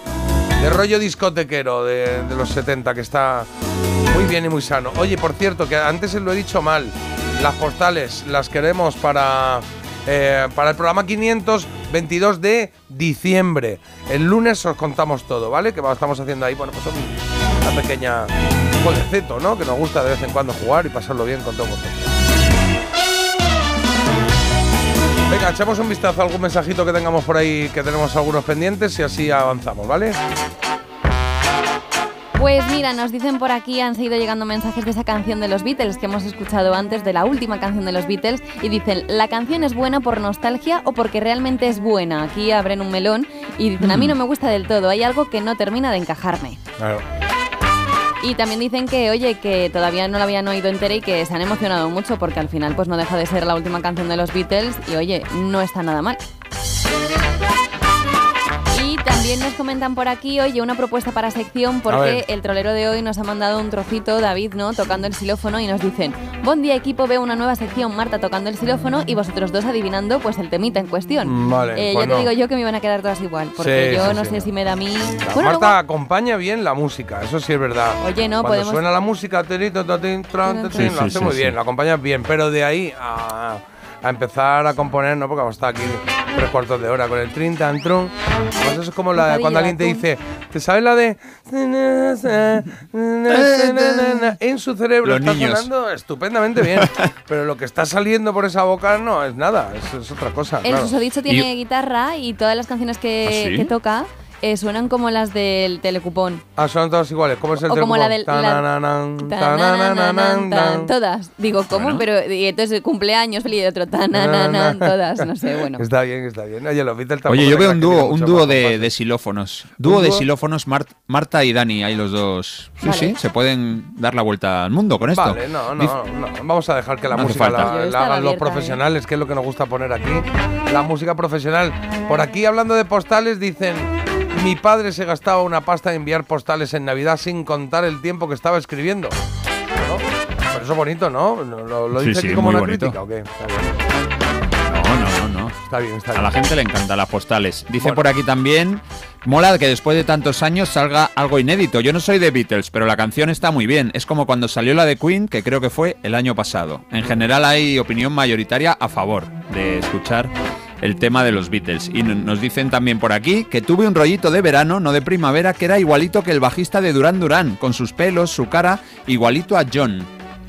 de rollo discotequero de, de los 70, que está muy bien y muy sano. Oye, por cierto, que antes lo he dicho mal, las postales las queremos para, eh, para el programa 522 de diciembre. El lunes os contamos todo, ¿vale? Que estamos haciendo ahí, bueno, pues una pequeña jueguecito, ¿no? Que nos gusta de vez en cuando jugar y pasarlo bien con todos vosotros. Venga, echamos un vistazo a algún mensajito que tengamos por ahí, que tenemos algunos pendientes y así avanzamos, ¿vale? Pues mira, nos dicen por aquí, han seguido llegando mensajes de esa canción de los Beatles que hemos escuchado antes, de la última canción de los Beatles, y dicen, ¿la canción es buena por nostalgia o porque realmente es buena? Aquí abren un melón y dicen, a mí no me gusta del todo, hay algo que no termina de encajarme. Claro. Y también dicen que, oye, que todavía no la habían oído entera y que se han emocionado mucho porque al final pues no deja de ser la última canción de los Beatles y, oye, no está nada mal. También nos comentan por aquí, oye, una propuesta para sección porque el trolero de hoy nos ha mandado un trocito, David, ¿no? Tocando el xilófono y nos dicen, buen día equipo, veo una nueva sección, Marta tocando el xilófono y vosotros dos adivinando pues el temita en cuestión. Mm, vale, Eh, pues ya te digo yo que me iban a quedar todas igual, porque Sí, yo sí, no sí, sé si me da a mí... Bueno, Marta luego- acompaña bien la música, eso sí es verdad. Oye, no, Cuando podemos- suena la música, terito, tatín, tran, tatín, lo hace muy bien, la acompaña bien, pero de ahí a, a empezar a componer, no, porque vamos a estar aquí tres cuartos de hora con el trin, tan, trun. Pues eso es como la, Bocadillo cuando de alguien te dice, ¿te sabes la de...? En su cerebro Los está niños. sonando estupendamente bien, pero lo que está saliendo por esa boca no es nada, es, es otra cosa. El claro. susodicho tiene guitarra y todas las canciones que, ¿Ah, sí? que toca eh, suenan como las del telecupón. Ah, son todas iguales. ¿Cómo es el O como la del- la- Tanananan, Tanananan, tanananan, tan, todas. Digo, ¿cómo? Bueno. Pero y entonces cumpleaños, feliz y otro tanananan, todas, no sé, bueno. Está bien, está bien. Oye, los Beatles tampoco Oye, yo veo un dúo, un dúo de, de xilófonos. Dúo de xilófonos, Mar- Marta y Dani, ahí los dos. Sí, Vale. sí, se pueden dar la vuelta al mundo con esto. Vale, no, no, no. Vamos a dejar que la No música falta. la, hagan los ¿eh? profesionales, que es lo que nos gusta poner aquí. La música profesional. Por aquí, hablando de postales, dicen... Mi padre se gastaba una pasta en enviar postales en Navidad sin contar el tiempo que estaba escribiendo. Bueno, pero eso es bonito, ¿no? ¿Lo, lo- lo Sí, dice sí, aquí como una bonito. crítica o qué? Está bien. No, no, no, no. Está bien, está A bien. la gente le encantan las postales. Dice Bueno. por aquí también, mola que después de tantos años salga algo inédito. Yo no soy de Beatles, pero la canción está muy bien. Es como cuando salió la de Queen, que creo que fue el año pasado. En general hay opinión mayoritaria a favor de escuchar el tema de los Beatles. Y nos dicen también por aquí que tuve un rollito de verano, no de primavera, que era igualito que el bajista de Duran Duran, con sus pelos, su cara, igualito a John.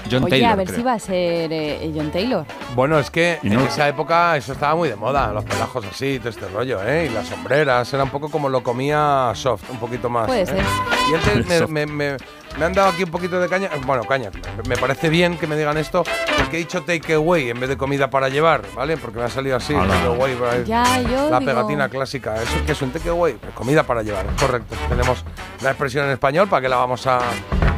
John Oye, Taylor. a ver creo. si va a ser eh, John Taylor. Bueno, es que en esa época eso estaba muy de moda, los pelajos así, todo este rollo, ¿eh? Y las sombreras, era un poco como lo comía Soft, un poquito más. Puede ¿eh? ser. Y él me- me han dado aquí un poquito de caña, bueno, caña, me- parece bien que me digan esto, porque he dicho take away en vez de comida para llevar, ¿vale? Porque me ha salido así, Ala. take away, ¿vale? Ya, yo la digo- pegatina clásica. ¿Eso qué es un take away? Pues comida para llevar, es correcto. Tenemos la expresión en español, ¿para que la vamos a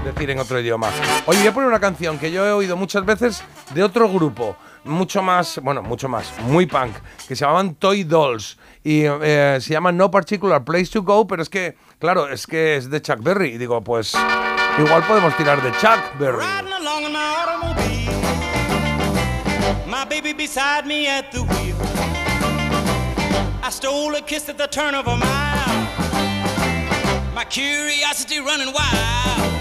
decir en otro idioma? Oye, voy a poner una canción que yo he oído muchas veces de otro grupo, mucho más, bueno, mucho más, muy punk, que se llamaban Toy Dolls. Y eh, se llama No Particular Place to Go, pero es que, claro, es que es de Chuck Berry. Y digo, pues igual podemos tirar de Chuck Berry. Riding along in my automobile. My baby beside me at the wheel. I stole a kiss at the turn of a mile. My curiosity running wild.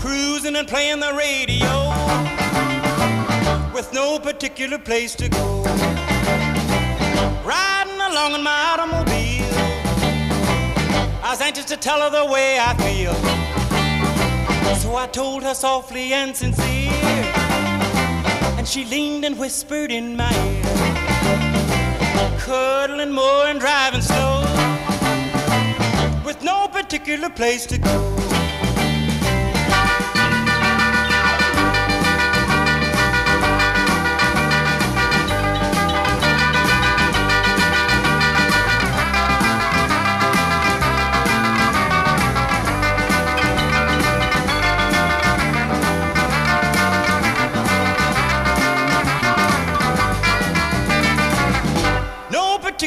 Cruising and playing the radio. With no particular place to go. Riding along in my automobile. I was anxious to tell her the way I feel. So I told her softly and sincere. And she leaned and whispered in my ear. Cuddling more and driving slow. With no particular place to go.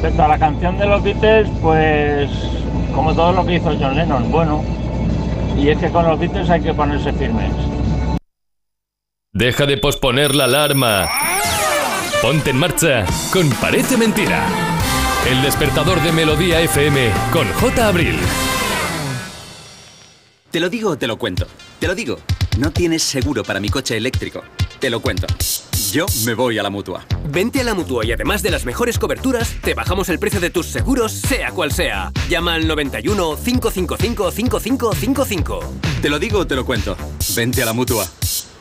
Respecto a la canción de los Beatles, pues como todo lo que hizo John Lennon, bueno. Y es que con los Beatles hay que ponerse firmes. Deja de posponer la alarma. Ponte en marcha con Parece Mentira. El despertador de Melodía FM con J. Abril. Te lo digo o te lo cuento. Te lo digo. No tienes seguro para mi coche eléctrico. Te lo cuento. Yo me voy a la mutua. Vente a la mutua y además de las mejores coberturas, te bajamos el precio de tus seguros, sea cual sea. Llama al 91 555 5555. Te lo digo o te lo cuento. Vente a la mutua.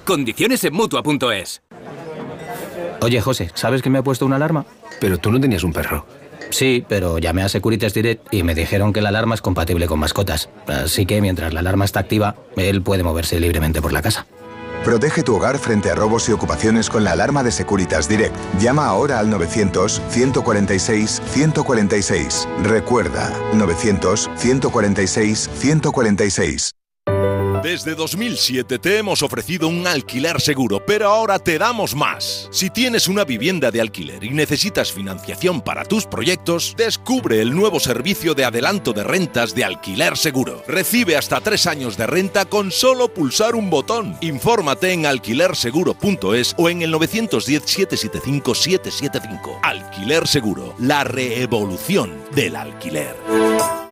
Condiciones en mutua.es. Oye, José, ¿sabes que me ha puesto una alarma? Pero tú no tenías un perro. Sí, pero llamé a Securitas Direct y me dijeron que la alarma es compatible con mascotas. Así que mientras la alarma está activa, él puede moverse libremente por la casa. Protege tu hogar frente a robos y ocupaciones con la alarma de Securitas Direct. Llama ahora al 900-146-146. Recuerda, 900-146-146. Desde 2007 te hemos ofrecido un alquiler seguro, pero ahora te damos más. Si tienes una vivienda de alquiler y necesitas financiación para tus proyectos, descubre el nuevo servicio de adelanto de rentas de alquiler seguro. Recibe hasta tres años de renta con solo pulsar un botón. Infórmate en alquilerseguro.es o en el 910-775-775. Alquiler Seguro, la reevolución del alquiler.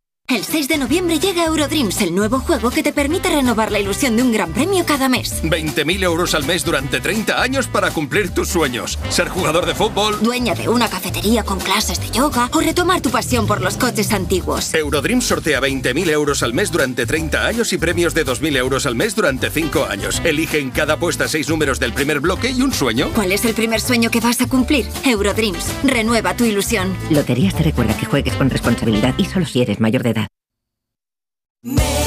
El 6 de noviembre llega Eurodreams, el nuevo juego que te permite renovar la ilusión de un gran premio cada mes. 20.000 euros al mes durante 30 años para cumplir tus sueños. Ser jugador de fútbol. Dueña de una cafetería con clases de yoga o retomar tu pasión por los coches antiguos. Eurodreams sortea 20.000 euros al mes durante 30 años y premios de 2.000 euros al mes durante 5 años. Elige en cada apuesta 6 números del primer bloque y un sueño. ¿Cuál es el primer sueño que vas a cumplir? Eurodreams, renueva tu ilusión. Loterías te recuerda que juegues con responsabilidad y solo si eres mayor de edad. It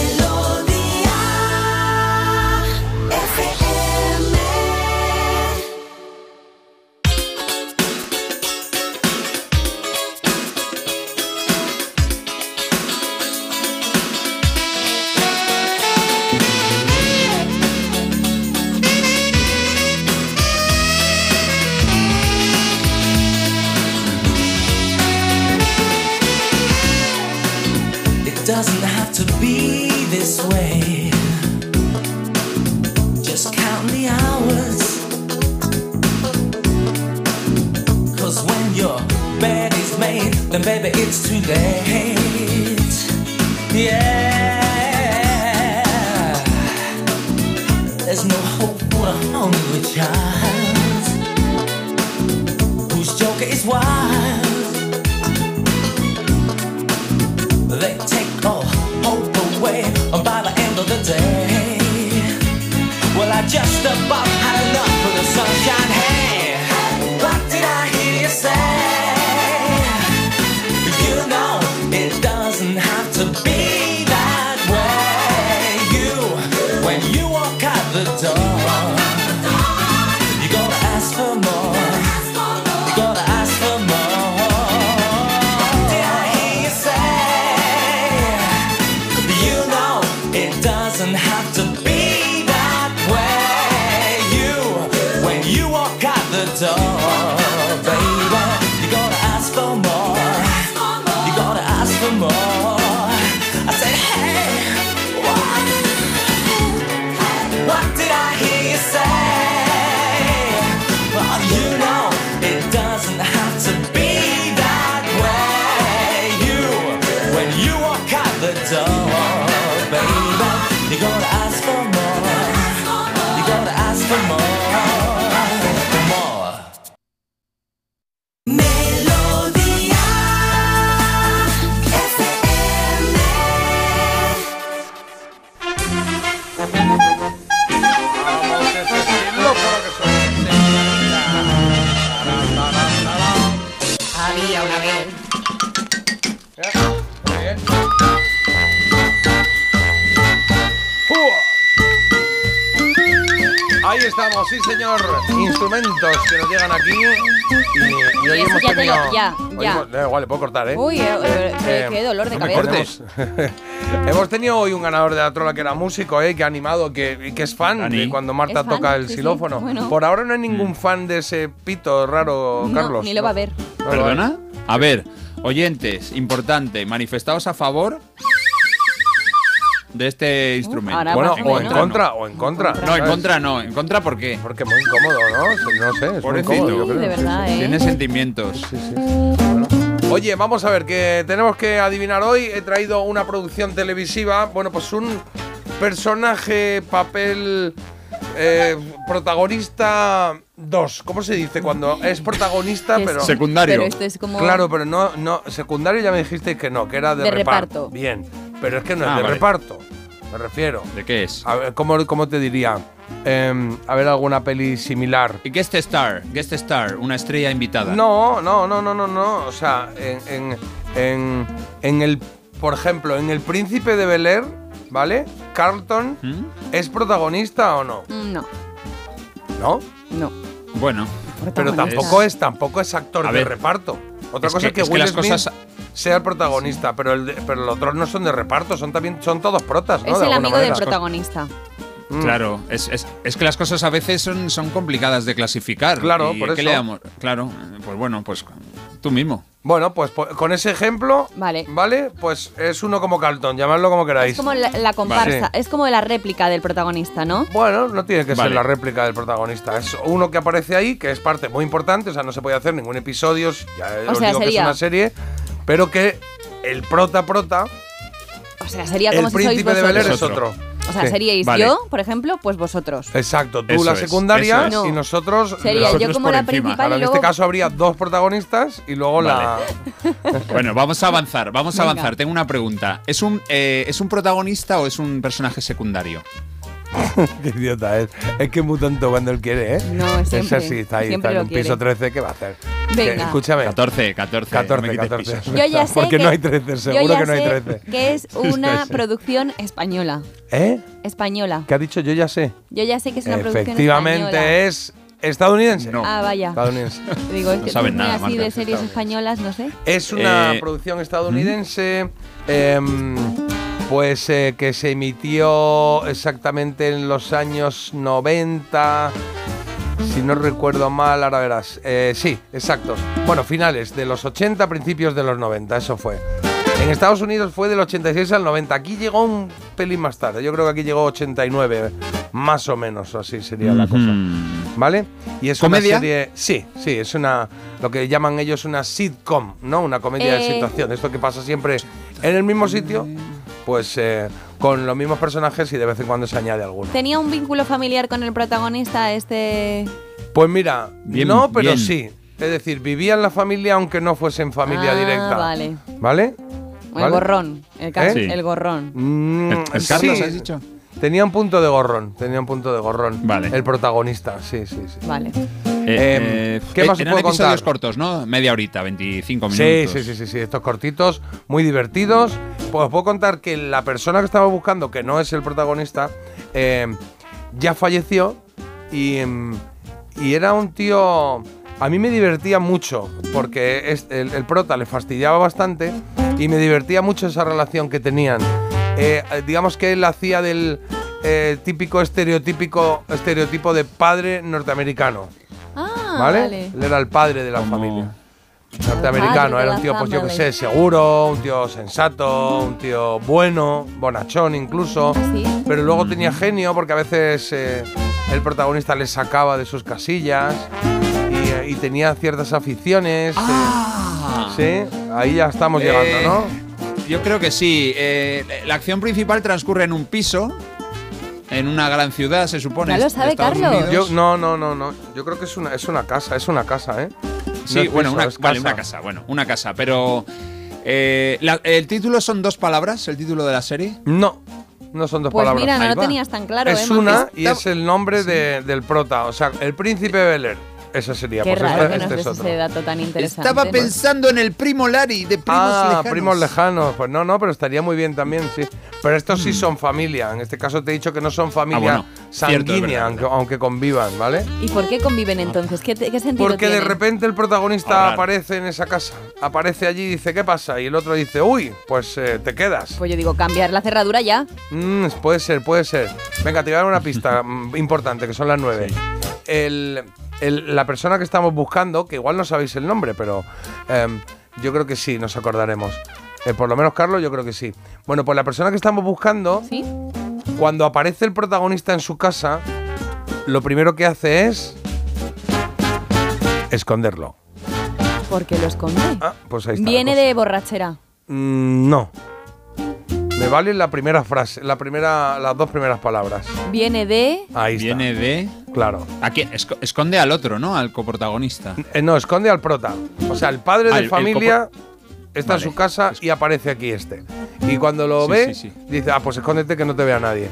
me cortes. hemos tenido hoy un ganador de la trola que era músico, ¿eh? Que ha animado, que, que es fan Dani. de cuando Marta Es fan, toca el sí, sí, xilófono. bueno. Por ahora no hay ningún fan de ese pito raro, No, Carlos. ni lo va a ver. No. ¿Perdona? A ver, oyentes, importante, manifestaos a favor de este instrumento. ahora Bueno, o en contra, o en contra. No, en contra no. ¿En contra por qué? Porque muy incómodo, ¿no? Sí, No sé, es muy Pobrecito. incómodo, yo Sí, creo. de verdad, ¿eh? Tiene sentimientos. Oye, vamos a ver, que tenemos que adivinar hoy. He traído una producción televisiva. Bueno, pues un personaje, papel, eh, protagonista 2. ¿Cómo se dice? Cuando es protagonista, es- pero. Secundario. Pero esto es como. Claro, pero no, no. Secundario ya me dijiste que no, que era de, De reparto. reparto. Bien. Pero es que no es Ah, de vale. reparto. Me refiero. ¿De qué es? A ver, ¿cómo, cómo te diría? Em, a ver, alguna peli similar. Y Guest Star, Guest Star, una estrella invitada. No, no, no, no, no, no. O sea, en, en, en, en el, por ejemplo, en El Príncipe de Bel Air, ¿vale? Carlton ¿Mm? es protagonista o no, Mm, No, ¿no? no. Bueno, Pero tampoco es, tampoco es actor A de ver, reparto. Otra es cosa que- es que es que Will las Smith cosas- sea el protagonista, pero, el de- pero los otros no son de reparto, son también son todos protas, ¿no? Es De el amigo del manera. protagonista. Mm. claro, es, es- es que las cosas a veces son, son complicadas de clasificar. Claro, ¿Y por qué eso. le damos? Claro, pues bueno, pues tú mismo. Bueno, pues con ese ejemplo, Vale. ¿vale? Pues es uno como Carlton, llamadlo como queráis. Es como la, la comparsa, Vale. es como la réplica del protagonista, ¿no? Bueno, no tiene que Vale. ser la réplica del protagonista. Es uno que aparece ahí, que es parte muy importante. O sea, no se puede hacer ningún episodio. Ya O os sea, digo que es sería- una serie. Pero que el prota prota, O sea, sería como el si sois príncipe de Bel Air vosotros. es otro. O sea, seríais Vale. yo, por ejemplo, pues vosotros. Exacto, tú Eso la es, secundaria eso es. y No. nosotros. Sería nosotros yo como la encima. principal y en este caso habría dos protagonistas y luego Vale. Bueno, vamos a avanzar, vamos a Venga. avanzar. Tengo una pregunta. ¿Es un, eh, ¿Es un protagonista o es un personaje secundario? Qué idiota es. Es que es muy tonto cuando él quiere, ¿eh? No, Es siempre. así, está ahí, siempre está en un quiere. piso 13, ¿qué va a hacer? Venga. Que- escúchame. 14, 14. 14, no me quites 14. pisos. Yo ya sé Porque que, no hay 13, yo seguro ya que no hay sé 13. que es una producción española. ¿Eh? Española. ¿Qué ha dicho? Yo ya sé. Yo ya sé que es una producción Efectivamente española. es estadounidense. No. Ah, vaya. Estadounidense. Digo, es No que saben nada, así Marta. de series españolas, no sé. Es una Eh, producción estadounidense em, pues eh, que se emitió exactamente en los años 90. Si no recuerdo mal, ahora verás. Eh, sí, exacto. Bueno, finales de los 80, principios de los 90, eso fue. En Estados Unidos fue del 86 al 90. Aquí llegó un pelín más tarde. Yo creo que aquí llegó 89, más o menos, así sería la cosa. ¿Vale? Y es ¿Comedia? una serie. Sí, sí, es una. Lo que llaman ellos una sitcom, ¿no? Una comedia de Eh. situación. Esto que pasa siempre en el mismo sitio, pues eh, con los mismos personajes y de vez en cuando se añade alguno. ¿Tenía un vínculo familiar con el protagonista este...? Pues mira, Bien, no, pero bien. sí. Es decir, vivía en la familia aunque no fuesen familia Ah, directa. vale. ¿Vale? El ¿Vale? gorrón. El, ¿Eh? Sí. el gorrón. Mm, ¿El- el sí. Carlos has dicho? Tenía un punto de gorrón, tenía un punto de gorrón. Vale. El protagonista, sí, sí, sí. Vale. Eh, ¿qué eh, más os eran puedo episodios contar? cortos, ¿no? Media horita, 25 Sí, minutos. sí, sí, sí, sí, estos cortitos, muy divertidos. Pues os puedo contar que la persona que estaba buscando, que no es el protagonista, eh, ya falleció y, em, y era un tío... A mí me divertía mucho, porque es- el, el prota le fastidiaba bastante y me divertía mucho esa relación que tenían. Eh, eh, digamos que él hacía del eh, típico estereotípico estereotipo de padre norteamericano. Ah, ¿Vale? vale. Él era el padre de la familia. Norteamericano, era un tío, pues yo que family. sé, seguro, un tío sensato, un tío bueno, bonachón incluso. Sí. Pero luego tenía genio porque a veces eh, el protagonista le sacaba de sus casillas y, eh, y tenía ciertas aficiones. eh, Ah. sí, ahí ya estamos Eh, llegando, ¿no? Yo creo que sí. Eh, la acción principal transcurre en un piso, en una gran ciudad, se supone. Ya lo sabe Carlos. Yo, no, no, no, no. Yo creo que es una, es una casa, es una casa, ¿eh? Sí, No bueno, piso, una, vale, una casa, bueno, una casa. Pero eh, la- el título son dos palabras, el título de la serie. No, no son dos Pues palabras. mira, no Ahí lo va. tenías tan claro. es ¿eh, una y es el nombre de- del prota. O sea, el príncipe Bel Ese sería. Qué pues raro este, que nos este es ese dato tan interesante. Estaba pensando en el primo Lari de primos ah, lejanos. primos lejanos. Pues no, no, pero estaría muy bien también, sí. Pero estos Mm. sí son familia. En este caso te he dicho que no son familia Ah, bueno, cierto, es sanguínea, verdad, aunque, aunque convivan, ¿vale? ¿Y por qué conviven entonces? ¿Qué, qué sentido Porque de repente el protagonista aparece en esa casa. Aparece allí y dice, ¿qué pasa? Y el otro dice, uy, pues eh, te quedas. Pues yo digo, cambiar la cerradura ya. Mm, puede ser, puede ser. Venga, te voy a dar una pista mm, importante, que son las nueve. El- el- la persona que estamos buscando, que igual no sabéis el nombre, pero em, yo creo que sí, nos acordaremos. Eh, por lo menos, Carlos, yo creo que sí. Bueno, pues la persona que estamos buscando, ¿Sí? cuando aparece el protagonista en su casa, lo primero que hace es esconderlo. Porque lo esconde. Ah, pues ahí está. Viene de borrachera. Mm, no. Me vale la primera frase, la primera, las dos primeras palabras. Viene de. Ahí está. Viene de. Claro. ¿A quién? Esco- esconde al otro, ¿no? Al coprotagonista. Eh, no, esconde al prota. O sea, el padre de el- familia está Vale. en su casa y aparece aquí este. Y cuando lo Sí, ve, sí, sí. dice, ah, pues escóndete que no te vea nadie.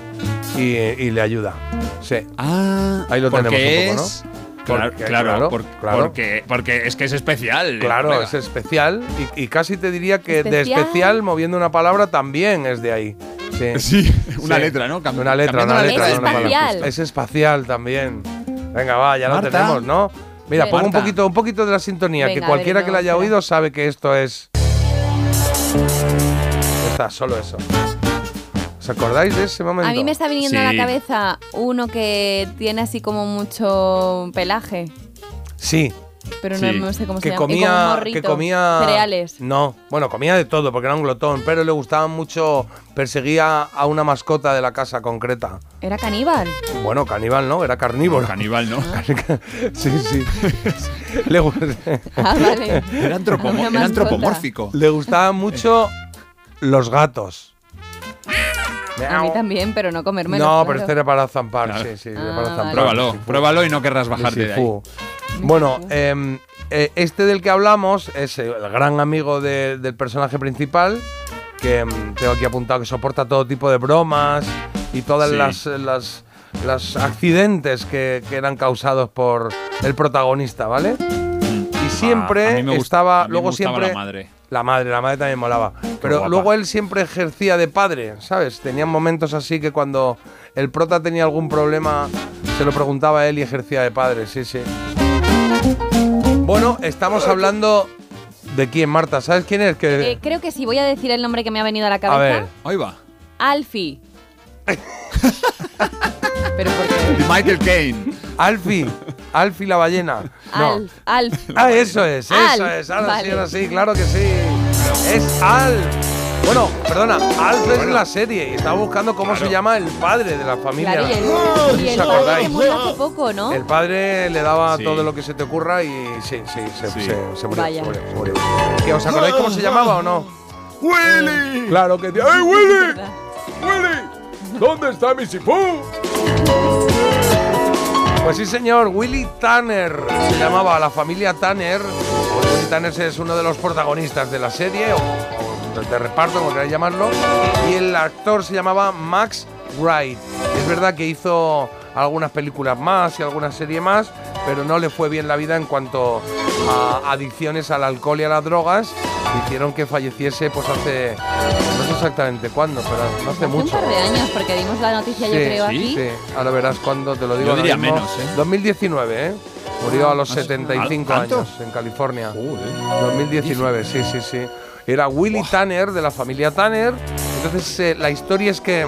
Y, y le ayuda. Sí. Ah, Ahí lo tenemos un poco, es- ¿no? Claro, Porque, claro, claro, por- claro. Porque, porque es que es especial. Claro, colega. es especial. Y, y casi te diría que de ¿Especial? moviendo una palabra, también es de ahí. Sí. Sí, una Sí. letra, ¿no? Una letra, una letra. Es no una palabra. espacial. Es espacial también. Venga, va, ya Marta. lo tenemos, ¿no? Mira, Sí. pon un Marta. poquito, un poquito de la sintonía, Venga, que cualquiera ver, que la haya oído sabe que esto es. Está, solo eso. ¿Os acordáis de ese momento? A mí me está viniendo a la Sí. cabeza uno que tiene así como mucho pelaje. Sí, Pero Sí. no, sé cómo que se llama. Comía, morrito, que comía Cereales. No, bueno, comía de todo porque era un glotón, pero le gustaba mucho, perseguía a una mascota de la casa concreta. Era caníbal. Bueno, caníbal no, era carnívoro. Caníbal, ¿no? sí, sí. le, gu- Ah, vale. Era, antropomórfico. le gustaban mucho los gatos. A mí también, pero no comérmelo. No, claro. pero este era para zampar, Claro. sí, sí, era Ah, para vale. zampar. Pruébalo, Sí, pruébalo y no querrás bajarte Sí, de ahí. Bueno, em, eh, este del que hablamos es el gran amigo de- del personaje principal, que em, tengo aquí apuntado que soporta todo tipo de bromas y todas Sí. las, las, las accidentes que, que eran causados por el protagonista, ¿vale? Y siempre Ah, a mí me gust- estaba, a mí me luego gustaba siempre la madre. La madre, la madre también molaba. Pero guapa. luego él siempre ejercía de padre, ¿sabes? Tenían momentos así que cuando el prota tenía algún problema, se lo preguntaba a él y ejercía de padre, sí, sí. Bueno, estamos hablando de quién, Marta. ¿Sabes quién es? Que, Eh, creo que sí, voy a decir el nombre que me ha venido a la cabeza. a ver, Ahí va. Alfie. pero porque. Michael Caine. Alfie. Alfie la ballena. No. Alf, Alf. Ah, eso es, eso Alf, es. Ahora sí, vale. ahora sí, claro que sí. Es Alf. Bueno, perdona, Alf es la serie y estaba buscando cómo se llama el padre de la familia. Claro, y el, y ¿Os el padre acordáis? que murió hace poco, ¿no? El padre le daba Sí. todo lo que se te ocurra y sí, sí, se, Sí. se- se murió, Vaya. se murió, se murió. ¿Que ¿Os acordáis cómo se llamaba o no? ¡Willy! Claro que sí. ¡Ay, Willy! ¡Willy! ¿Dónde está mi sifú? Pues sí, señor, Willy Tanner se llamaba la familia Tanner. Pues Willy Tanner es uno de los protagonistas de la serie, o, o de reparto, como queráis llamarlo. Y el actor se llamaba Max Wright. Es verdad que hizo algunas películas más y alguna serie más, pero no le fue bien la vida en cuanto a adicciones al alcohol y a las drogas. Hicieron que falleciese, pues hace. No sé exactamente cuándo, pero no hace Hace un mucho. par de años, porque dimos la noticia, yo creo, aquí. Sí, ahora verás cuándo te lo digo. Yo diría mismo. menos, ¿eh? 2019, ¿eh? Murió a los Ah, 75 ¿tanto? años en California. 2019, sí, sí, sí. Era Willy Tanner, de la familia Tanner. Entonces, eh, la historia es que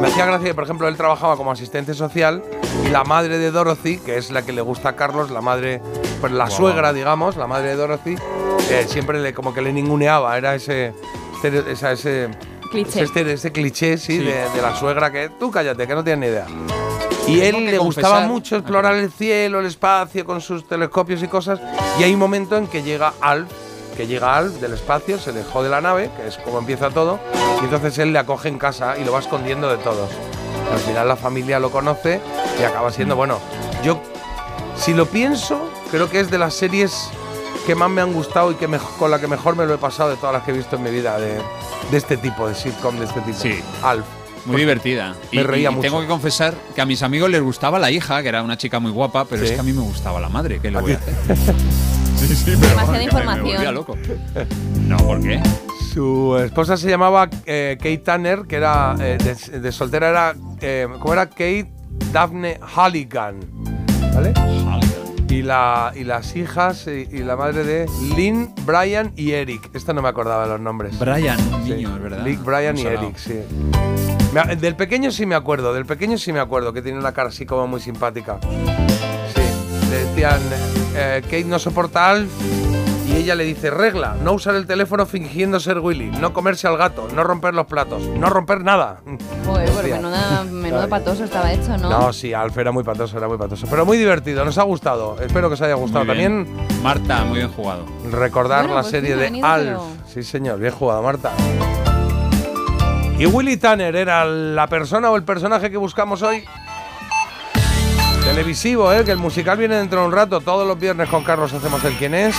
me hacía gracia que, por ejemplo, él trabajaba como asistente social y la madre de Dorothy, que es la que le gusta a Carlos, la madre, pues la suegra, digamos, la madre de Dorothy, eh, siempre le, como que le ninguneaba, era ese, esa- ese, Cliché. ese, ese cliché, sí, Sí. De, de la suegra que tú cállate, que no tienes ni idea. Y él le gustaba mucho explorar el cielo, el espacio, con sus telescopios y cosas. Y hay un momento en que llega Alf, que llega Alf del espacio, se dejó de la nave, que es como empieza todo, y entonces él le acoge en casa y lo va escondiendo de todos. Al final la familia lo conoce y acaba siendo, bueno, yo, si lo pienso, creo que es de las series que más me han gustado y que con la que mejor me lo he pasado de todas las que he visto en mi vida, de, de este tipo, de sitcom de este tipo. Sí. Alf. Muy divertida. Y, Me reía y mucho. tengo que confesar que a mis amigos les gustaba la hija, que era una chica muy guapa, pero Sí. es que a mí me gustaba la madre. ¿Qué le voy a hacer? Sí, Demasiada vamos, que me- información. Me volvía loco. No, ¿por qué? Su esposa se llamaba eh, Kate Tanner, que era eh, de, de soltera era eh, ¿cómo era? Kate Daphne Halligan, ¿vale? Y, la, y las hijas y, y la madre de Lynn, Brian y Eric. Esta no me acordaba los nombres. Brian, Sí. niño, es verdad. Lynn, Brian y. Eric, sí. Me del pequeño sí me acuerdo, del pequeño sí me acuerdo, que tiene una cara así como muy simpática. Sí, le decían, eh, Kate no soporta a Alf y ella le dice, regla, no usar el teléfono fingiendo ser Willy, no comerse al gato, no romper los platos, no romper nada. Joder, pues menuda- menudo patoso estaba hecho, ¿no? No, sí, Alf era muy patoso, era muy patoso, pero muy divertido, nos ha gustado, espero que os haya gustado. Muy bien. También Marta, muy bien jugado. recordar Bueno, la pues serie de Alf. pero- Sí, señor, bien jugado, Marta. ¿Y Willy Tanner era la persona o el personaje que buscamos hoy? Televisivo, ¿eh? Que el musical viene dentro de un rato. Todos los viernes con Carlos hacemos el quién es.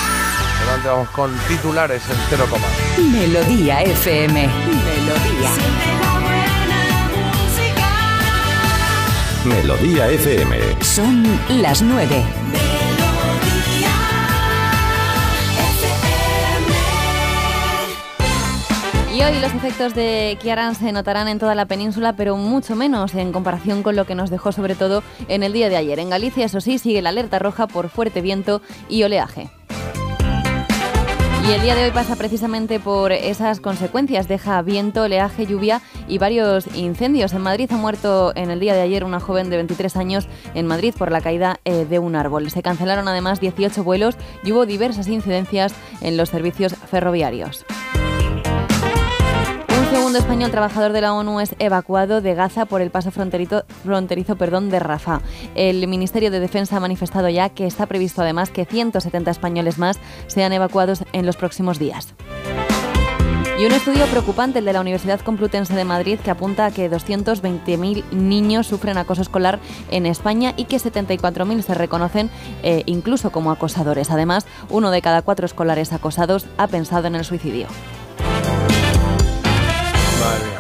Pero antes vamos con titulares en cero coma. Melodía FM. Melodía. Melodía FM. Son las nueve. Y hoy los efectos de Kiaran se notarán en toda la península, pero mucho menos en comparación con lo que nos dejó sobre todo en el día de ayer. En Galicia, eso sí, sigue la alerta roja por fuerte viento y oleaje. Y el día de hoy pasa precisamente por esas consecuencias. Deja viento, oleaje, lluvia y varios incendios. En Madrid ha muerto en el día de ayer una joven de 23 años en Madrid por la caída eh, de un árbol. Se cancelaron además 18 vuelos y hubo diversas incidencias en los servicios ferroviarios. Un segundo español trabajador de la ONU es evacuado de Gaza por el paso fronterizo, fronterizo perdón, de Rafah. El Ministerio de Defensa ha manifestado ya que está previsto además que 170 españoles más sean evacuados en los próximos días. Y un estudio preocupante, el de la Universidad Complutense de Madrid, que apunta a que 220.000 niños sufren acoso escolar en España y que 74.000 se reconocen eh, incluso como acosadores. Además, uno de cada cuatro escolares acosados ha pensado en el suicidio.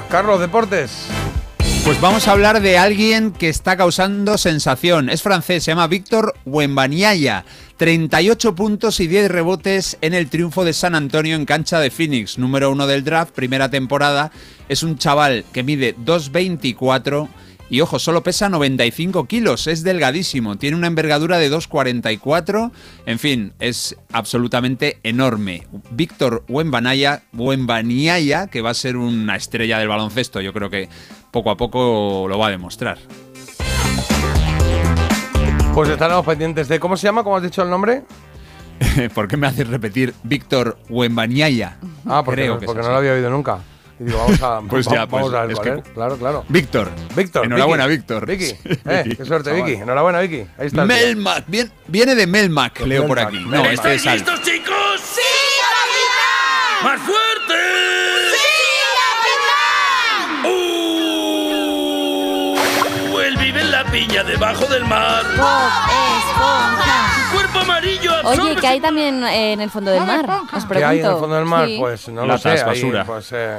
Carlos, deportes. Pues vamos a hablar de alguien que está causando sensación. Es francés, se llama Víctor Wembanyama. 38 puntos y 10 rebotes en el triunfo de San Antonio en cancha de Phoenix, número uno del draft, primera temporada. Es un chaval que mide 2'24 y ojo, solo pesa 95 kilos, es delgadísimo, tiene una envergadura de 2,44, en fin, es absolutamente enorme. Víctor Wembanyama, que va a ser una estrella del baloncesto, yo creo que poco a poco lo va a demostrar. Pues estaremos pendientes de. ¿Cómo se llama? ¿Cómo has dicho el nombre? ¿Por qué me haces repetir Víctor Wembanyaya? Ah, porque, Creo no, que porque no así. lo había oído nunca. Y digo, vamos a, Pues va- ya, pues, vamos a ver es cuál que- es. Claro, claro. Víctor. Víctor. Enhorabuena, Vicky. Víctor. Vicky. Sí. Eh, qué suerte. Vicky. Enhorabuena, Vicky. Ahí está. Melmac. Bien- viene de Melmac, leo por Melmac. aquí. No, Melmac. este es Al. ¿Listos, chicos? ¡Sí, ¡Más fuerte! ¡Uh! Él vive en la piña debajo del mar. Su cuerpo amarillo Oye, ¿qué hay también eh, en el fondo del mar? Os pregunto. ¿Qué hay en el fondo del mar? Sí. Pues no Latas, lo sé. ahí, basura. pues, eh,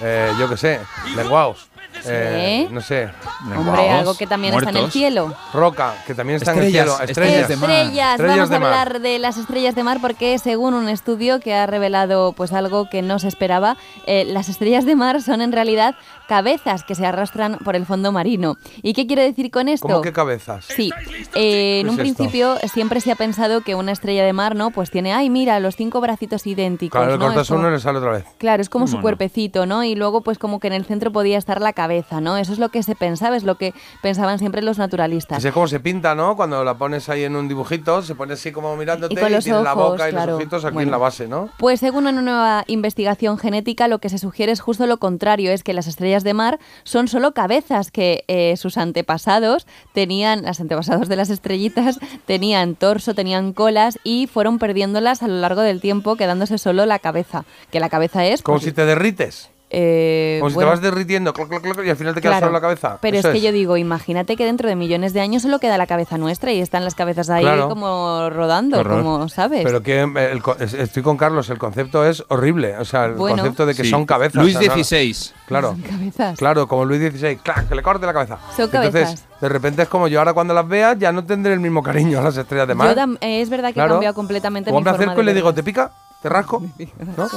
eh, yo qué sé. Lenguaos. Eh, Sí. no sé. Hombre, algo que también está en el cielo. Roca, que también está Estrellas, en el cielo. estrellas Estrellas. de mar. Estrellas, vamos de a mar. hablar de las estrellas de mar porque según un estudio que ha revelado pues algo que no se esperaba, eh, las estrellas de mar son en realidad cabezas que se arrastran por el fondo marino. ¿Y qué quiero decir con esto? ¿Cómo que cabezas? Sí, eh, en ¿Qué un es esto? principio siempre se ha pensado que una estrella de mar, ¿no? Pues tiene, ay, mira, los cinco bracitos idénticos. Claro, le ¿no? cortas uno y le sale otra vez. Claro, es como su cuerpecito, ¿no? Y luego, pues como que en el centro podía estar la cabeza, ¿no? Eso es lo que se pensaba, es lo que pensaban siempre los naturalistas. Así es como se pinta, ¿no? Cuando la pones ahí en un dibujito, se pone así como mirándote Y con los tiene la ojos, boca y claro. los ojitos aquí Bueno. en la base, ¿no? Pues según una nueva investigación genética, lo que se sugiere es justo lo contrario, es que las estrellas de mar son solo cabezas que eh, sus antepasados tenían, las antepasados de las estrellitas, tenían torso, tenían colas y fueron perdiéndolas a lo largo del tiempo, quedándose solo la cabeza. Que la cabeza es... Como pues, si te derrites. eh, Como si bueno, te vas derritiendo cloc, cloc, cloc, y al final te queda Claro, solo la cabeza. Pero Eso es que yo digo, imagínate que dentro de millones de años solo queda la cabeza nuestra y están las cabezas ahí Claro. como rodando, horror. como sabes. Pero que eh, el estoy con Carlos, el concepto es horrible. O sea, el Bueno. concepto de que Sí. son cabezas. Luis o sea, no- XVI. Claro. cabezas. Claro, como Luis XVI, clac, que le corte la cabeza. Son Entonces, cabezas. de repente es como yo ahora cuando las vea ya no tendré el mismo cariño a las estrellas de Yo mar. tam- eh, es verdad que Claro. he cambiado completamente mi me forma acerco y le digo. ¿te pica? ¿Te rasco? ¿No?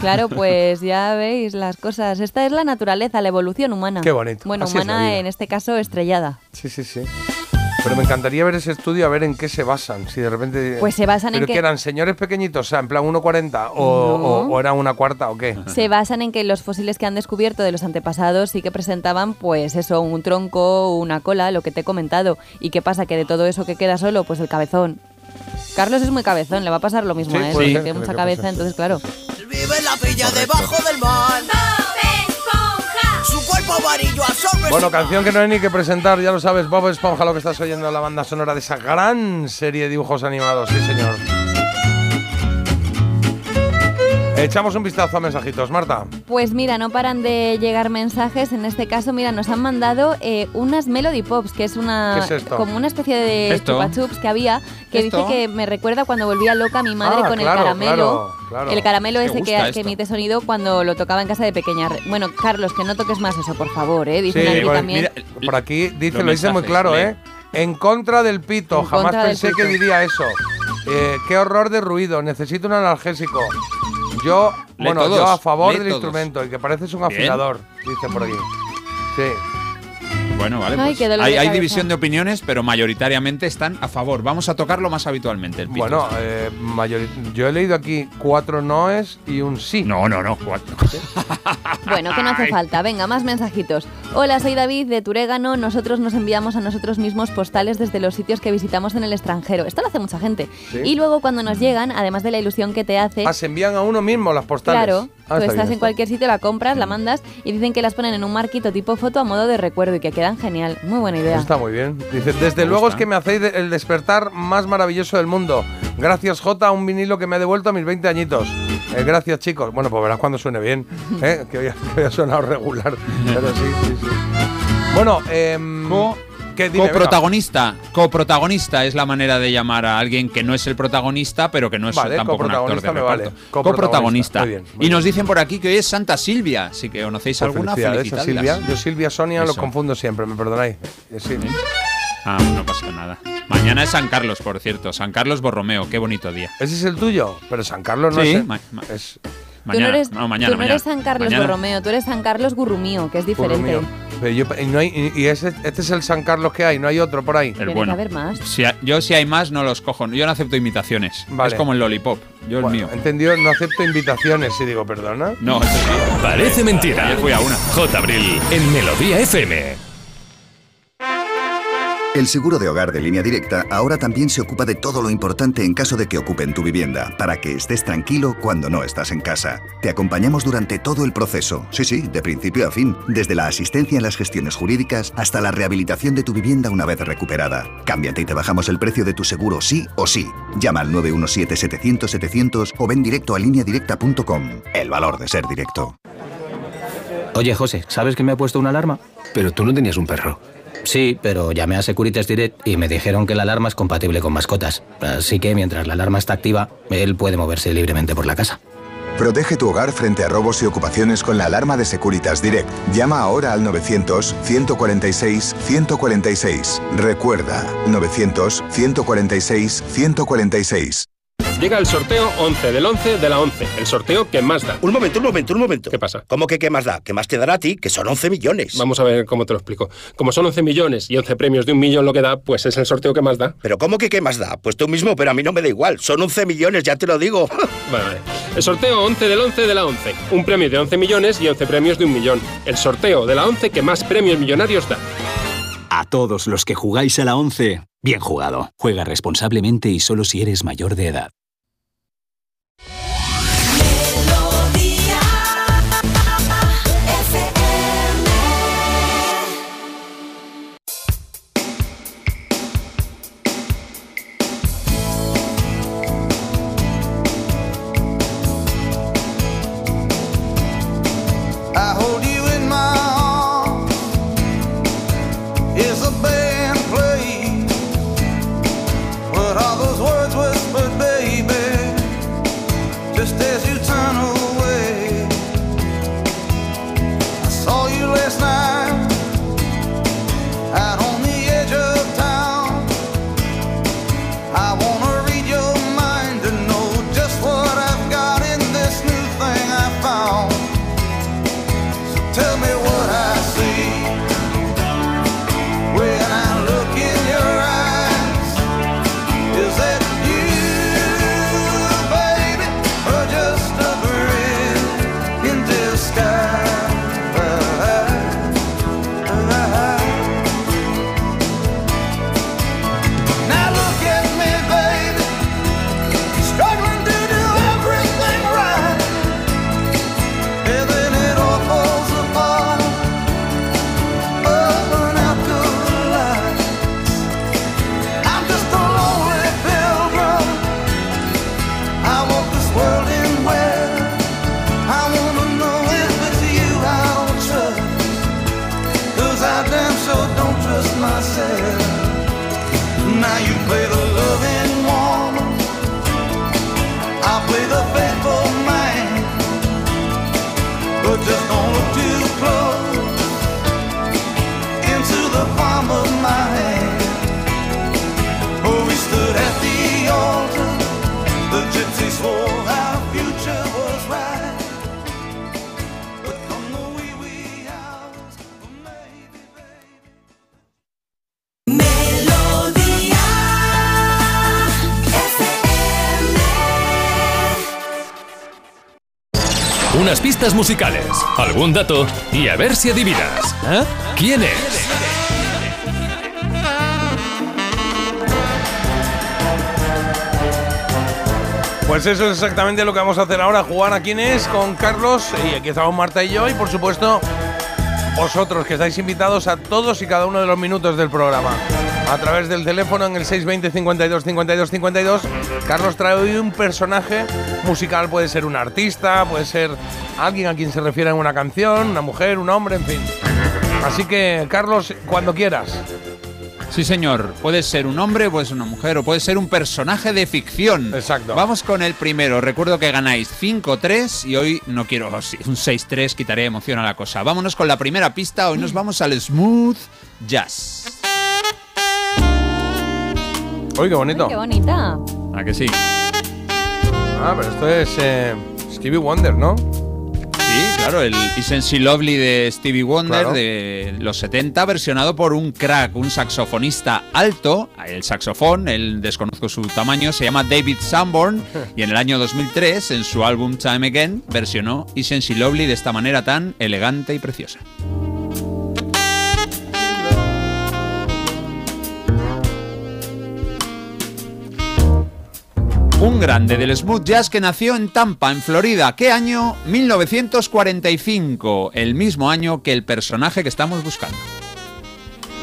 Claro, pues ya veis las cosas. Esta es la naturaleza, la evolución humana. Qué bonito. Bueno, Así humana en este caso estrellada. Sí, sí, sí. Pero me encantaría ver ese estudio a ver en qué se basan. Si de repente. Pues se basan en ¿Pero que- que eran señores pequeñitos, o sea, en plan 1,40 o, No. o, o era una cuarta o qué? Se basan en que los fósiles que han descubierto de los antepasados sí que presentaban, pues eso, un tronco, una cola, lo que te he comentado. ¿Y qué pasa? Que de todo eso que queda solo, pues el cabezón. Carlos es muy cabezón, le va a pasar lo mismo Sí, ser, Tiene mucha cabeza, entonces claro. Vive en la piña debajo del mar. Cuerpo amarillo Bueno, canción que no hay ni que presentar, ya lo sabes, Bob Esponja, lo que estás oyendo, la banda sonora de esa gran serie de dibujos animados, sí señor. Echamos un vistazo a mensajitos, Marta. Pues mira, no paran de llegar mensajes. En este caso, mira, nos han mandado eh, unas Melody Pops, que es una ¿Qué es esto? como una especie de Esto. chupa chups que había, que ¿Esto? dice que me recuerda cuando volvía loca mi madre Ah, con claro, el caramelo. claro, claro. El caramelo Me ese que, que emite sonido cuando lo tocaba en casa de pequeña. Bueno, Carlos, que no toques más eso, por favor, ¿eh? Dicen aquí pues, también. mira, por aquí dice, lo dice muy claro, lee. ¿eh? En contra del pito, En jamás pensé pito. que diría eso. Eh, qué horror de ruido, necesito un analgésico. Yo, bueno, yo a favor del instrumento y que pareces un Bien. afilador, dice por aquí. Sí. Bueno, vale. Ay, pues hay, división de opiniones, pero mayoritariamente están a favor. Vamos a tocarlo más habitualmente, el. Bueno, eh, yo he leído aquí cuatro noes y un sí. No, no, no. Cuatro. Bueno, que no hace falta. Venga, más mensajitos. Hola, soy David de Turégano. Nosotros nos enviamos a nosotros mismos postales desde los sitios que visitamos en el extranjero. Esto lo hace mucha gente. Sí. Y luego cuando nos llegan, además de la ilusión que te hace, Ah, se envían a uno mismo las postales. Claro, Ah, tú está estás bien en cualquier sitio, la compras, la mandas y dicen que las ponen en un marquito tipo foto a modo de recuerdo y que quedan genial. Muy buena idea. Está muy bien. Dice, desde Me luego gusta. es que me hacéis el despertar más maravilloso del mundo. Gracias, J, a un vinilo que me ha devuelto a mis 20 añitos. Eh, gracias, chicos. Bueno, pues verás cuando suene bien. ¿eh? que, hoy, que hoy ha sonado regular. Pero sí, sí, sí. Bueno, eh, ¿qué? Dime, venga. Coprotagonista. Coprotagonista es la manera de llamar a alguien que no es el protagonista, pero que no es Vale, tampoco un actor de coprotagonista me vale. reparto. Coprotagonista. Coprotagonista. Muy bien, muy y nos dicen por aquí que hoy es Santa Silvia. Si que conocéis Pues alguna, felicidades a felicitadlas. Silvia. Yo Silvia Sonia lo Eso. confundo siempre, me perdonáis. Eh, sí. Ah, no pasa nada. Mañana es San Carlos, por cierto. San Carlos Borromeo. Qué bonito día. ¿Ese es el tuyo? Pero San Carlos no Sí, es, el- ma- es tú Mañana. no eres, no, mañana, tú no mañana. eres San Carlos Mañana. Borromeo, tú eres San Carlos Gurrumío, que es diferente. Pero yo- y no hay- y- ese- este es el San Carlos que hay, no hay otro por ahí. El Tiene bueno. que haber más. Si ha- yo si hay más no los cojo. Yo no acepto imitaciones. Vale. Es como el lollipop. Yo el Bueno, mío. entendido, no acepto invitaciones. Y digo, perdona. No, eso sí. Parece mentira. Ayer fui a una. J. Abril en Melodía FM. El seguro de hogar de línea directa ahora también se ocupa de todo lo importante en caso de que ocupen tu vivienda, para que estés tranquilo cuando no estás en casa. Te acompañamos durante todo el proceso, sí, sí, de principio a fin, desde la asistencia en las gestiones jurídicas hasta la rehabilitación de tu vivienda una vez recuperada. Cámbiate y te bajamos el precio de tu seguro sí o sí. Llama al 917-700-700 o ven directo a lineadirecta.com. El valor de ser directo. Oye, José, ¿sabes que me ha puesto una alarma? Pero tú no tenías un perro. Sí, pero llamé a Securitas Direct y me dijeron que la alarma es compatible con mascotas. Así que mientras la alarma está activa, él puede moverse libremente por la casa. Protege tu hogar frente a robos y ocupaciones con la alarma de Securitas Direct. Llama ahora al 900-146-146. Recuerda, 900-146-146. Llega el sorteo 11 del 11 de la 11. El sorteo que más da. Un momento, un momento, un momento. ¿Qué pasa? ¿Cómo que qué más da? ¿Qué más te dará a ti? Que son 11 millones. Vamos a ver cómo te lo explico. Como son 11 millones y 11 premios de un millón lo que da, pues es el sorteo que más da. ¿Pero cómo que qué más da? Pues tú mismo, pero a mí no me da igual. Son 11 millones, ya te lo digo. Vale, vale. El sorteo 11 del 11 de la 11. Un premio de 11 millones y 11 premios de un millón. El sorteo de la 11 que más premios millonarios da. A todos los que jugáis a la 11, bien jugado. Juega responsablemente y solo si eres mayor de edad. Pistas musicales, algún dato y a ver si adivinas. ¿Eh? ¿Quién es? Pues eso es exactamente lo que vamos a hacer ahora, jugar a quién es con Carlos y aquí estamos Marta y yo y por supuesto vosotros que estáis invitados a todos y cada uno de los minutos del programa. A través del teléfono en el 620 52 52 52 Carlos trae hoy un personaje musical, puede ser un artista, puede ser alguien a quien se refiere en una canción, una mujer, un hombre, en fin. Así que Carlos, cuando quieras. Sí, señor. Puede ser un hombre, puede ser una mujer o puede ser un personaje de ficción. Exacto. Vamos con el primero. Recuerdo que ganáis 5-3 y hoy no quiero un 6-3, quitaré emoción a la cosa. Vámonos con la primera pista. Hoy nos vamos al smooth jazz. Uy, qué bonito. Qué bonita. ¿A que sí? Ah, pero esto es eh, Stevie Wonder, ¿no? Sí, claro, el Isn't She Lovely de Stevie Wonder Claro. de los 70, versionado por un crack, un saxofonista alto. El saxofón, él desconozco su tamaño, se llama David Sanborn y en el año 2003, en su álbum Time Again, versionó Isn't She Lovely de esta manera tan elegante y preciosa. Un grande del smooth jazz que nació en Tampa, en Florida. ¿Qué año? 1945, el mismo año que el personaje que estamos buscando.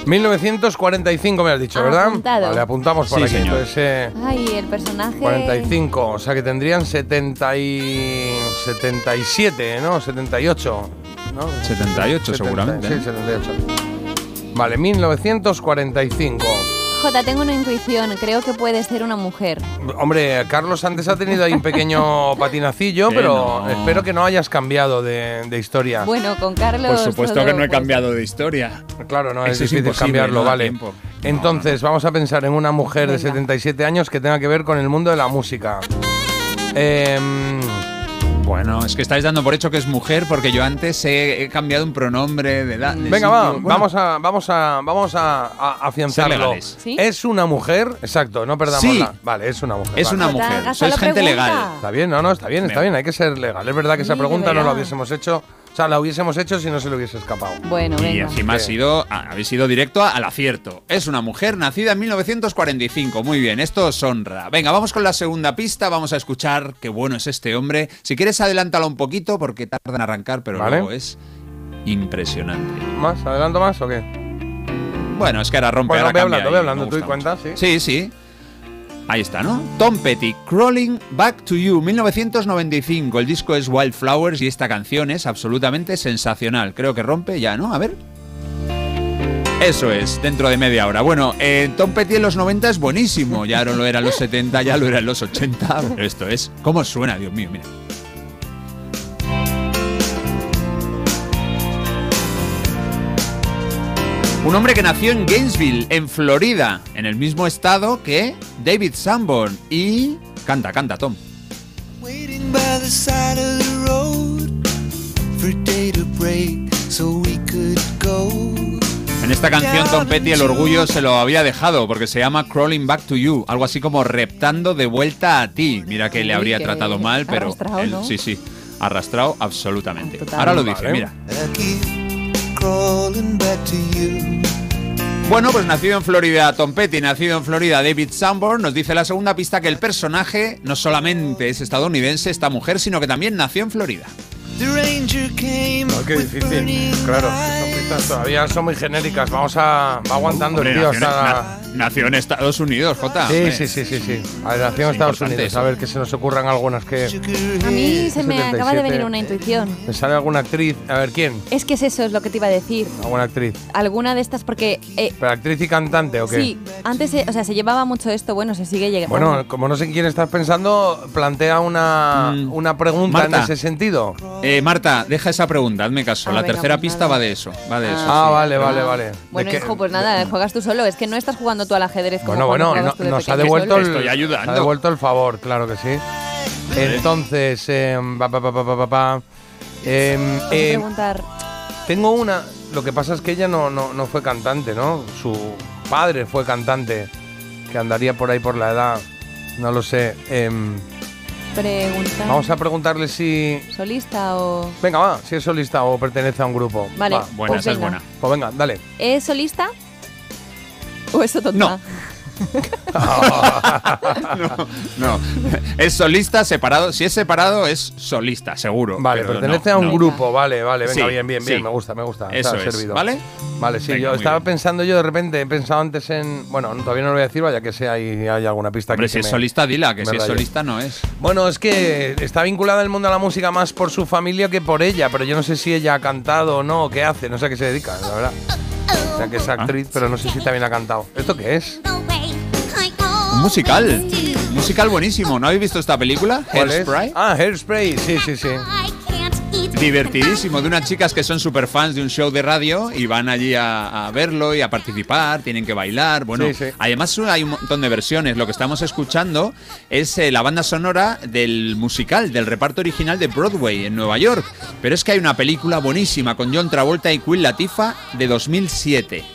1945 me has dicho, ¿verdad? Apuntado. Vale, apuntamos por Sí, aquí. señor. Entonces, eh, Ay, el personaje. 45, o sea que tendrían 70 y 77, ¿no? 78, ¿no? 78 seguramente, Sí, ¿no? 78. Vale, 1945. Jota, tengo una intuición. Creo que puede ser una mujer. Hombre, Carlos antes ha tenido ahí un pequeño patinacillo, pero no. espero que no hayas cambiado de, de historia. Bueno, con Carlos. Por supuesto todo, que no he pues, cambiado de historia. Claro, no, es Eso es difícil cambiarlo, no vale. tiempo. Entonces, vamos a pensar en una mujer de Venga. 77 años que tenga que ver con el mundo de la música. Em, Bueno, es que estáis dando por hecho que es mujer porque yo antes he, he cambiado un pronombre de edad. venga, va. Bueno, vamos a, vamos a, vamos a, a afianzarlo. legales. ¿Sí? Es una mujer, exacto, no perdamos Sí. la. Vale, es una mujer. Es vale. una mujer. Sois gente pregunta. legal. Está bien, no, no, está bien, está bien, hay que ser legal. Es verdad que esa pregunta no la verdad. hubiésemos hecho, o sea, la hubiésemos hecho si no se le hubiese escapado. Bueno, Y venga. encima ha sido, ha- habéis sido directo al acierto. Es una mujer nacida en 1945. Muy bien, esto os honra. Venga, vamos con la segunda pista. Vamos a escuchar qué bueno es este hombre. Si quieres, adelántalo un poquito porque tarda en arrancar, pero Vale. luego es impresionante. ¿Más? ¿Adelanto más o qué? Bueno, es que ahora rompe. Bueno, ahora voy cambia hablando, me tú y gusta cuenta, sí. Sí, sí. Ahí está, ¿no? Tom Petty, Crawling Back to You, 1995. El disco es Wildflowers y esta canción es absolutamente sensacional. Creo que rompe ya, ¿no? A ver. Eso es, dentro de media hora. Bueno, eh, Tom Petty en los 90 es buenísimo. Ya no lo era en los 70, ya lo era en los 80. Pero esto es. ¿Cómo suena, Dios mío? Mira. Un hombre que nació en Gainesville, en Florida, en el mismo estado que David Sanborn. Y. Canta, canta, Tom. Waiting by the side of the road for a day to break so we could go. En esta canción Tom Petty el orgullo se lo había dejado porque se llama Crawling Back to You, algo así como reptando de vuelta a ti. Mira que le habría tratado mal, pero él- ¿no? sí, sí, arrastrado absolutamente. Total. Ahora lo dice, mira. Bueno, pues nacido en Florida Tom Petty, nacido en Florida David Sanborn, nos dice la segunda pista que el personaje no solamente es estadounidense, esta mujer, sino que también nació en Florida. The ranger came No, qué difícil. Claro, son pistas todavía son muy genéricas. Vamos a. Va aguantando el tío hasta. Na- nació en Estados Unidos, Jota. Sí, sí, sí, sí, sí. A ver, nació en Es Estados Unidos. eso. A ver que se nos ocurran algunas que. A mí se me acaba de 77. venir una intuición. Me sale alguna actriz. A ver, ¿quién? Es que es eso, es lo que te iba a decir. ¿Alguna actriz? Alguna de estas, porque. eh, ¿Pero actriz y cantante o qué? sí, antes, se- o sea, se llevaba mucho esto, bueno, se sigue llegando. Bueno, como no sé quién estás pensando, plantea una, Mm. una pregunta en ese sentido. Eh, Marta, deja esa pregunta, hazme caso. Ah, la venga, tercera pues pista nada. va de eso. Va de eso. Ah, sí. vale, vale, vale. Bueno, hijo, pues nada, juegas tú solo. Es que no estás jugando tú al ajedrez como Bueno, bueno, no- nos ha devuelto el, Estoy ayudando. ha devuelto el favor, claro que sí. Entonces, em, pa, pa, pa, em, preguntar. tengo una. Lo que pasa es que ella no, no, no fue cantante, ¿no? Su padre fue cantante, que andaría por ahí por la edad. No lo sé. Vamos a preguntarle si. ¿Solista o.? Venga, va, si es solista o pertenece a un grupo. Vale, Va. Buena, pues esa es venga. buena. Pues venga, dale. ¿Es solista? ¿O es tonta? No. no, no. Es solista separado. Si es separado, es solista, seguro. Vale, pero pertenece no, a un no. grupo, vale, vale, venga, Sí, bien, bien, bien, sí. me gusta, me gusta. Eso es, servido. ¿vale? Vale, sí, Venga, yo estaba bien. pensando, yo de repente he pensado antes en. Bueno, todavía no lo voy a decir, vaya que sea ahí hay alguna pista Hombre, aquí si que es me- solista, dila, que si es solista no es. Bueno, es que está vinculada al mundo de la música más por su familia que por ella, pero yo no sé si ella ha cantado o no, o qué hace, no sé a qué se dedica, la verdad. O sea, que es actriz, pero no sé si también ha cantado. ¿Esto qué es? Un musical. Un musical buenísimo. ¿No habéis visto esta película? ¿Cuál es? Hairspray. Ah, Hairspray, sí, sí, sí. Divertidísimo, de unas chicas que son super fans de un show de radio y van allí a, a verlo y a participar, tienen que bailar. Bueno, Sí, sí. además hay un montón de versiones. Lo que estamos escuchando es eh, la banda sonora del musical, del reparto original de Broadway en Nueva York. Pero es que hay una película buenísima con John Travolta y Queen Latifah de 2007.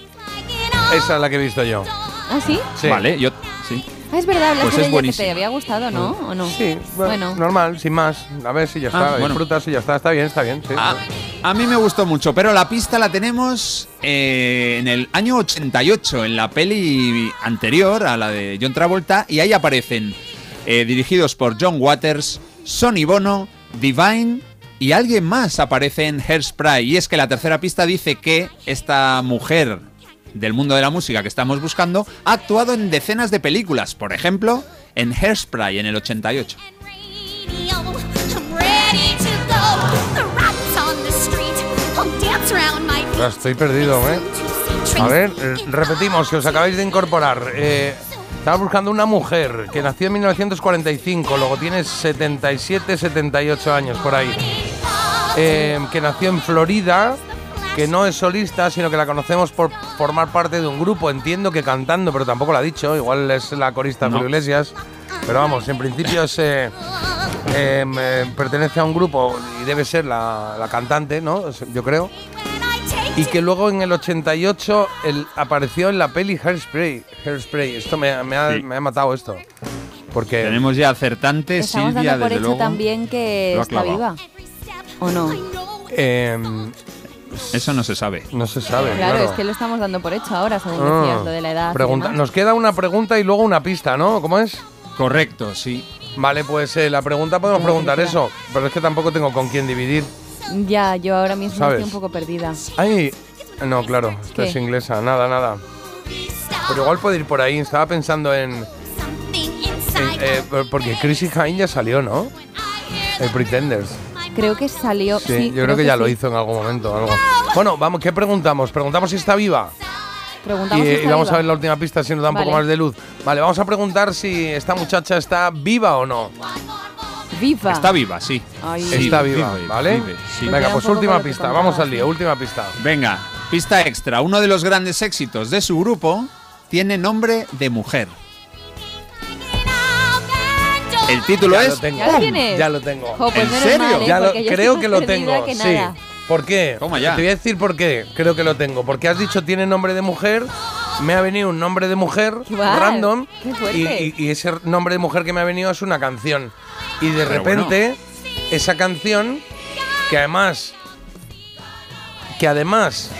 Esa es la que he visto yo. ¿Ah, sí? Sí. Vale, yo sí. Ah, es verdad, hablaste Pues es de ella que te había gustado, ¿no? ¿O no? Sí, bueno, Bueno. normal, sin más. A ver si ya Ah, está, bueno. disfrutas y ya está, está bien, está bien. Sí. A, a mí me gustó mucho, pero la pista la tenemos eh, en el año 88, en la peli anterior a la de John Travolta, y ahí aparecen eh, dirigidos por John Waters, Sonny Bono, Divine y alguien más aparece en Hairspray. Y es que la tercera pista dice que esta mujer del mundo de la música que estamos buscando ha actuado en decenas de películas, por ejemplo, en Hairspray en el 88. I'm ready to go. The rats on the street. I'll dance around my Ya estoy perdido, ¿eh? A ver, eh, repetimos, que os acabáis de incorporar. Eh, estaba buscando una mujer que nació en 1945, luego tiene 77, 78 años por ahí. Eh, que nació en Florida, que no es solista, sino que la conocemos por formar parte de un grupo. Entiendo que cantando, pero tampoco lo ha dicho. Igual es la corista No. Julio Iglesias. Pero vamos, en principio es, eh, eh, eh, pertenece a un grupo y debe ser la, la cantante, ¿no? Yo creo. Y que luego en el 88 él apareció en la peli Hairspray. Hairspray. Esto me, me ha, Sí. me ha matado esto. Porque Tenemos ya acertante, Estamos Silvia, dando por desde hecho luego. también que está viva. ¿O no? em, Eso no se sabe. no se sabe. Claro, Claro, es que lo estamos dando por hecho ahora, según Ah. decías, lo de la edad. Pregunta-. Nos queda una pregunta y luego una pista, ¿no? ¿Cómo es? Correcto, sí. Vale, pues eh, la pregunta podemos preguntar eso, pero es que tampoco tengo con quién dividir. Ya, yo ahora mismo ¿Sabes? estoy un poco perdida. Ay, no, claro, esta es inglesa, nada, nada. Pero igual puede ir por ahí, estaba pensando en... en, eh, porque Chrissy Hine ya salió, ¿no? El Pretenders. Creo que salió. Sí, Sí, yo creo, que, ya lo hizo en algún momento. Algo. Bueno, vamos, ¿qué preguntamos? Preguntamos si está viva. Preguntamos y, si y está vamos viva. a ver la última pista si nos da un poco más de luz. Vale, vamos a preguntar si esta muchacha está viva o no. Viva. Está viva, sí. Ay. Está viva, vive, ¿vale? vive, sí. Pues Venga, pues última pista. Vamos al lío, última pista. Venga, pista extra. Uno de los grandes éxitos de su grupo tiene nombre de mujer. El título Ya es. lo tengo. ¿Ya lo tienes? Ya lo tengo. Jo, pues ¿En serio? mal, ¿eh? Ya lo- creo que lo tengo. que sí. ¿Por qué? Toma ya. Te voy a decir por qué. Creo que lo tengo. Porque has dicho tiene nombre de mujer. Me ha venido un nombre de mujer random. qué Y, y- y ese nombre de mujer que me ha venido es una canción. Y de Pero repente, esa canción, que además. Que además.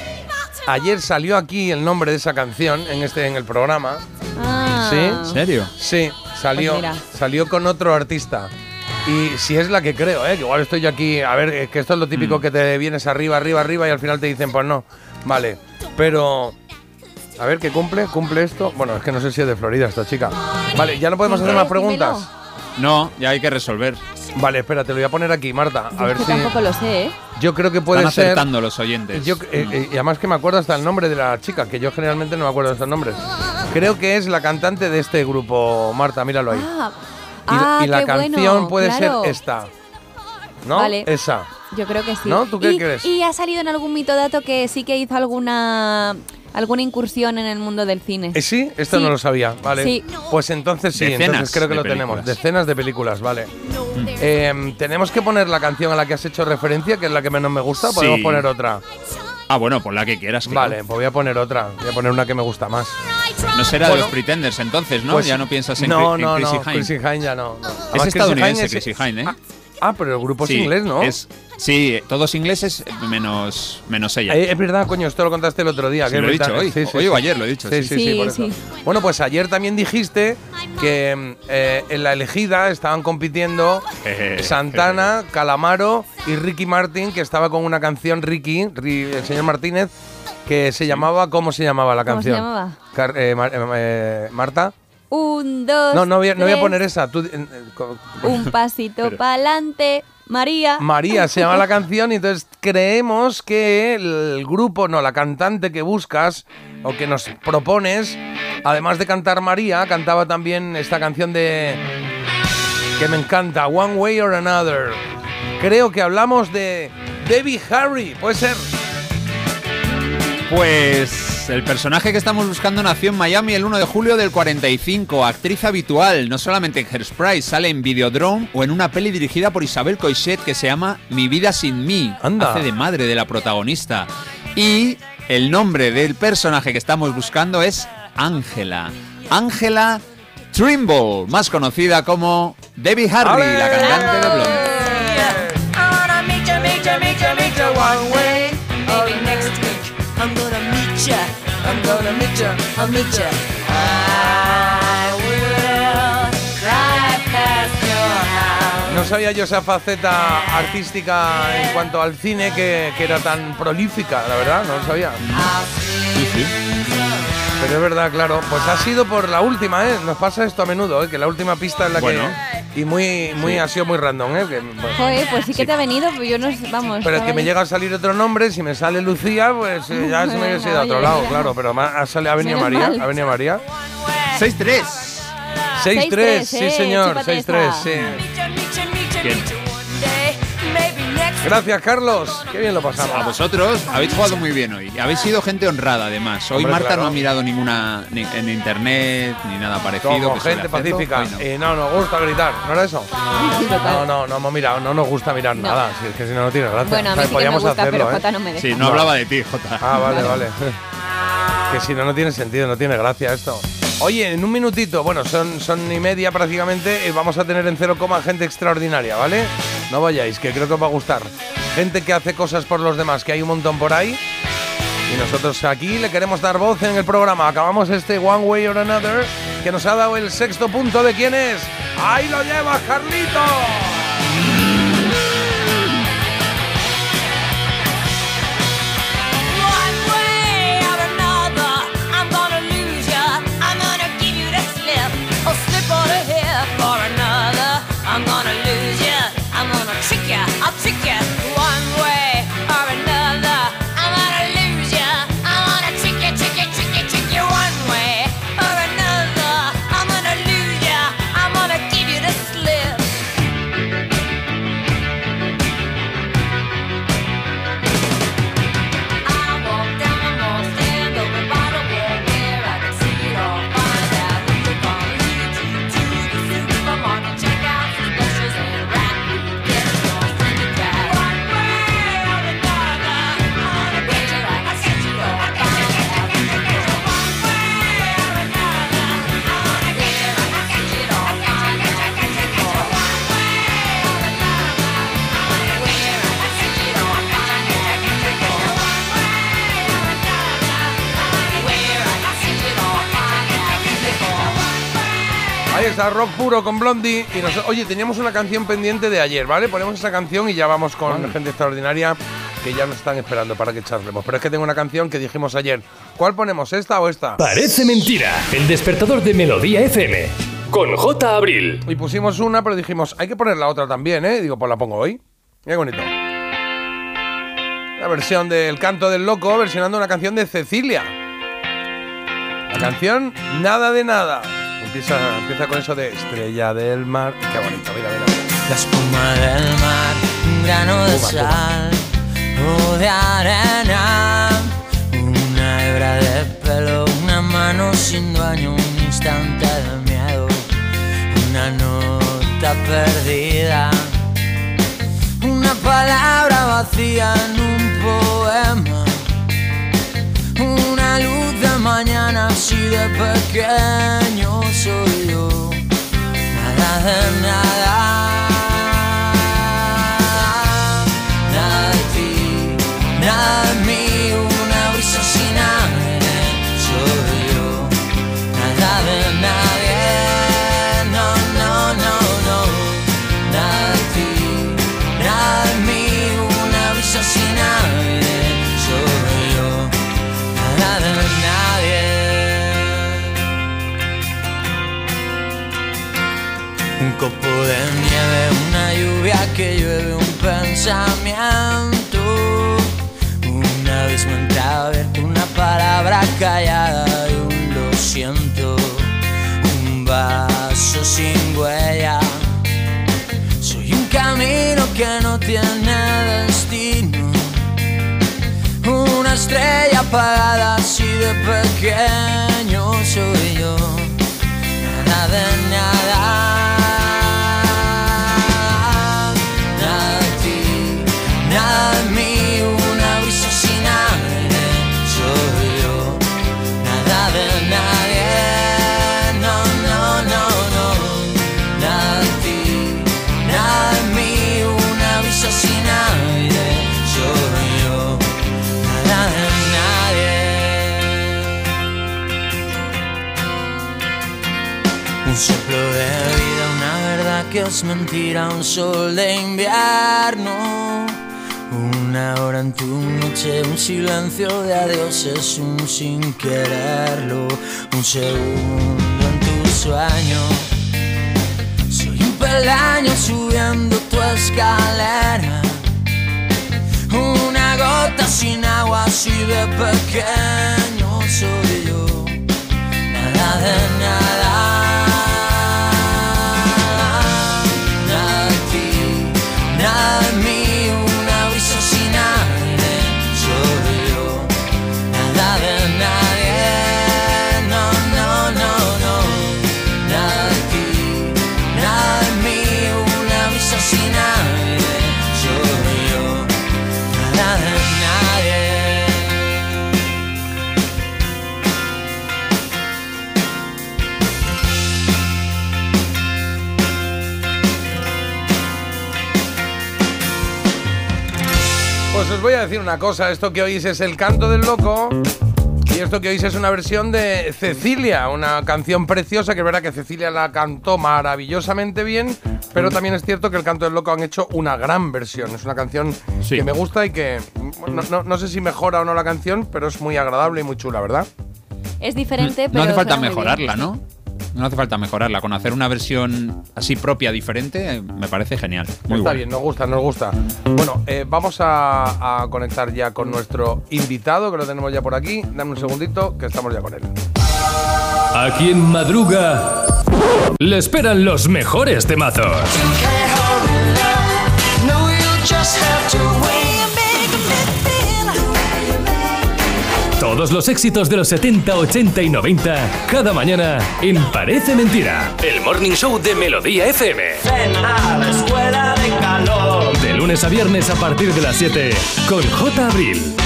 Ayer salió aquí el nombre de esa canción en este en el programa. Ah. ¿Sí? ¿En serio? Sí, salió, Pues salió con otro artista. Y si es la que creo, ¿eh? que igual estoy yo aquí. A ver, es que esto es lo típico Mm. que te vienes arriba, arriba, arriba y al final te dicen, pues no. Vale, pero. A ver, ¿qué cumple? ¿Cumple esto? Bueno, es que no sé si es de Florida esta chica. Vale, ya no podemos hacer Dímelo. más preguntas. No, ya hay que resolver. Vale, espera, te lo voy a poner aquí, Marta. Yo A ver es que si. tampoco lo sé, ¿eh? Yo creo que puede Están ser. acertando los oyentes. Yo, eh, Mm. eh, y además que me acuerdo hasta el nombre de la chica, que yo generalmente no me acuerdo de estos nombres. Creo que es la cantante de este grupo, Marta, míralo ahí. Ah, Y, ah, y la qué canción bueno, puede claro. ser esta. ¿No? Vale. Esa. Yo creo que sí. ¿No? ¿Tú qué y, crees? Y ha salido en algún mito dato que sí que hizo alguna alguna incursión en el mundo del cine. ¿Eh, ¿Sí? Esto Sí. no lo sabía. Vale. Sí. Pues entonces sí, Decenas entonces creo que lo tenemos. películas. Decenas de películas, vale. Eh, tenemos que poner la canción a la que has hecho referencia, que es la que menos me gusta. Podemos Sí. poner otra. Ah, bueno, por la que quieras. claro. Vale, pues voy a poner otra. Voy a poner una que me gusta más. No será de Bueno. los Pretenders entonces, ¿no? Pues- ya no piensas en, no, en no, Chrissy no, Hine. Chrissy Hine ya no. no. Es Además, Chrissy estadounidense, Hine es- Chrissy Hine, ¿eh? Ah, pero el grupo Sí, es inglés, ¿no? es- sí, todos ingleses menos, menos ella. Eh, es verdad, coño, esto lo contaste el otro día. Sí, que lo he dicho hoy. Sí, sí, Hoy sí. o ayer lo he dicho, Sí, sí. sí, sí, Sí, por eso. Bueno, pues ayer también dijiste que eh, en la elegida estaban compitiendo Jeje, Santana, Calamaro y Ricky Martin, que estaba con una canción, Ricky, Ri- el señor Martínez, que se llamaba, ¿cómo se llamaba la ¿Cómo se canción? llamaba? Car- eh, Mar- eh, eh, Marta. Un, dos, No, no voy, a, no voy a poner esa. tú, eh, eh, co- Un pasito Pero- pa'lante, María. María se llama la canción y entonces creemos que el grupo, no, la cantante que buscas o que nos propones, además de cantar María, cantaba también esta canción de que me encanta, One Way or Another. Creo que hablamos de Debbie Harry, puede ser. Pues el personaje que estamos buscando nació en Miami el 1 de julio del 45, actriz habitual, no solamente en Hairspray, sale en Videodrome o en una peli dirigida por Isabel Coixet que se llama Mi vida sin mí, Anda. hace de madre de la protagonista. Y el nombre del personaje que estamos buscando es Ángela. Ángela Trimble, más conocida como Debbie Harry, la cantante de Blonde. Meet ya. I'll meet ya. I will cry sabía yo esa faceta artística en cuanto al cine que, que era tan prolífica, la verdad, no lo sabía. Pero es verdad, claro. Pues ha sido por la última, ¿eh? Nos pasa esto a menudo, ¿eh? Que la última pista es la Bueno. que. Y muy, muy Sí. ha sido muy random, ¿eh? Que- pues- Joder, pues sí que te ha venido, pues yo no sé, vamos. pero es que estaba me ahí. llega a salir otro nombre, si me sale Lucía, pues eh, ya se me hubiese ido a otro lado, mira. claro. Pero ma- ha, salido, ha venido Menos María, mal. ha venido María. 6-3. 6-3, sí eh, señor, chúpate 6-3, esa. sí. Gracias, Carlos. Qué bien lo A pasamos. vosotros habéis jugado muy bien hoy. Habéis sido gente honrada, además. Hoy Hombre, Marta claro. no ha mirado ninguna ni- en internet ni nada parecido. Como que gente pacífica. No. Y no nos gusta gritar, ¿no era eso? No, no, no hemos mirado, no nos gusta mirar No. nada. Si es que si no, no tiene gracia. Bueno, a O mí sea, sí que me podíamos gusta, hacerlo, pero ¿eh? Jota no me deja. Sí, no hablaba de ti, Jota. Ah, vale, vale. que si no, no tiene sentido, no tiene gracia esto. Oye, en un minutito, bueno, son, son y media prácticamente, y vamos a tener en cero coma gente extraordinaria, ¿vale? No vayáis, que creo que os va a gustar. Gente que hace cosas por los demás, que hay un montón por ahí. Y nosotros aquí le queremos dar voz en el programa. Acabamos este One Way or Another, que nos ha dado el sexto punto de quién es. ¡Ahí lo lleva, Carlito! Está, rock puro con Blondie. Y nos- oye, teníamos una canción pendiente de ayer, ¿vale? Ponemos esa canción y ya vamos con gente extraordinaria que ya nos están esperando para que charlemos. Pero es que tengo una canción que dijimos ayer. ¿Cuál ponemos, esta o esta? Parece mentira. El despertador de Melodía FM. Con J. Abril. Y pusimos una, pero dijimos, hay que poner la otra también, ¿eh? Digo, pues la pongo hoy. Qué bonito. La versión del canto del loco, versionando una canción de Cecilia. La canción Nada de Nada. Empieza, empieza con eso de Estrella del Mar. Qué bonito, mira, mira. La espuma del mar, un grano de Cuba, Cuba. sal o de arena, una hebra de pelo, una mano sin dueño, un instante de miedo, una nota perdida, una palabra vacía en un poema, una luz de mañana así de pequeño soy yo nada de nada. Pensamiento. Un abismo entreabierto, una palabra callada y un lo siento. Un vaso sin huella. Soy un camino que no tiene destino. Una estrella apagada así de pequeño soy yo. Nada de nada. Nada Vida, una verdad que es mentira un sol de invierno. Una hora en tu noche, un silencio de adiós es un sin quererlo. Un segundo en tu sueño. Soy un peldaño subiendo tu escalera. Una gota sin agua así de pequeño soy yo. Nada de. Nada os voy a decir una cosa, esto que oís es el canto del loco y esto que oís es una versión de Cecilia, una canción preciosa que es verdad que Cecilia la cantó maravillosamente bien, pero también es cierto que el canto del loco han hecho una gran versión, es una canción que me gusta y que no, no- no sé si mejora o no la canción, pero es muy agradable y muy chula, ¿verdad? Es diferente, pero. No hace falta mejorarla, ¿no? No hace falta mejorarla. Con hacer una versión así propia, diferente, eh, me parece genial. Muy Está guay. bien, nos gusta, nos gusta. Bueno, eh, vamos a, a conectar ya con nuestro invitado, que lo tenemos ya por aquí. Dame un segundito, que estamos ya con él. A quien madruga, le esperan los mejores temazos. No, you just have to wait Todos los éxitos de los 70, 80 y 90, cada mañana en Parece Mentira. El Morning Show de Melodía FM. Ven a la escuela de calor. De lunes a viernes a partir de las 7 con J. Abril.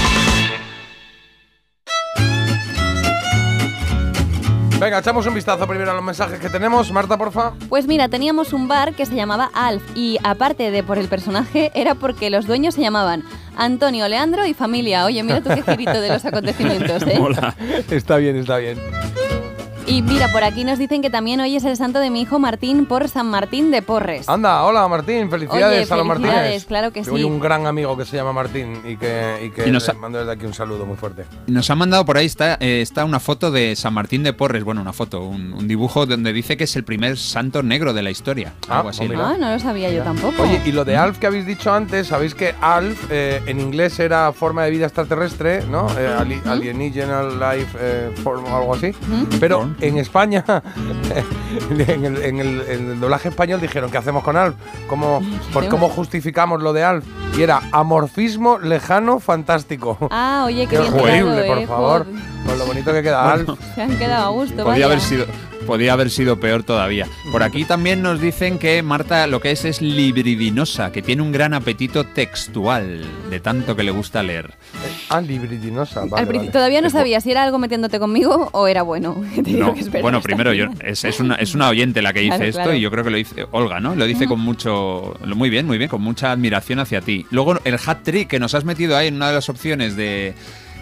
Venga, echamos un vistazo primero a los mensajes que tenemos. Marta, porfa. Pues mira, teníamos un bar que se llamaba Alf y aparte de por el personaje, era porque los dueños se llamaban Antonio, Leandro y familia. Oye, mira tú qué girito de los acontecimientos, ¿eh? Está bien, está bien. Y mira, por aquí nos dicen que también hoy es el santo de mi hijo Martín por San Martín de Porres. Anda, hola Martín, felicidades Oye, a los felicidades, Martínez. claro que Tengo sí. un gran amigo que se llama Martín y que, y que Y nos le ha- mando desde aquí un saludo muy fuerte. Nos han mandado por ahí, está, eh, está una foto de San Martín de Porres, bueno, una foto, un, un dibujo donde dice que es el primer santo negro de la historia. algo así. ¿no? Ah, no lo sabía yo tampoco. Oye, y lo de Alf que habéis dicho antes, sabéis que Alf eh, en inglés era forma de vida extraterrestre, ¿no? Eh, ali- Life eh, Form o algo así. Pero en España, en, el, en el- en el doblaje español dijeron, ¿qué hacemos con Alf? ¿Cómo, por, ¿Cómo justificamos lo de Alf? Y era amorfismo lejano fantástico. Ah, oye, qué Qué bien horrible, por ¿eh? favor. Con lo bonito que queda Alf. Se han quedado a gusto, Podía vaya. haber sido podía haber sido peor todavía. Por aquí también nos dicen que Marta lo que es es libridinosa, que tiene un gran apetito textual, de tanto que le gusta leer. Ah, libridinosa, Al vale, principio vale. Todavía no sabía si era algo metiéndote conmigo o era bueno. Te digo No, que es verdad, bueno, primero yo, es, es una, es una oyente la que dice Claro, esto claro. y yo creo que lo dice Olga, ¿no? Lo dice con mucho, muy bien, muy bien, con mucha admiración hacia ti. Luego el hat trick que nos has metido ahí en una de las opciones de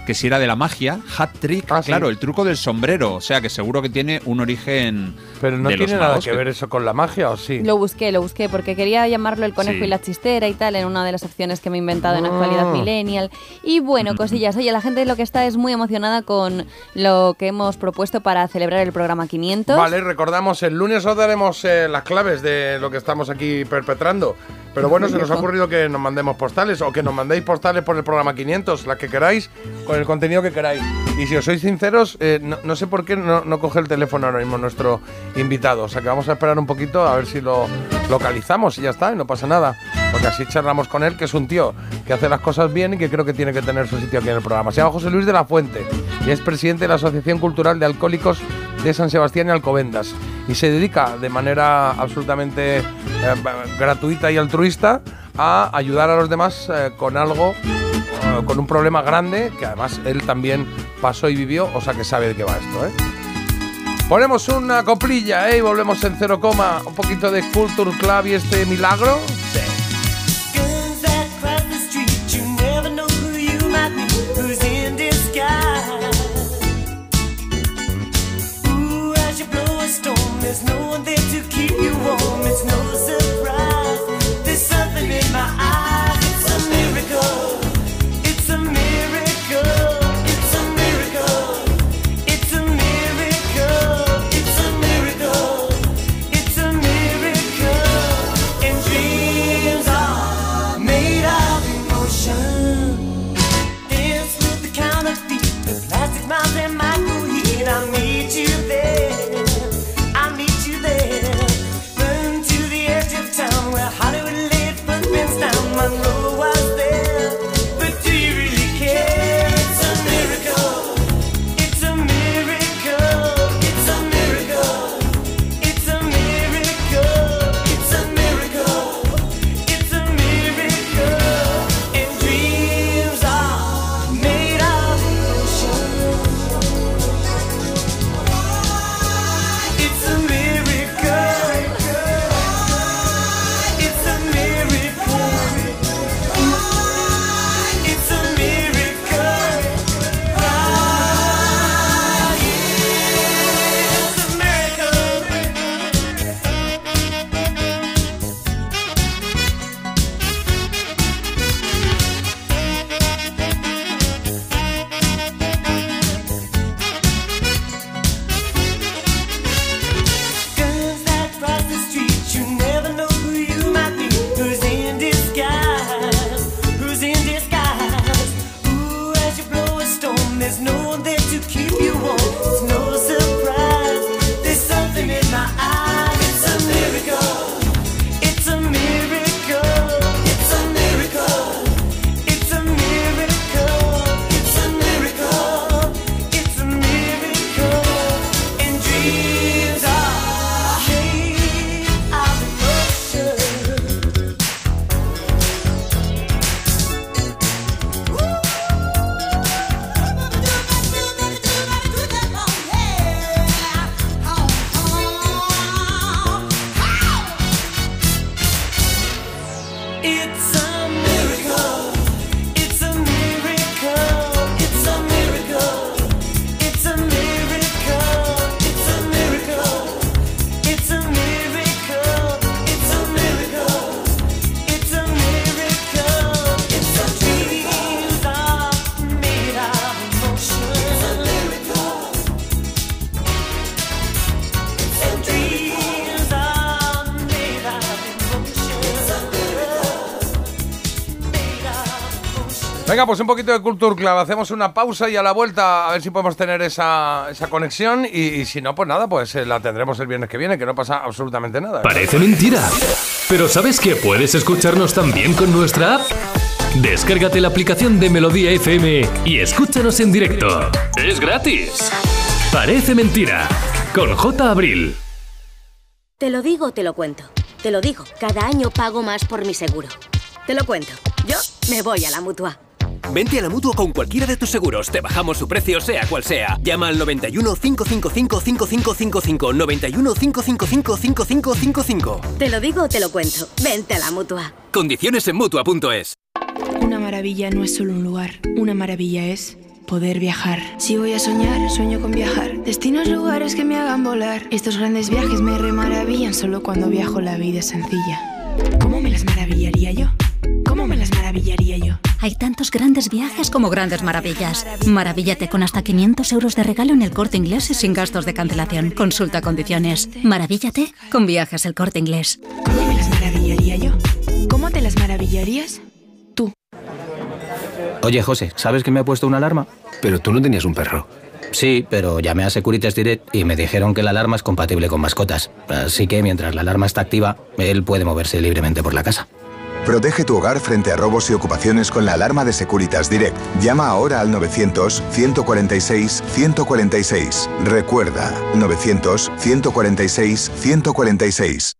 que si era de la magia, hat trick, Ah, sí. claro, el truco del sombrero, o sea que seguro que tiene un origen Pero no de los tiene nada magos que ver eso con la magia, ¿o sí? Lo busqué, lo busqué, porque quería llamarlo el conejo Sí. y la chistera y tal, en una de las opciones que me he inventado en Ah. actualidad millennial. Y bueno, cosillas. Oye, la gente lo que está es muy emocionada con lo que hemos propuesto para celebrar el programa 500. Vale, recordamos, el lunes os daremos eh, las claves de lo que estamos aquí perpetrando. Pero bueno, se nos ha ocurrido que nos mandemos postales o que nos mandéis postales por el programa 500, las que queráis, con el contenido que queráis. Y si os sois sinceros, eh, no, no sé por qué no, coge el teléfono ahora mismo nuestro invitado. O sea que vamos a esperar un poquito a ver si lo localizamos y ya está, y no pasa nada. Porque así charlamos con él, que es un tío que hace las cosas bien y que creo que tiene que tener su sitio aquí en el programa. Se llama José Luis de la Fuente y es presidente de la Asociación Cultural de Alcohólicos de San Sebastián y Alcobendas. Y se dedica de manera absolutamente eh, gratuita y altruista a ayudar a los demás eh, con algo, con un problema grande, que además él también pasó y vivió, o sea que sabe de qué va esto, ¿eh? Ponemos una coplilla, ¿eh? Y volvemos en cero coma. Un poquito de Culture Club y este milagro. Venga, pues un poquito de Culture Club. Hacemos una pausa y a la vuelta a ver si podemos tener esa, esa conexión. Y, y si no, pues nada, pues eh, la tendremos el viernes que viene, que no pasa absolutamente nada. Parece mentira. Pero ¿sabes que puedes escucharnos también con nuestra app? Descárgate la aplicación de Melodía FM y escúchanos en directo. Es gratis. Parece mentira. Con J. Abril. Te lo digo, te lo cuento. Te lo digo, cada año pago más por mi seguro. Te lo cuento. Yo me voy a la mutua. Vente a la mutua con cualquiera de tus seguros. Te bajamos su precio, sea cual sea. Llama al 91 555 5555. 91 555 5555. Te lo digo, o te lo cuento. Vente a la mutua. Condiciones en mutua.es. Una maravilla no es solo un lugar, una maravilla es poder viajar. Si voy a soñar, sueño con viajar. Destinos, lugares que me hagan volar. Estos grandes viajes me remaravillan solo cuando viajo la vida es sencilla. ¿Cómo me las maravillaría yo? ¿Cómo me las maravillaría yo? Hay tantos grandes viajes como grandes maravillas. Maravíllate con hasta 500 euros de regalo en el corte inglés y sin gastos de cancelación. Consulta condiciones. Maravíllate con viajes el corte inglés. ¿Cómo me las maravillaría yo? ¿Cómo te las maravillarías? Oye, José, ¿sabes que me ha puesto una alarma? Pero tú no tenías un perro. Sí, pero llamé a Securitas Direct y me dijeron que la alarma es compatible con mascotas. Así que mientras la alarma está activa, él puede moverse libremente por la casa. Protege tu hogar frente a robos y ocupaciones con la alarma de Securitas Direct. Llama ahora al 900-146-146. Recuerda, 900-146-146.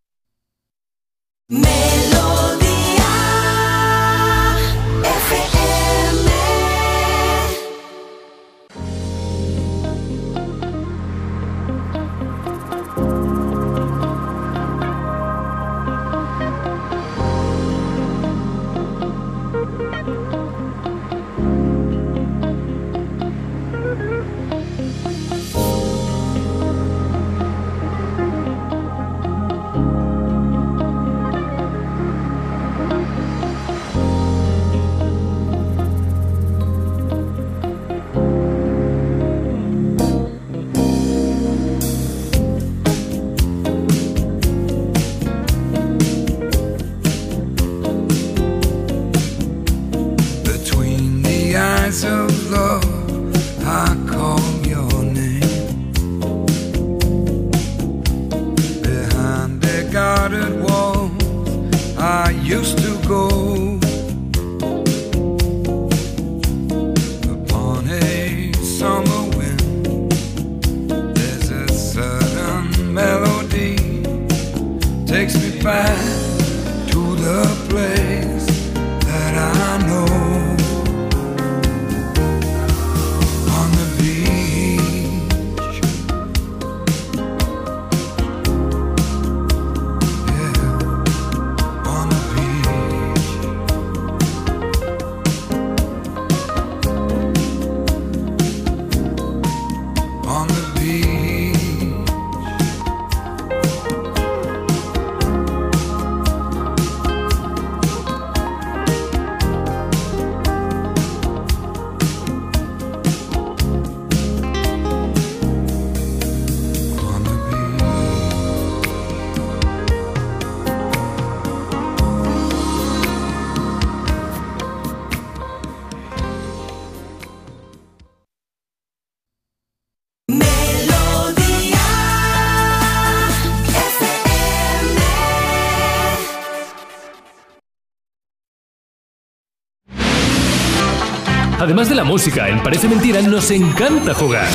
Además de la música, en Parece Mentira nos encanta jugar.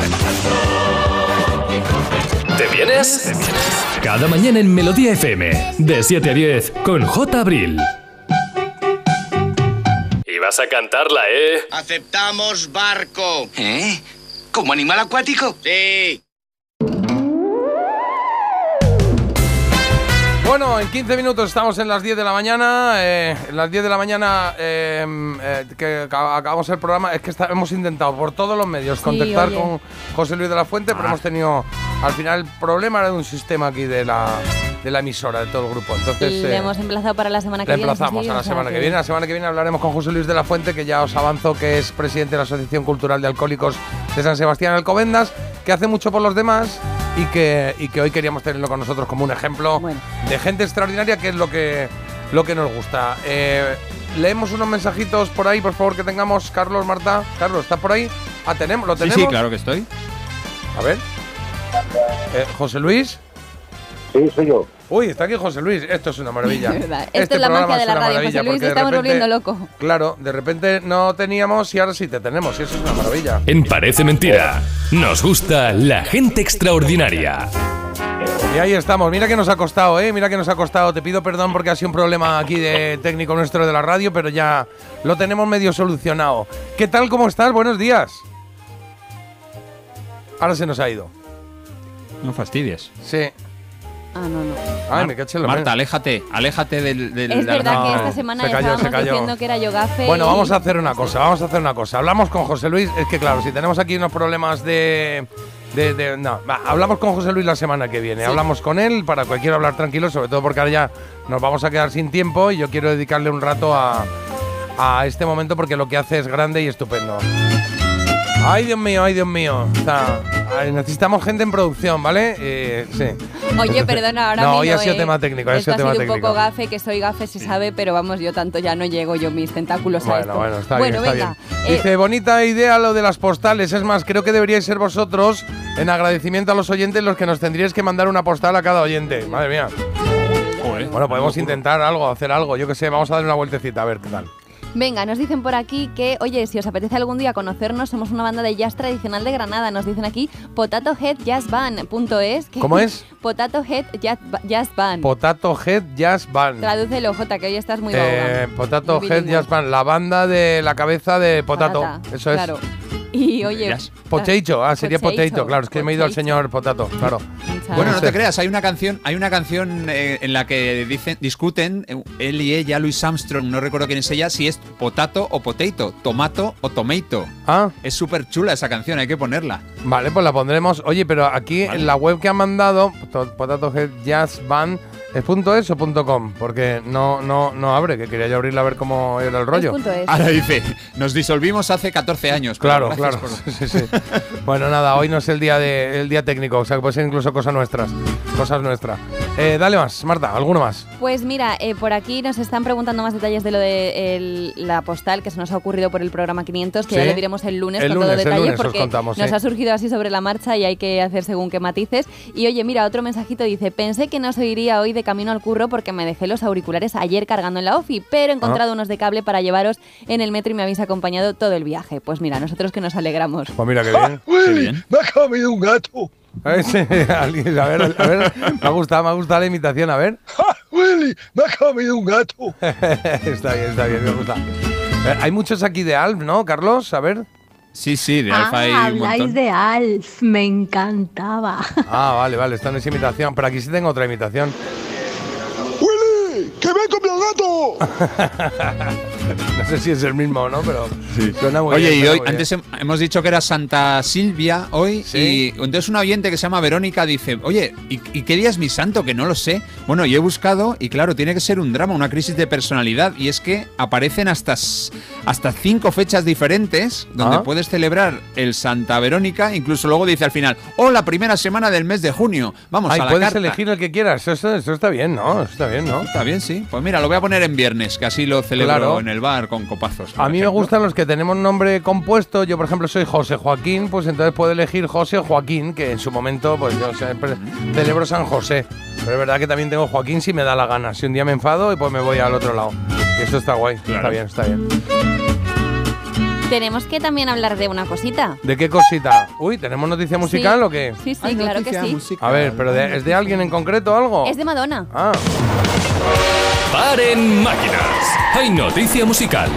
¿Te vienes? Cada mañana en Melodía FM, de 7 a 10, con J. Abril. Y vas a cantarla, ¿eh? Aceptamos barco. ¿Eh? ¿Como animal acuático? Sí. Bueno, en 15 minutos estamos en las 10 de la mañana. eh, en las 10 de la mañana eh, eh, que acab- acabamos el programa. Es que está- hemos intentado por todos los medios Sí, contactar oye. con José Luis de la Fuente, pero hemos tenido. Al final, el problema era de un sistema aquí de la, de la emisora, de todo el grupo. Entonces. Y le eh, hemos emplazado para la semana que le viene. emplazamos sí, a la semana que viene. La semana que viene hablaremos con José Luis de la Fuente, que ya os avanzo que es presidente de la Asociación Cultural de Alcohólicos de San Sebastián Alcobendas, que hace mucho por los demás y que, y que hoy queríamos tenerlo con nosotros como un ejemplo de gente extraordinaria, que es lo que, lo que nos gusta. Eh, leemos unos mensajitos por ahí, por favor, que tengamos. Carlos, Marta. Carlos, ¿está por ahí? Ah, tenemos, lo Sí, tenemos. sí, claro que estoy. A ver. Eh, José Luis. Sí, soy yo. Uy, está aquí José Luis. Esto es una maravilla. Es verdad. Este Esto es la magia de la radio, José Luis. Estamos repente- volviendo loco. Claro, de repente no teníamos y ahora sí te tenemos. Y eso es una maravilla. En Parece Mentira, nos gusta la gente extraordinaria. Y ahí estamos. Mira que nos ha costado, ¿eh? Mira que nos ha costado. Te pido perdón porque ha sido un problema aquí de técnico nuestro de la radio, pero ya lo tenemos medio solucionado. ¿Qué tal? ¿Cómo estás? Buenos días. Ahora se nos ha ido. No fastidies. Sí. Ah, no, no. Ay, me caché en la Marta, mano. aléjate, aléjate del. del Es verdad que esta semana se cayó, se estábamos cayó. diciendo que era yo gafe. Bueno, y- vamos a hacer una cosa, vamos a hacer una cosa. Hablamos con José Luis, es que claro, si tenemos aquí unos problemas de... de- de- no, hablamos con José Luis la semana que viene, hablamos con él para que quiera hablar tranquilo, sobre todo porque ahora ya nos vamos a quedar sin tiempo y yo quiero dedicarle un rato a, a este momento porque lo que hace es grande y estupendo. Ay, Dios mío, ay, Dios mío. O sea, ay, necesitamos gente en producción, ¿vale? Eh, sí. Oye, perdona, ahora No, hoy ha sido eh, tema técnico, ha sido tema sido un técnico. poco gafe, que soy gafe, se sabe, pero vamos, yo tanto ya no llego yo mis tentáculos a Bueno, esto. bueno, está bueno, bien, está venga. bien. eh, Dice, bonita idea lo de las postales. Es más, creo que deberíais ser vosotros, en agradecimiento a los oyentes, los que nos tendríais que mandar una postal a cada oyente. Madre mía. Bueno, podemos intentar algo, hacer algo. Yo qué sé, vamos a darle una vueltecita, a ver qué tal. Venga, nos dicen por aquí que, oye, si os apetece algún día conocernos, somos una banda de jazz tradicional de Granada. Nos dicen aquí potatoheadjazzband.es. ¿Cómo es? Potato Head Jazz, Jazz Band. Potato Head Jazz Band. Tradúcelo, Jota, que hoy estás muy Eh. Potato Muy Head bilingüe. Jazz Band, la banda de la cabeza de Potato. Patata, Eso es. Claro. Y oye. Potato, ah, sería potato, Potato, claro, es que me he ido al señor Potato, claro. Bueno, no te creas, hay una canción, hay una canción eh, en la que dicen, discuten eh, él y ella, Louis Armstrong, no recuerdo quién es ella, si es potato o potato, tomato o tomato. Ah. Es súper chula esa canción, hay que ponerla. Vale, pues la pondremos. Oye, pero aquí en la web que han mandado, to- Potato Head Jazz Band, ¿es punto .es o punto .com? Porque no, no, no abre, que quería yo abrirla a ver cómo era el rollo. Ahora dice, nos disolvimos hace 14 años. Claro, claro. por- Sí, sí. bueno, nada, hoy no es el día de el día técnico, o sea que puede ser incluso cosas nuestras. Cosas nuestras. Eh, dale más, Marta, ¿alguno más? Pues mira, eh, por aquí nos están preguntando más detalles de lo de el- la postal que se nos ha ocurrido por el programa 500, que Sí. ya le diremos el lunes El con lunes, todo el detalle, lunes porque contamos, nos ha surgido así sobre la marcha y hay que hacer según qué matices. Y oye, mira, otro mensajito dice, pensé que no oiría hoy de camino al curro porque me dejé los auriculares ayer cargando en la OFI, pero he encontrado Ah. unos de cable para llevaros en el metro y me habéis acompañado todo el viaje. Pues mira, nosotros que nos alegramos. Pues mira qué bien. Willy, me ha comido un gato. A ver, sí, a ver, a ver, me ha gustado, me ha gustado la imitación, a ver. Willy, me ha comido un gato. está bien, está bien, me gusta. Eh, hay muchos aquí de Alf, ¿no, Carlos? A ver. Sí, sí, de Ah, habláis de Alf, me encantaba. Ah, vale, vale, esta no es imitación, pero aquí sí tengo otra imitación. ¡Que me ha comido el gato! no sé si es el mismo o no, pero suena muy Oye, bien. y hoy, muy antes hem- hemos dicho que era Santa Silvia hoy, y entonces una oyente que se llama Verónica dice, oye, ¿y, y qué día es mi santo? Que no lo sé. Bueno, yo he buscado y claro, tiene que ser un drama, una crisis de personalidad, y es que aparecen hasta, hasta cinco fechas diferentes donde Ah. puedes celebrar el Santa Verónica, incluso luego dice al final, o la primera semana del mes de junio. Vamos Ay, a la puedes carta. elegir el que quieras, eso, eso está bien, ¿no? Eso está bien, ¿no? Está bien, sí. Pues mira, lo voy a poner en viernes, que así lo celebro Claro. en el bar con copazos. A mí me gustan los que tenemos nombre compuesto. Yo, por ejemplo, soy José Joaquín, pues entonces puedo elegir José o Joaquín, que en su momento, pues yo siempre celebro San José. Pero es verdad que también tengo Joaquín si me da la gana. Si un día me enfado, y pues me voy al otro lado. Y eso está guay, está bien, está bien. Tenemos que también hablar de una cosita. ¿De qué cosita? Uy, ¿tenemos noticia musical Sí. o qué? Sí, sí, claro que sí. A ver, pero de- ¿es de alguien en concreto o algo? Es de Madonna. Ah. Paren máquinas. Hay noticia musical.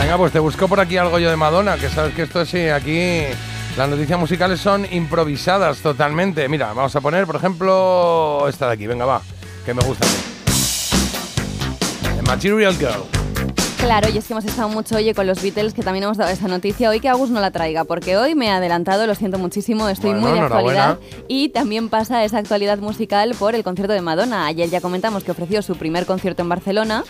Venga, pues te busco por aquí algo yo de Madonna, que sabes que esto sí, aquí las noticias musicales son improvisadas totalmente. Mira, vamos a poner, por ejemplo, esta de aquí, venga, va, que me gusta. The Material Girl. Claro, y es que hemos estado mucho, oye, con los Beatles, que también hemos dado esa noticia. Hoy que Agus no la traiga, porque hoy me he adelantado, lo siento muchísimo, estoy Bueno, muy de actualidad. Y también pasa esa actualidad musical por el concierto de Madonna. Ayer ya comentamos que ofreció su primer concierto en Barcelona.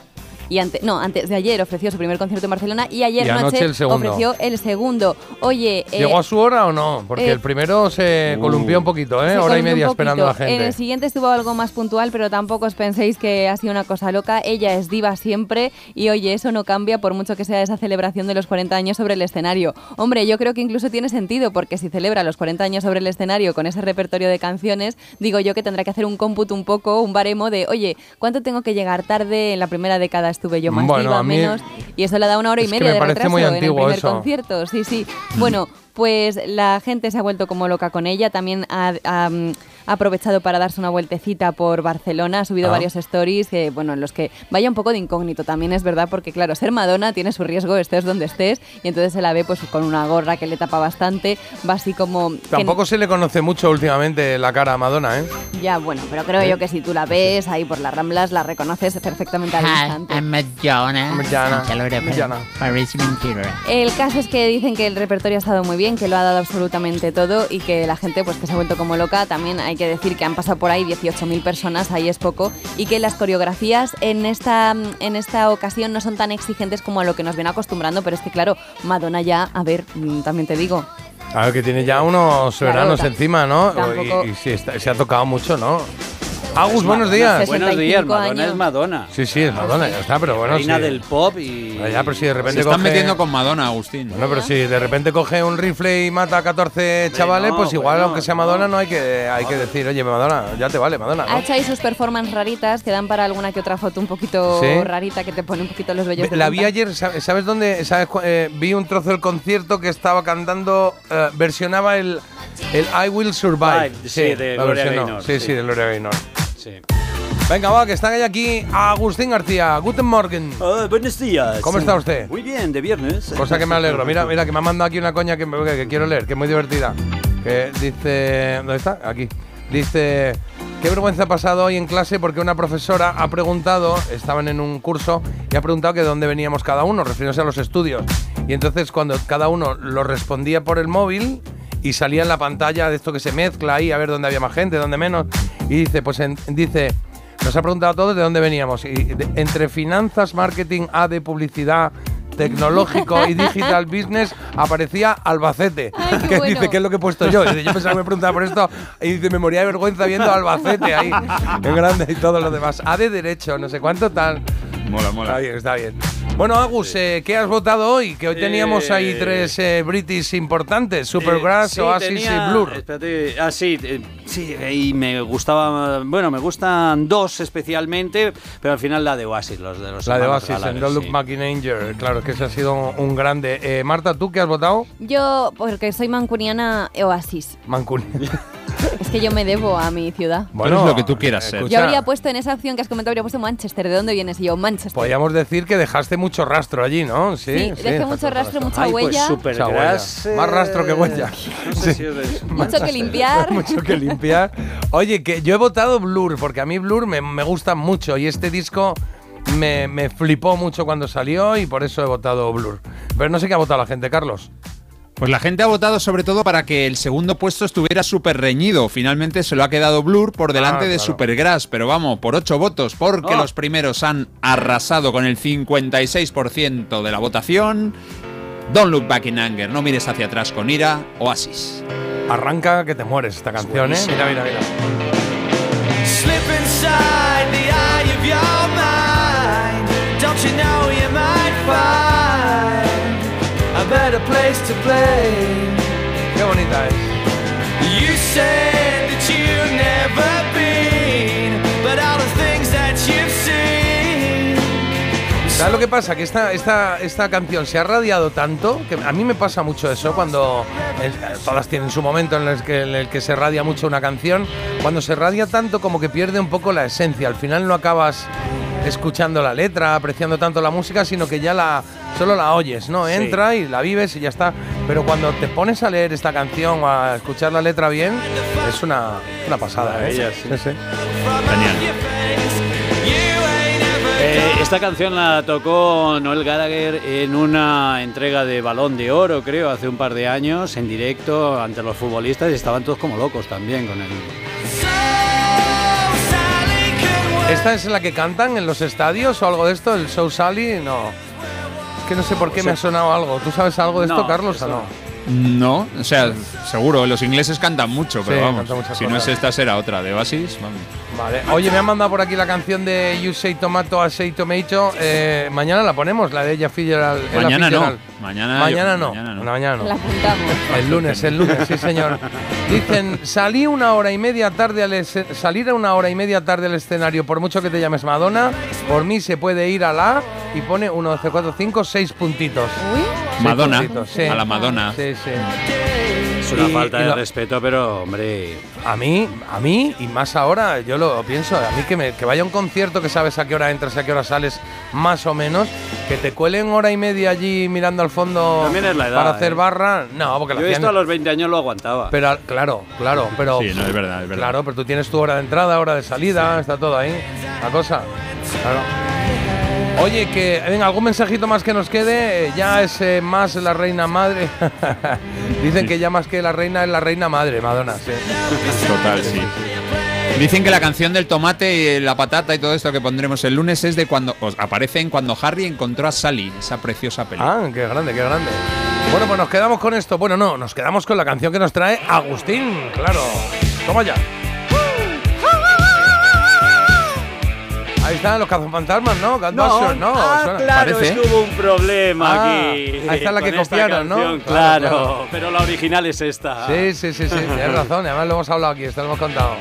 Y ante, no, antes de ayer ofreció su primer concierto en Barcelona y ayer Y anoche noche el ofreció el segundo. Oye, eh, ¿Llegó a su hora o no? Porque eh, el primero se columpió un poquito, ¿eh? Hora y media esperando a la poquito. En el gente. siguiente estuvo algo más puntual, pero tampoco os penséis que ha sido una cosa loca. Ella es diva siempre y oye, eso no cambia por mucho que sea esa celebración de los 40 años sobre el escenario. Hombre, yo creo que incluso tiene sentido porque si celebra los 40 años sobre el escenario con ese repertorio de canciones, digo yo que tendrá que hacer un cómputo un poco, un baremo de, oye, ¿cuánto tengo que llegar tarde? En la primera década estuve yo más Bueno, diva, a mí- menos. Y eso le da una hora y media me de retraso muy en el primer eso. concierto. Sí, sí. Bueno, pues la gente se ha vuelto como loca con ella. También ha, ha, ha aprovechado para darse una vueltecita por Barcelona. Ha subido Ah. varios stories que, bueno, en los que vaya un poco de incógnito también es verdad, porque claro, ser Madonna tiene su riesgo, estés donde estés, y entonces se la ve pues con una gorra que le tapa bastante. Va así como. que- Tampoco se le conoce mucho últimamente la cara a Madonna, ¿eh? Ya, bueno, pero creo ¿Eh? yo que si tú la ves ahí por las ramblas, la reconoces perfectamente al instante. I'm Madonna. Madonna. El caso es que dicen que el repertorio ha estado muy bien, que lo ha dado absolutamente todo y que la gente pues que se ha vuelto como loca. También hay que decir que han pasado por ahí 18.000 personas, ahí es poco, y que las coreografías en esta, en esta ocasión no son tan exigentes como a lo que nos viene acostumbrando, pero es que claro, Madonna ya, a ver, mm, también te digo, A ver, que tiene ya unos Claro, veranos encima, ¿no? tampoco- Y, y está- se ha tocado mucho, ¿no? Agus, buenos Madonna. días. Buenos días, 65 Madonna años. es Madonna. Sí, sí, es Madonna, ya está, pero bueno. Reina sí. del pop y. Ya, pero si de repente Se están coge- metiendo con Madonna, Agustín. Bueno, pero si de repente coge un rifle y mata a 14 chavales, pues igual, bueno, aunque sea Madonna, no hay que, hay que decir, oye, Madonna, ya te vale, Madonna. ¿no? ha hecho ahí sus performances raritas que dan para alguna que otra foto un poquito ¿Sí? rarita que te pone un poquito los vellos de La vi ayer, ¿sabes sabes dónde? ¿Sabes cu- eh, vi un trozo del concierto que estaba cantando, eh, versionaba el, el I Will Survive. Vive, sí, de Gloria. Gaynor, Sí, sí. sí, de Gloria Gaynor. Sí. Venga, va, que están ahí aquí Agustín García. Guten Morgen. Ah, buenos días. ¿Cómo está usted? Muy bien, de viernes. Cosa que me alegro. Mira, mira, que me ha mandado aquí una coña que, me- que quiero leer, que es muy divertida. Que dice. ¿Dónde está? Aquí. Dice. Qué vergüenza ha pasado hoy en clase porque una profesora ha preguntado, estaban en un curso, y ha preguntado que de dónde veníamos cada uno, refiriéndose a los estudios. Y entonces cuando cada uno lo respondía por el móvil y salía en la pantalla de esto que se mezcla ahí, a ver dónde había más gente, dónde menos, y dice, pues en- dice, nos ha preguntado a todos de dónde veníamos. Y de- entre finanzas, marketing, A de publicidad, tecnológico y digital business aparecía Albacete. qué que bueno. dice, ¿qué es lo que he puesto yo? Y dice, yo pensaba que me preguntaba por esto. Y dice, me moría de vergüenza viendo Albacete ahí, en grande y todo lo demás. A de derecho, no sé cuánto tal. Mola, mola. Está bien, está bien. Bueno, Agus, eh, ¿qué has votado hoy? Que hoy teníamos ahí Eh, tres eh, British importantes: Supergrass, Eh, sí, Oasis tenía- y Blur. Espérate, ah, sí, eh, sí, y me gustaba, bueno, me gustan dos especialmente, pero al final la de Oasis, los de los La de Oasis, en Don't Look sí. Back in Anger. Claro, es que ese ha sido un grande. Eh, Marta, ¿tú qué has votado? Yo, porque soy mancuniana, Oasis. Mancuni. Es que yo me debo a mi ciudad. Tú eres lo que tú quieras ser. Yo habría puesto en esa opción que has comentado, habría puesto Manchester. ¿De dónde vienes? Y yo, Manchester. Podríamos decir que dejaste mucho rastro allí, ¿no? Sí, Sí, dejé mucho rastro, mucha Ay, pues Mucha huella. Más rastro que huella. No sé Sí. si es- Mucho que limpiar. mucho que limpiar. Oye, que yo he votado Blur, porque a mí Blur me, me gusta mucho y este disco me, me flipó mucho cuando salió y por eso he votado Blur. Pero no sé qué ha votado la gente, Carlos. Pues la gente ha votado sobre todo para que el segundo puesto estuviera súper reñido. Finalmente se lo ha quedado Blur por delante Ah, de claro. Supergrass, pero vamos, por ocho votos, porque Oh. los primeros han arrasado con el 56% de la votación. Don't Look Back in Anger, no mires hacia atrás con ira, Oasis. Arranca que te mueres esta canción, ¿eh? Mira, mira, mira. Slip inside the eye of your mind. Don't you know you might find better place to play? Qué bonita es. You said that you've never been, but all the things that you've seen. ¿Sabes lo que pasa? Que esta, esta, esta canción se ha radiado tanto que a mí me pasa mucho eso cuando eh, todas tienen su momento en el, que, en el que se radia mucho una canción. Cuando se radia tanto como que pierde un poco la esencia. Al final no acabas escuchando la letra, apreciando tanto la música, sino que ya la solo la oyes, ¿no? Sí. Entra y la vives y ya está. Pero cuando te pones a leer esta canción o a escuchar la letra bien, es una, una pasada. ¿eh? Maravilla, sí. sí. Eh, esta canción la tocó Noel Gallagher en una entrega de Balón de Oro, creo, hace un par de años, en directo ante los futbolistas y estaban todos como locos también con el... ¿Esta es la que cantan en los estadios o algo de esto? ¿El Show Sally? No. Es que no sé por qué me ha sonado algo. ¿Tú sabes algo de esto, No, Carlos, eso o no? No, o sea, seguro, los ingleses cantan mucho, pero Sí, vamos, si no es esta será otra, de Oasis, vamos. Vale. Oye, me han mandado por aquí la canción de You Say Tomato, I Say Tomato. Eh, mañana la ponemos, la de ella Fitzgerald. Mañana no, mañana Mañana yo- no. mañana no. Mañana no. La apuntamos. El lunes, el lunes, sí señor. Dicen, salí una hora y media tarde al salir a una hora y media tarde al escenario, por mucho que te llames Madonna, por mí se puede ir a la y pone 1, 2, 3, 4, 5, 6 puntitos. Seis Madonna, puntitos, sí. a la Madonna. Sí, sí. Es una Y- falta y de lo- respeto, pero hombre... A mí, a mí, y más ahora, yo lo pienso, a mí que, me, que vaya a un concierto que sabes a qué hora entras y a qué hora sales, más o menos, que te cuelen hora y media allí mirando al fondo También es la edad, para hacer ¿eh? barra, no, porque Yo esto a los 20 años lo aguantaba. Pero al- claro, claro, pero. Sí, no, es verdad, es verdad. Claro, pero tú tienes tu hora de entrada, hora de salida, está todo ahí. La cosa. Claro. Oye, que venga, algún mensajito más que nos quede. Eh, Ya es eh, más la reina madre. Dicen que ya más que la reina es la reina madre, Madonna. Sí. Total, sí. Dicen que la canción del tomate y la patata y todo esto que pondremos el lunes es de cuando os aparece en cuando Harry encontró a Sally, esa preciosa película. Ah, qué grande, qué grande. Bueno, pues nos quedamos con esto. Bueno, no, nos quedamos con la canción que nos trae Agustín, claro. Toma ya. Ahí están los cazafantasmas, ¿no? Ghostbusters, no, ah, suena- claro, parece. es que hubo un problema Ah, aquí. ahí está la que con esta copiaron, ¿no? canción, Claro, Claro, claro. pero la original es esta. Sí, sí, sí, sí, tienes razón. Además lo hemos hablado aquí, esto lo hemos contado.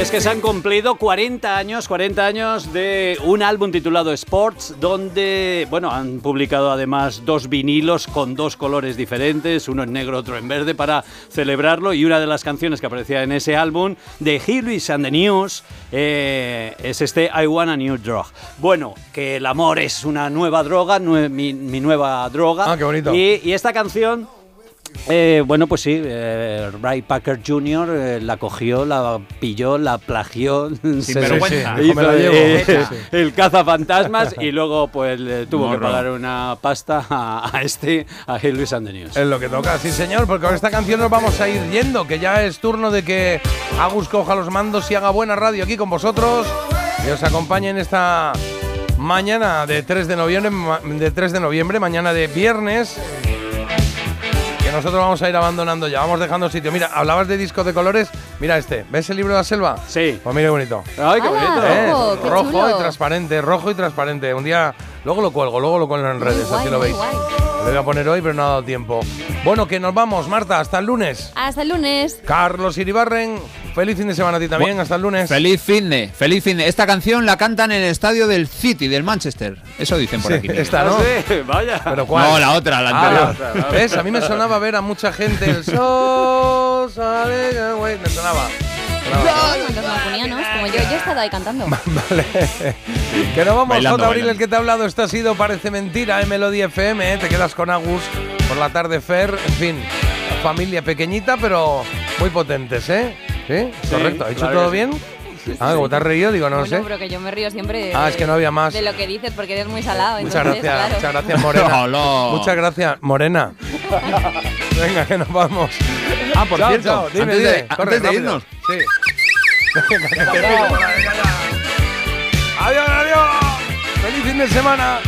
Y es que se han cumplido 40 años, 40 años de un álbum titulado Sports, donde, bueno, han publicado además dos vinilos con dos colores diferentes, uno en negro, otro en verde, para celebrarlo. Y una de las canciones que aparecía en ese álbum de Hillis and the News eh, es este I Want a New Drug. Bueno, que el amor es una nueva droga, nue- mi, mi nueva droga. Ah, qué bonito. Y, y esta canción eh, bueno, pues sí, eh, Ray Packer Jr. eh, la cogió, la pilló, la plagió. se- vergüenza. Eh, el cazafantasmas y luego pues le tuvo que pagar una pasta a, a este, a Hillis and the News. Es lo que toca, sí señor, porque con esta canción nos vamos a ir yendo, que ya es turno de que Agus coja los mandos y haga buena radio aquí con vosotros y os acompañe en esta mañana de 3 de noviembre, de 3 de noviembre, mañana de viernes. Que nosotros vamos a ir abandonando ya, vamos dejando sitio. Mira, hablabas de disco de colores. Mira este, ¿ves el libro de la selva? Sí. Pues mira qué bonito. ¡Ay, qué ¡Hala, bonito! ¿Eh? rojo! qué rojo chulo. y transparente, rojo y transparente. Un día, luego lo cuelgo, luego lo cuelgo en redes, guay, así lo veis. guay. Lo iba a poner hoy, pero no ha dado tiempo. Bueno, que nos vamos, Marta, hasta el lunes. Hasta el lunes. Carlos Iribarren, feliz fin de semana a ti también, hasta el lunes. Feliz fin de, feliz fin de. Esta canción la cantan en el estadio del City, del Manchester. Eso dicen por Sí, aquí. esta, ¿no? Ah, sí, vaya. ¿Pero cuál? No, la otra, la Ah, anterior. ¿Ves? A mí me sonaba ver a mucha gente el sol sale, güey, me sonaba. Sonaba. Los mancunianos, como yo, yo he estado ahí cantando. Vale. Que no vamos, Bailando, J. Abril, bailando. el que te ha hablado. Esto ha sido Parece Mentira en Melody FM. ¿eh? Te quedas con Agus por la tarde, Fer. En fin, familia pequeñita, pero muy potentes, ¿eh? ¿Sí? Correcto. ¿Ha claro todo bien? Ah, como te has reído, digo, no bueno, sé. pero que yo me río siempre de, Ah, es que no había más. de lo que dices porque eres muy salado. Muchas entonces, gracias, claro. muchas gracias, Morena. Muchas gracias, Morena. Venga, que nos vamos. Ah, por Chao, cierto, chao. Dime, antes, dime. de, Corre, antes de rápido. irnos, Sí. Venga, te. Adiós, adiós. Feliz fin de semana.